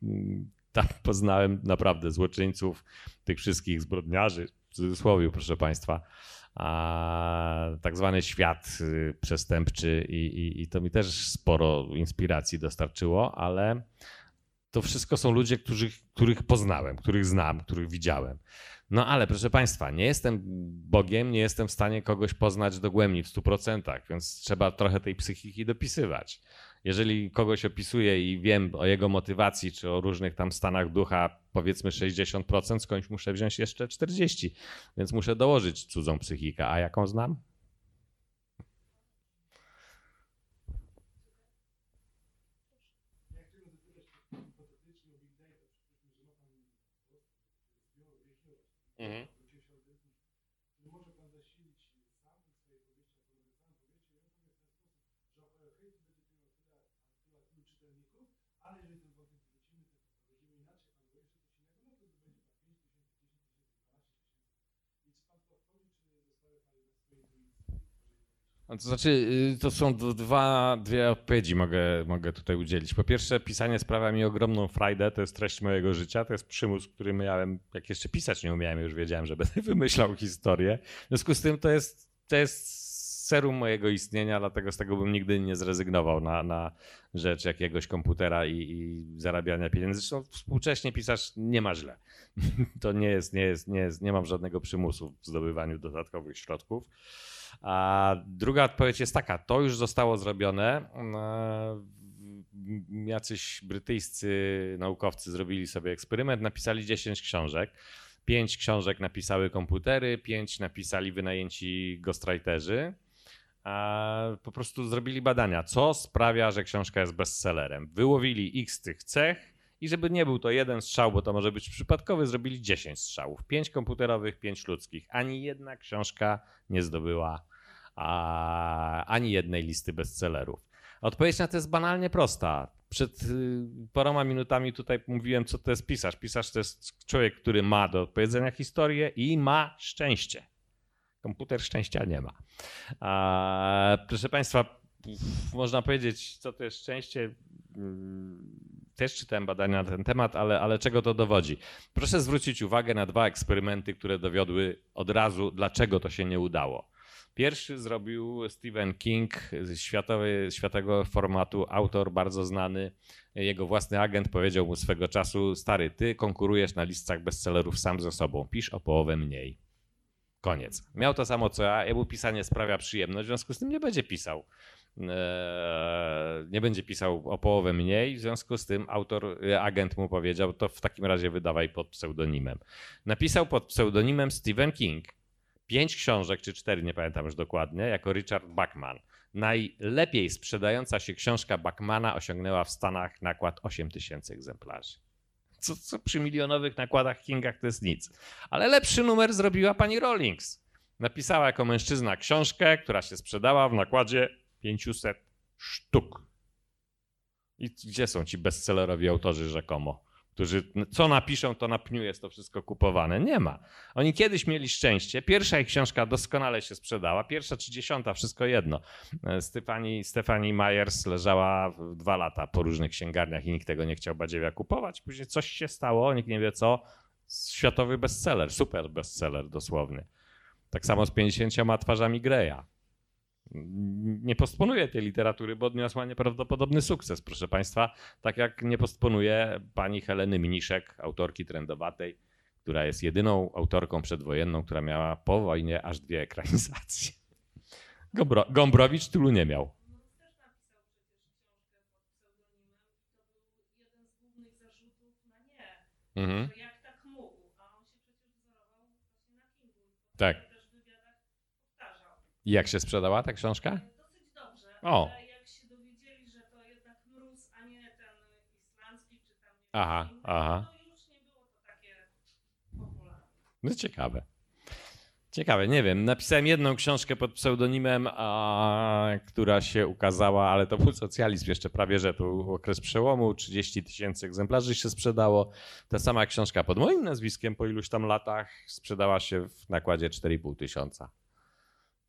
Tam poznałem naprawdę złoczyńców, tych wszystkich zbrodniarzy, w cudzysłowie, proszę Państwa, a, tak zwany świat y, przestępczy i, i, i to mi też sporo inspiracji dostarczyło, ale to wszystko są ludzie, których, których poznałem, których znam, których widziałem. No ale proszę Państwa, nie jestem Bogiem, nie jestem w stanie kogoś poznać dogłębnie w 100%, więc trzeba trochę tej psychiki dopisywać. Jeżeli kogoś opisuję i wiem o jego motywacji czy o różnych tam stanach ducha, powiedzmy 60%, skądś muszę wziąć jeszcze 40%, więc muszę dołożyć cudzą psychikę. A jaką znam? To znaczy, y, to są dwa, dwie odpowiedzi mogę, mogę tutaj udzielić. Po pierwsze, pisanie sprawia mi ogromną frajdę, to jest treść mojego życia, to jest przymus, który miałem, jak jeszcze pisać nie umiałem, już wiedziałem, że będę wymyślał historię. W związku z tym to jest, to jest serum mojego istnienia, dlatego z tego bym nigdy nie zrezygnował na, na rzecz jakiegoś komputera i, i zarabiania pieniędzy. Zresztą współcześnie pisarz nie ma źle. To nie jest, nie jest, nie jest, nie mam żadnego przymusu w zdobywaniu dodatkowych środków. A druga odpowiedź jest taka, to już zostało zrobione. E, Jacyś brytyjscy naukowcy zrobili sobie eksperyment, napisali 10 książek. Pięć książek napisały komputery, pięć napisali wynajęci ghostwriterzy. A po prostu zrobili badania, co sprawia, że książka jest bestsellerem. Wyłowili x tych cech i żeby nie był to jeden strzał, bo to może być przypadkowy, zrobili 10 strzałów. Pięć komputerowych, pięć ludzkich. Ani jedna książka nie zdobyła a, ani jednej listy bestsellerów. Odpowiedź na to jest banalnie prosta. Przed y, paroma minutami tutaj mówiłem, co to jest pisarz. Pisarz to jest człowiek, który ma do opowiedzenia historię i ma szczęście. Komputer szczęścia nie ma. A, proszę Państwa, można powiedzieć, co to jest szczęście. Też czytałem badania na ten temat, ale, ale czego to dowodzi? Proszę zwrócić uwagę na dwa eksperymenty, które dowiodły od razu, dlaczego to się nie udało. Pierwszy zrobił Stephen King, światowy, światowego formatu, autor bardzo znany. Jego własny agent powiedział mu swego czasu: Stary, ty konkurujesz na listach bestsellerów sam ze sobą, pisz o połowę mniej. Koniec. Miał to samo co ja, jemu pisanie sprawia przyjemność, w związku z tym nie będzie pisał. Eee, Nie będzie pisał o połowę mniej, w związku z tym autor, e, agent mu powiedział, to w takim razie wydawaj pod pseudonimem. Napisał pod pseudonimem Stephen King pięć książek, czy cztery, nie pamiętam już dokładnie, jako Richard Bachman. Najlepiej sprzedająca się książka Bachmana osiągnęła w Stanach nakład 8 tysięcy egzemplarzy. Co, co przy milionowych nakładach Kingach to jest nic. Ale lepszy numer zrobiła pani Rawlings. Napisała jako mężczyzna książkę, która się sprzedała w nakładzie 500 sztuk. I gdzie są ci bestsellerowi autorzy rzekomo? Którzy co napiszą, to na pniu jest to wszystko kupowane. Nie ma. Oni kiedyś mieli szczęście. Pierwsza ich książka doskonale się sprzedała. Pierwsza czy dziesiąta, wszystko jedno. E, Stefani, Stefani Myers leżała dwa lata po różnych księgarniach i nikt tego nie chciał badziewia kupować. Później coś się stało, nikt nie wie co. Światowy bestseller, super bestseller dosłowny. Tak samo z 50 twarzami Greya. Nie postponuję tej literatury, bo odniosła nieprawdopodobny sukces, proszę Państwa. Tak jak nie postponuje pani Heleny Mniszek, autorki trendowatej, która jest jedyną autorką przedwojenną, która miała po wojnie aż dwie ekranizacje. Gombro, Gombrowicz tylu nie miał. Mhm. jak tak mógł, a on się przecież wzorował na Kingu. Tak. też w wywiadach powtarzał. I jak się sprzedała ta książka? Dosyć dobrze, O. ale jak się dowiedzieli, że to jednak mróz, a nie ten islandzki czy tam Aha, inny, aha. to już nie było to takie popularne. No ciekawe. Ciekawe, nie wiem. Napisałem jedną książkę pod pseudonimem, a, która się ukazała, ale to był socjalizm jeszcze prawie, że tu okres przełomu, 30 tysięcy egzemplarzy się sprzedało. Ta sama książka pod moim nazwiskiem po iluś tam latach sprzedała się w nakładzie 4,5 tysiąca.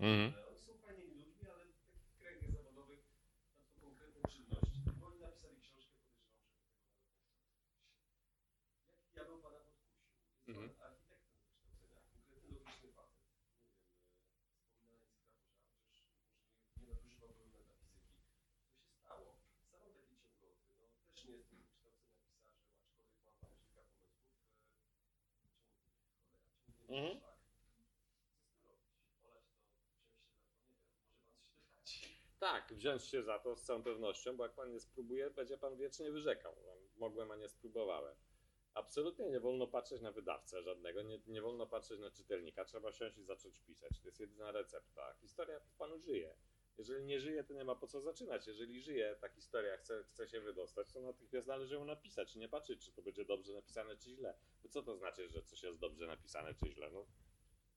Mhm. Tak. Co z tym robić? Olać to, wziąć się za to, nie wiem. Może pan coś wybrać. Tak, wziąć się za to z całą pewnością, bo jak pan nie spróbuje, będzie pan wiecznie wyrzekał. Mogłem, a nie spróbowałem. Absolutnie nie wolno patrzeć na wydawcę żadnego, nie, nie wolno patrzeć na czytelnika. Trzeba siąść i zacząć pisać. To jest jedyna recepta. Historia panu żyje. Jeżeli nie żyje, to nie ma po co zaczynać. Jeżeli żyje ta historia, chce, chce się wydostać, to natychmiast należy ją napisać. Nie patrzeć, czy to będzie dobrze napisane, czy źle. Bo co to znaczy, że coś jest dobrze napisane, czy źle? No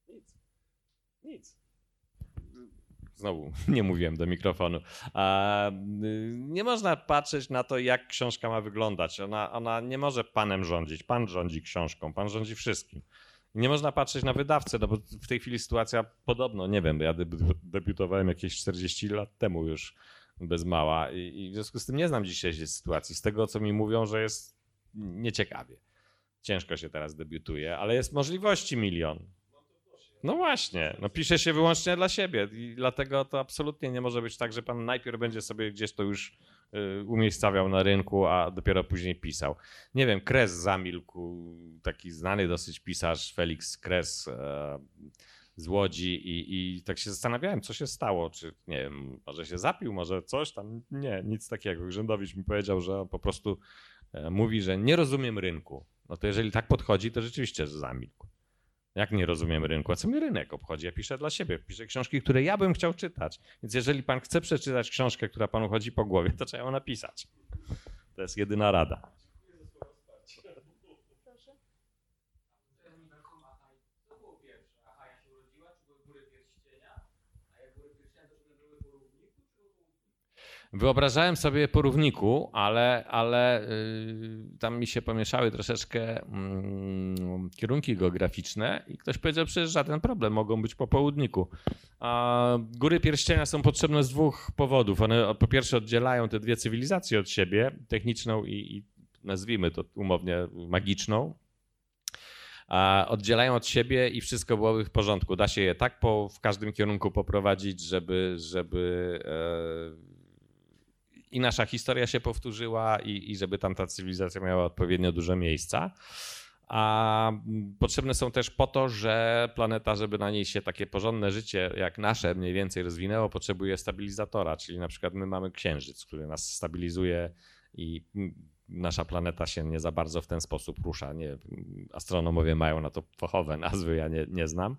nic. Nic. Znowu nie mówiłem do mikrofonu. Y, nie można patrzeć na to, jak książka ma wyglądać. Ona, ona nie może panem rządzić. Pan rządzi książką, pan rządzi wszystkim. Nie można patrzeć na wydawcę, no bo w tej chwili sytuacja podobno, nie wiem, ja debiu- debiutowałem jakieś 40 lat temu już bez mała i w związku z tym nie znam dzisiejszej sytuacji. Z tego, co mi mówią, że jest nieciekawie. Ciężko się teraz debiutuje, ale jest możliwości milion. No właśnie, no pisze się wyłącznie dla siebie i dlatego to absolutnie nie może być tak, że pan najpierw będzie sobie gdzieś to już y, umiejscawiał na rynku, a dopiero później pisał. Nie wiem, Kres zamilkł, taki znany dosyć pisarz, Felix Kres e, z Łodzi i, i tak się zastanawiałem, co się stało, czy nie wiem, może się zapił, może coś tam, nie, nic takiego. Grzędowicz mi powiedział, że po prostu e, mówi, że nie rozumiem rynku. No to jeżeli tak podchodzi, to rzeczywiście zamilkł. Jak nie rozumiem rynku? A co mi rynek obchodzi? Ja piszę dla siebie. Piszę książki, które ja bym chciał czytać. Więc jeżeli pan chce przeczytać książkę, która panu chodzi po głowie, to trzeba ją napisać. To jest jedyna rada. Proszę. Co było pierwsze? Achaja się urodziła, czy były góry pierścienia? A jak góry pierścienia, to żeby były po równiku, czy po Wyobrażałem sobie po równiku, ale, ale yy, tam mi się pomieszały troszeczkę mm, kierunki geograficzne i ktoś powiedział, przecież żaden problem, mogą być po południku. A góry pierścienia są potrzebne z dwóch powodów. One po pierwsze oddzielają te dwie cywilizacje od siebie, techniczną i, i nazwijmy to umownie magiczną. Oddzielają od siebie i wszystko byłoby w porządku. Da się je tak po, w każdym kierunku poprowadzić, żeby, żeby e, i nasza historia się powtórzyła i, i żeby tam ta cywilizacja miała odpowiednio dużo miejsca. A potrzebne są też po to, że planeta, żeby na niej się takie porządne życie jak nasze mniej więcej rozwinęło, potrzebuje stabilizatora, czyli na przykład my mamy księżyc, który nas stabilizuje i nasza planeta się nie za bardzo w ten sposób rusza. Nie, astronomowie mają na to fachowe nazwy, ja nie, nie znam.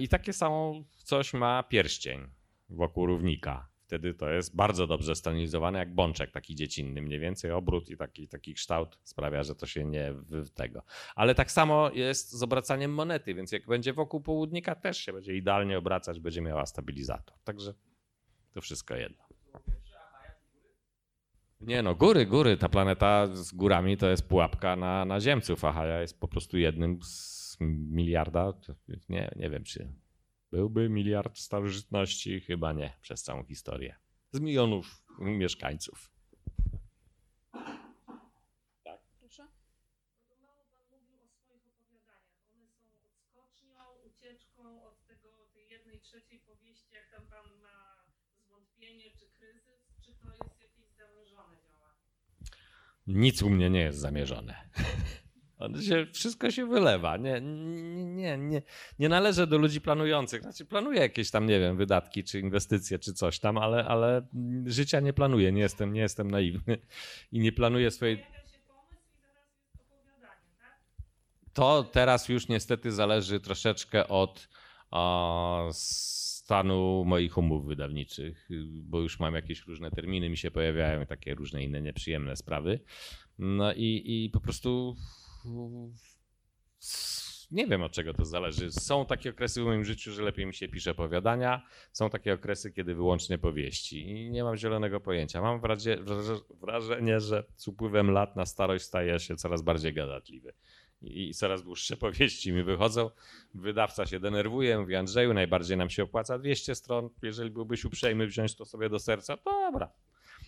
I takie samo coś ma pierścień wokół równika. Wtedy to jest bardzo dobrze stabilizowane, jak bączek taki dziecinny, mniej więcej obrót i taki, taki kształt sprawia, że to się nie w tego. Ale tak samo jest z obracaniem monety, więc jak będzie wokół południka, też się będzie idealnie obracać, będzie miała stabilizator. Także to wszystko jedno. Nie no, góry, góry. Ta planeta z górami to jest pułapka na, na ziemców, a Haja jest po prostu jednym z miliarda. Nie, nie wiem, czy byłby miliard starożytności? Chyba nie, przez całą historię. Z milionów mieszkańców. Proszę. Są odskocznią, ucieczką od tego, tej jednej trzeciej powieści, jak tam Pan ma zwątpienie czy kryzys, czy to jest jakieś zamierzone działanie? Nic u mnie nie jest zamierzone. Się, wszystko się wylewa. Nie, nie, nie, nie, należę do ludzi planujących. Znaczy, planuję jakieś tam, nie wiem, wydatki, czy inwestycje, czy coś tam, ale, ale życia nie planuję. Nie jestem, nie jestem naiwny i nie planuję swojej. Tak? To teraz już niestety zależy troszeczkę od o, stanu moich umów wydawniczych, bo już mam jakieś różne terminy, mi się pojawiają takie różne inne nieprzyjemne sprawy. No i, i po prostu nie wiem od czego to zależy. Są takie okresy w moim życiu, że lepiej mi się pisze opowiadania, są takie okresy, kiedy wyłącznie powieści i nie mam zielonego pojęcia. Mam wrażenie, że z upływem lat na starość staję się coraz bardziej gadatliwy I coraz dłuższe powieści mi wychodzą. Wydawca się denerwuje, mówi Andrzeju, najbardziej nam się opłaca 200 stron. Jeżeli byłbyś uprzejmy wziąć to sobie do serca, dobra.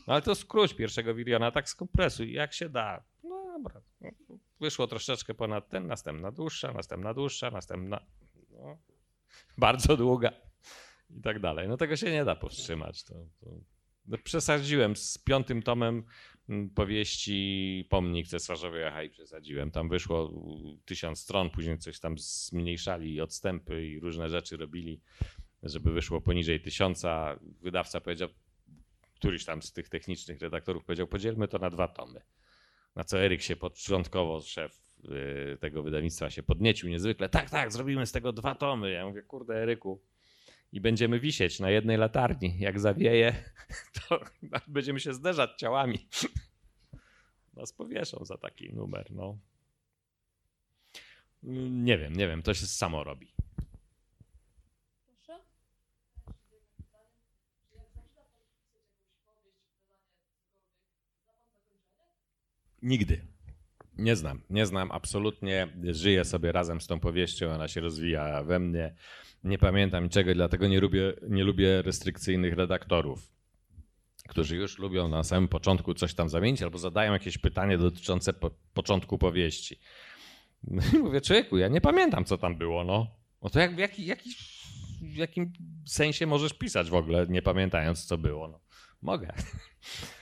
No ale to skróć pierwszego Wiriona, tak skompresuj, jak się da. No dobra. Wyszło troszeczkę ponad ten, następna dłuższa, następna dłuższa, następna no, bardzo długa i tak dalej. No tego się nie da powstrzymać. To, to... No, przesadziłem z piątym tomem mm, powieści Pomnik cesarzowej Achai przesadziłem. Tam wyszło mm, tysiąc stron, później coś tam zmniejszali odstępy i różne rzeczy robili, żeby wyszło poniżej tysiąca. Wydawca powiedział, któryś tam z tych technicznych redaktorów powiedział, podzielmy to na dwa tomy. Na co Eryk się początkowo, szef y, tego wydawnictwa się podniecił niezwykle. Tak, tak, zrobimy z tego dwa tomy. Ja mówię, kurde Eryku, i będziemy wisieć na jednej latarni. Jak zawieje, to będziemy się zderzać ciałami. Nas powieszą za taki numer, no. Nie wiem, nie wiem, to się samo robi. Nigdy. Nie znam, nie znam absolutnie. Żyję sobie razem z tą powieścią, ona się rozwija we mnie. Nie pamiętam niczego, dlatego nie lubię, nie lubię restrykcyjnych redaktorów, którzy już lubią na samym początku coś tam zamienić albo zadają jakieś pytanie dotyczące po, początku powieści. No i mówię, człowieku, ja nie pamiętam, co tam było, no. No to jak, w, jaki, jaki, w jakim sensie możesz pisać w ogóle, nie pamiętając, co było? No, mogę.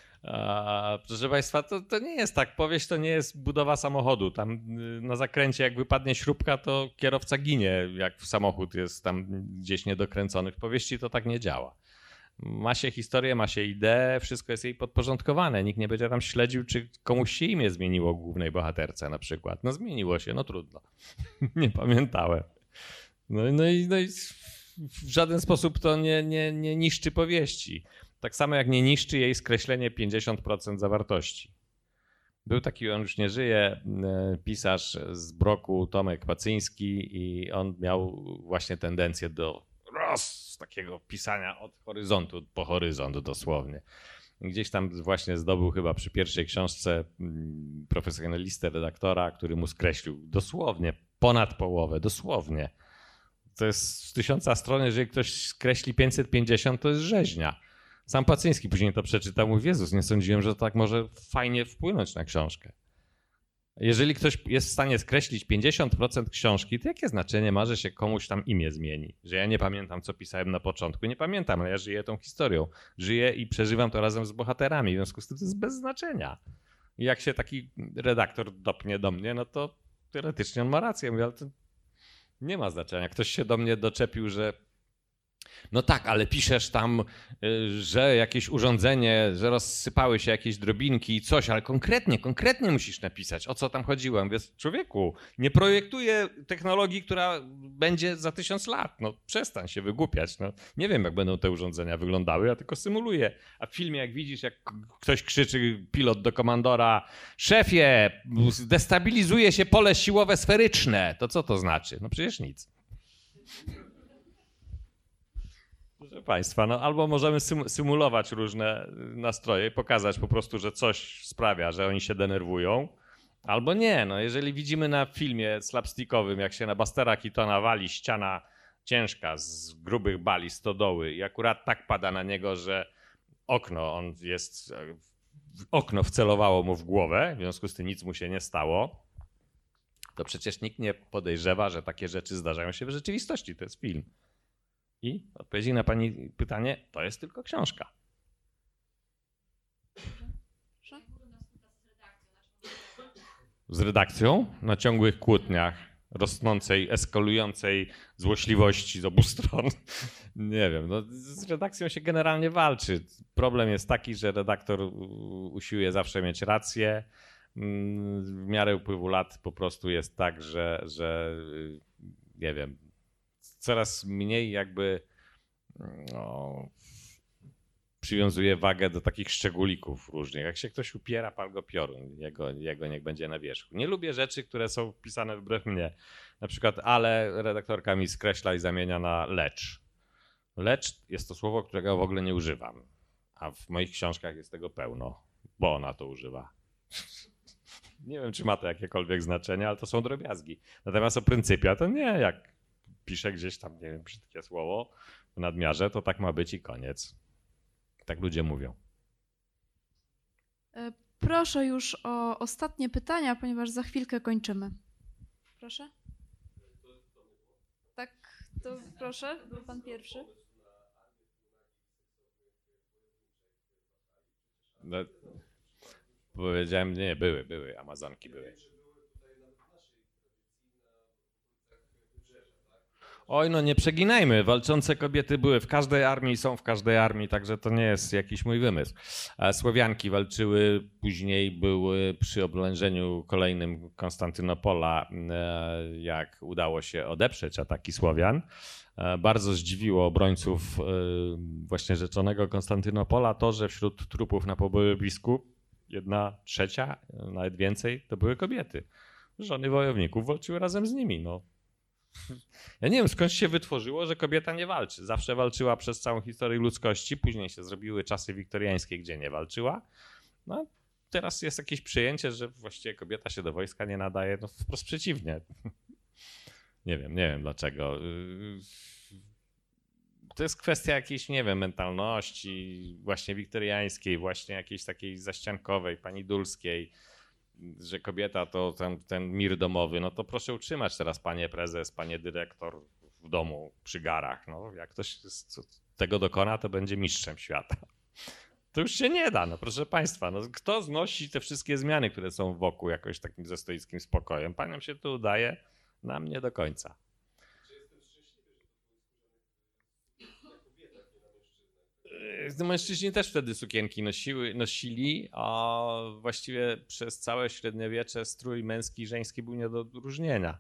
Proszę Państwa, to, to nie jest tak. Powieść to nie jest budowa samochodu. Tam y, na zakręcie, jak wypadnie śrubka, to kierowca ginie, jak samochód jest tam gdzieś niedokręcony. W powieści to tak nie działa. Ma się historię, ma się ideę, wszystko jest jej podporządkowane. Nikt nie będzie tam śledził, czy komuś się imię zmieniło głównej bohaterce na przykład. No zmieniło się, no trudno. nie pamiętałem. No, no, i, no i w żaden sposób to nie, nie, nie niszczy powieści. Tak samo jak nie niszczy jej skreślenie 50% zawartości. Był taki, on już nie żyje, e, pisarz z Broku, Tomek Pacyński i on miał właśnie tendencję do roz, takiego pisania od horyzontu po horyzont dosłownie. Gdzieś tam właśnie zdobył chyba przy pierwszej książce mm, profesjonalistę, redaktora, który mu skreślił dosłownie ponad połowę, dosłownie. To jest z tysiąca stron, jeżeli ktoś skreśli 550, to jest rzeźnia. Sam Pacyński później to przeczytał, mówi, Jezus, nie sądziłem, że tak może fajnie wpłynąć na książkę. Jeżeli ktoś jest w stanie skreślić 50% książki, to jakie znaczenie ma, że się komuś tam imię zmieni? Że ja nie pamiętam, co pisałem na początku. Nie pamiętam, ale ja żyję tą historią. Żyję i przeżywam to razem z bohaterami. W związku z tym to jest bez znaczenia. I jak się taki redaktor dopnie do mnie, no to teoretycznie on ma rację. Mówię, ale to nie ma znaczenia. Ktoś się do mnie doczepił, że no tak, ale piszesz tam, y, że jakieś urządzenie, że rozsypały się jakieś drobinki i coś, ale konkretnie, konkretnie musisz napisać, o co tam chodziło. Mówię, człowieku, nie projektuję technologii, która będzie za tysiąc lat. No przestań się wygłupiać. No, nie wiem, jak będą te urządzenia wyglądały, ja tylko symuluję. A w filmie, jak widzisz, jak ktoś krzyczy, pilot do komandora, szefie, destabilizuje się pole siłowe sferyczne, to co to znaczy? No przecież nic. Proszę Państwa, no albo możemy sym- symulować różne nastroje, pokazać po prostu, że coś sprawia, że oni się denerwują, albo nie. No jeżeli widzimy na filmie slapstickowym, jak się na Bastera Keatona wali ściana ciężka z grubych bali stodoły i akurat tak pada na niego, że okno, on jest, okno wcelowało mu w głowę, w związku z tym nic mu się nie stało, to przecież nikt nie podejrzewa, że takie rzeczy zdarzają się w rzeczywistości. To jest film. I odpowiedzi na Pani pytanie, to jest tylko książka. Z redakcją na ciągłych kłótniach, rosnącej, eskalującej złośliwości z obu stron. Nie wiem, no, z redakcją się generalnie walczy. Problem jest taki, że redaktor usiłuje zawsze mieć rację. Mm, W miarę upływu lat po prostu jest tak, że, że y, nie wiem, coraz mniej jakby no, przywiązuje wagę do takich szczególików różnych. Jak się ktoś upiera, pal go piorun, jego, jego niech będzie na wierzchu. Nie lubię rzeczy, które są wpisane wbrew mnie. Na przykład ale redaktorka mi skreśla i zamienia na lecz. Lecz jest to słowo, którego w ogóle nie używam. A w moich książkach jest tego pełno, bo ona to używa. Nie wiem, czy ma to jakiekolwiek znaczenie, ale to są drobiazgi. Natomiast o pryncypia to nie, jak piszę gdzieś tam, nie wiem, brzydkie słowo w nadmiarze, to tak ma być i koniec. Tak ludzie mówią. E, Proszę już o ostatnie pytania, ponieważ za chwilkę kończymy. Proszę? Tak, to proszę, był pan pierwszy. No, powiedziałem, nie, były, były, Amazonki były. Oj, no nie przeginajmy. Walczące kobiety były w każdej armii, są w każdej armii, także to nie jest jakiś mój wymysł. A Słowianki walczyły, później były przy oblężeniu kolejnym Konstantynopola, e, jak udało się odeprzeć ataki Słowian. E, Bardzo zdziwiło obrońców e, właśnie rzeczonego Konstantynopola to, że wśród trupów na pobojowisku jedna trzecia, e, nawet więcej, to były kobiety. Żony wojowników walczyły razem z nimi. No. Ja nie wiem, skąd się wytworzyło, że kobieta nie walczy. Zawsze walczyła przez całą historię ludzkości, później się zrobiły czasy wiktoriańskie, gdzie nie walczyła. No, teraz jest jakieś przyjęcie, że właściwie kobieta się do wojska nie nadaje. No, wprost przeciwnie. Nie wiem, nie wiem dlaczego. To jest kwestia jakiejś, nie wiem, mentalności właśnie wiktoriańskiej, właśnie jakiejś takiej zaściankowej, pani Dulskiej, że kobieta to ten, ten mir domowy. No to proszę utrzymać teraz panie prezes, panie dyrektor w domu przy garach. No, jak ktoś tego dokona, to będzie mistrzem świata. To już się nie da, no proszę państwa. No, kto znosi te wszystkie zmiany, które są wokół jakoś takim ze stoickim spokojem? Paniom się to udaje, nam nie do końca. Mężczyźni też wtedy sukienki nosiły, nosili, a właściwie przez całe średniowiecze strój męski i żeński był nie do odróżnienia.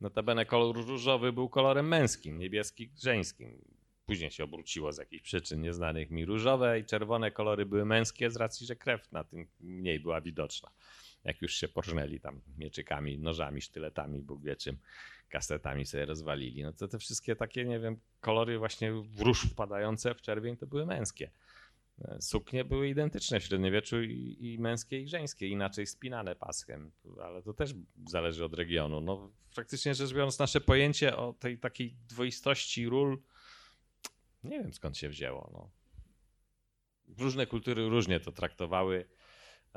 Notabene kolor różowy był kolorem męskim, niebieski żeńskim. Później się obróciło z jakichś przyczyn nieznanych mi. Różowe i czerwone kolory były męskie z racji, że krew na tym mniej była widoczna. Jak już się porżnęli tam mieczykami, nożami, sztyletami, Bóg wie czym, kasetami sobie rozwalili. No to te wszystkie takie, nie wiem, kolory właśnie w róż wpadające w czerwień to były męskie. Suknie były identyczne w średniowieczu i, i męskie i żeńskie, inaczej spinane paschem, ale to też zależy od regionu. No, praktycznie rzecz biorąc, nasze pojęcie o tej takiej dwoistości ról, nie wiem skąd się wzięło. No. Różne kultury różnie to traktowały.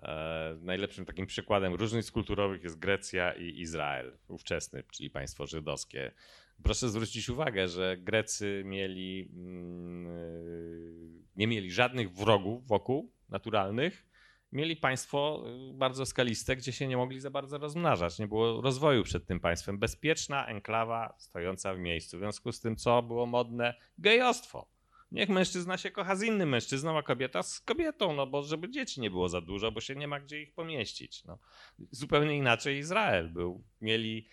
E, najlepszym takim przykładem różnic kulturowych jest Grecja i Izrael, ówczesny, czyli państwo żydowskie. Proszę zwrócić uwagę, że Grecy mieli, mm, nie mieli żadnych wrogów wokół naturalnych. Mieli państwo y, bardzo skaliste, gdzie się nie mogli za bardzo rozmnażać. Nie było rozwoju przed tym państwem. Bezpieczna enklawa stojąca w miejscu. W związku z tym, co było modne? Gejostwo. Niech mężczyzna się kocha z innym mężczyzną, a kobieta z kobietą, no bo żeby dzieci nie było za dużo, bo się nie ma gdzie ich pomieścić. No. Zupełnie inaczej Izrael był. Mieli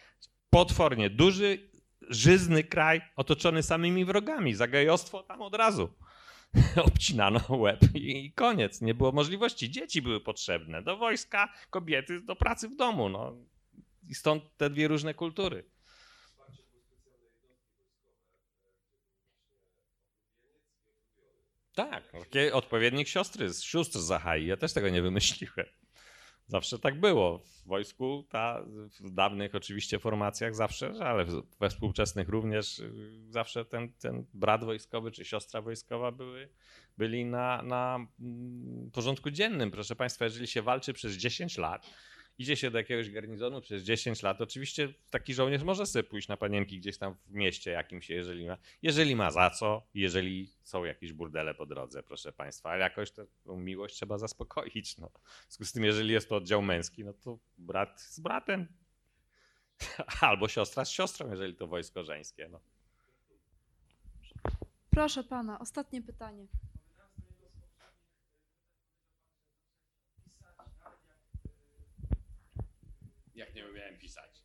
potwornie duży, żyzny kraj otoczony samymi wrogami. Za gejostwo tam od razu obcinano łeb i koniec. Nie było możliwości. Dzieci były potrzebne do wojska, kobiety do pracy w domu. No. I stąd te dwie różne kultury. Tak, odpowiednik siostry, z sióstr Zachai. Ja też tego nie wymyśliłem. Zawsze tak było. W wojsku, ta, w dawnych oczywiście formacjach zawsze, ale we współczesnych również y, zawsze ten, ten brat wojskowy czy siostra wojskowa były, byli na, na mm, porządku dziennym. Proszę Państwa, jeżeli się walczy przez 10 lat, idzie się do jakiegoś garnizonu przez 10 lat, oczywiście taki żołnierz może sobie pójść na panienki gdzieś tam w mieście jakimś, jeżeli ma, jeżeli ma za co, jeżeli są jakieś burdele po drodze, proszę Państwa, ale jakoś tę miłość trzeba zaspokoić. No. W związku z tym, jeżeli jest to oddział męski, no to brat z bratem. Albo siostra z siostrą, jeżeli to wojsko żeńskie. No. Proszę pana, ostatnie pytanie. Jak nie umiałem pisać.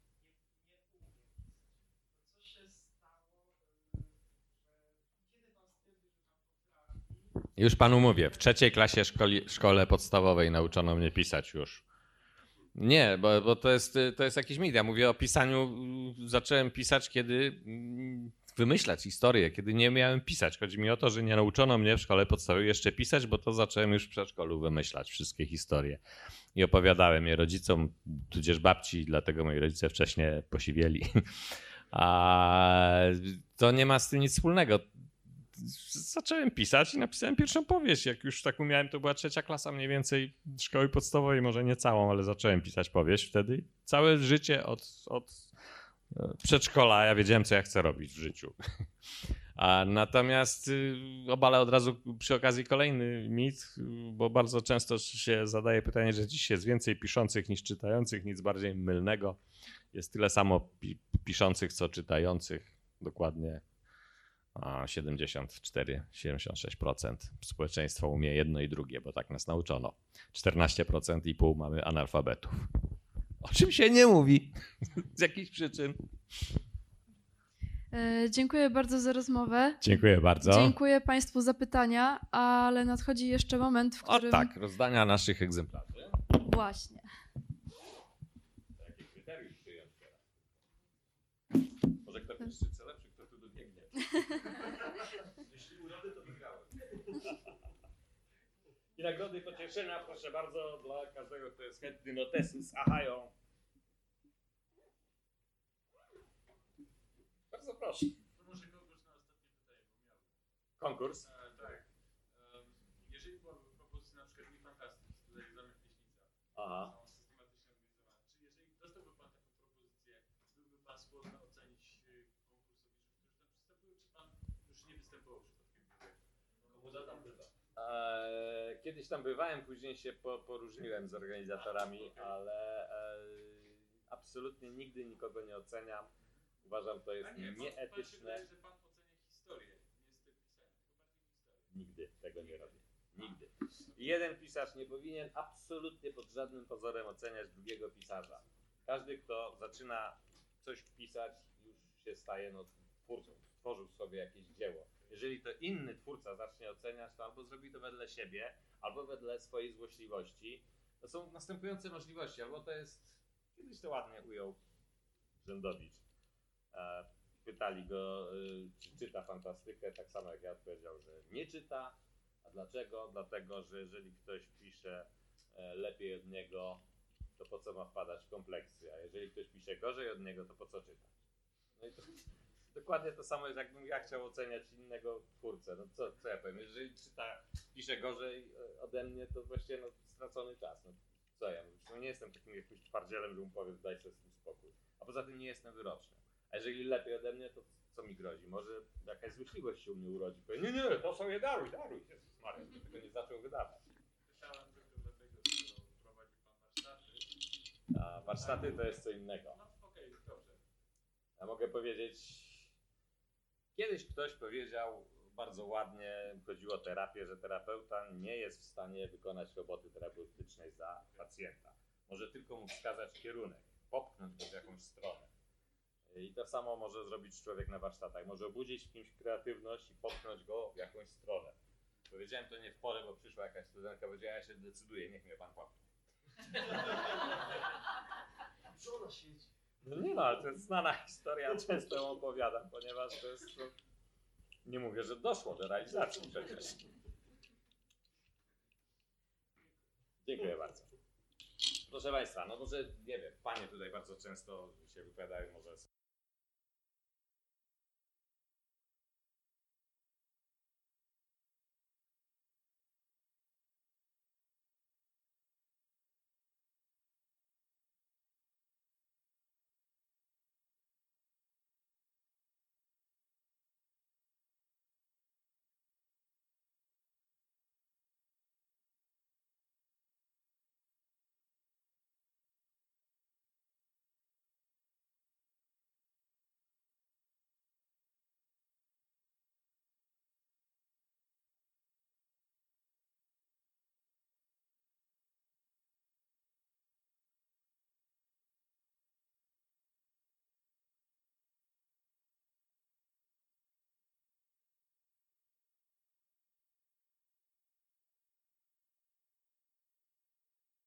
Już panu mówię, w trzeciej klasie szkoli, szkole podstawowej nauczono mnie pisać już. Nie, bo, bo to, jest, to jest jakiś mit. Ja mówię o pisaniu. Zacząłem pisać, kiedy mm, wymyślać historię, kiedy nie miałem pisać. Chodzi mi o to, że nie nauczono mnie w szkole podstawowej jeszcze pisać, bo to zacząłem już w przedszkolu wymyślać wszystkie historie. I opowiadałem je rodzicom, tudzież babci, dlatego moi rodzice wcześniej posiwieli. A to nie ma z tym nic wspólnego. Zacząłem pisać i napisałem pierwszą powieść. Jak już tak umiałem, to była trzecia klasa mniej więcej szkoły podstawowej, może nie całą, ale zacząłem pisać powieść wtedy. Całe życie od, od przedszkola ja wiedziałem, co ja chcę robić w życiu. A natomiast y, obalę od razu przy okazji kolejny mit, bo bardzo często się zadaje pytanie, że dziś jest więcej piszących niż czytających, nic bardziej mylnego. Jest tyle samo pi- piszących, co czytających. Dokładnie a 74-76% społeczeństwa umie jedno i drugie, bo tak nas nauczono. 14% i pół mamy analfabetów. O czym się nie mówi z jakichś przyczyn. E, dziękuję bardzo za rozmowę. Dziękuję bardzo. Dziękuję Państwu za pytania, ale nadchodzi jeszcze moment, w O którym. tak, rozdania naszych egzemplarzy. Właśnie. Może kto pierwszy lepszy, kto tu dobiegnie. Jeśli urody, to wygrałem. I nagrody pocieszenia, proszę bardzo, dla każdego, kto jest chętny. Notesy z Ahają. Bardzo proszę. To może konkurs na ostatnie pytanie, bo miałem. Konkurs. E, tak. Em, jeżeli byłaby propozycja na przykład nie Fantastycs, tutaj Zamek Pieśnica, Aha. są systematycznie organizowane. Czy jeżeli dostałby Pan taką propozycję, byłby Pan skłonny ocenić e, konkursowiczów, którzy tam przystępują, czy Pan już nie występował przypadkiem tutaj? Komu zadam pyta. Eee, kiedyś tam bywałem, później się po, poróżniłem z organizatorami, ale eee, absolutnie nigdy nikogo nie oceniam. Uważam, to jest nie, pan, pan nieetyczne. wydaje, że Pan ocenia historię, nie styl pisania. Nigdy tego nie robię. Nigdy. Jeden pisarz nie powinien absolutnie pod żadnym pozorem oceniać drugiego pisarza. Każdy, kto zaczyna coś pisać, już się staje no, twórcą. Stworzył sobie jakieś dzieło. Jeżeli to inny twórca zacznie oceniać, to albo zrobi to wedle siebie, albo wedle swojej złośliwości. To są następujące możliwości. Albo to jest, kiedyś to ładnie ujął Rzędowicz. E, pytali go, y, czy czyta fantastykę, tak samo jak ja odpowiedział, że nie czyta. A dlaczego? Dlatego, że jeżeli ktoś pisze e, lepiej od niego, to po co ma wpadać w kompleksy? A jeżeli ktoś pisze gorzej od niego, to po co czytać? No i to dokładnie to samo jest, jakbym ja chciał oceniać innego twórcę. No co, co ja powiem? Jeżeli czyta, pisze gorzej e, ode mnie, to właściwie no, stracony czas. No, co ja mówię? No, nie jestem takim jakimś twardzielem, że mu powiem, daj sobie z tym spokój. A poza tym nie jestem wyroczny. A jeżeli lepiej ode mnie, to co mi grozi? Może jakaś złośliwość się u mnie urodzi. Powie, nie, nie, to sobie daruj, daruj. Jezus Maria, to tego nie zaczął wydawać. Pytałem tylko dlatego, że prowadzi Pan warsztaty. A warsztaty to jest co innego. No okej, dobrze. Ja mogę powiedzieć, kiedyś ktoś powiedział bardzo ładnie, chodziło o terapię, że terapeuta nie jest w stanie wykonać roboty terapeutycznej za pacjenta. Może tylko mu wskazać kierunek, popchnąć go w jakąś stronę. I to samo może zrobić człowiek na warsztatach. Może obudzić w kimś kreatywność i popchnąć go w jakąś stronę. Powiedziałem to nie w porę, bo przyszła jakaś studentka, powiedziała, ja się decyduję, niech mnie pan popchnie. Żona siedzi. Nie no, ale to jest znana historia, często ją opowiadam, ponieważ to jest. No, nie mówię, że doszło do realizacji przecież. Dziękuję bardzo. Proszę Państwa, no może nie wiem, panie tutaj bardzo często się wypowiadają, może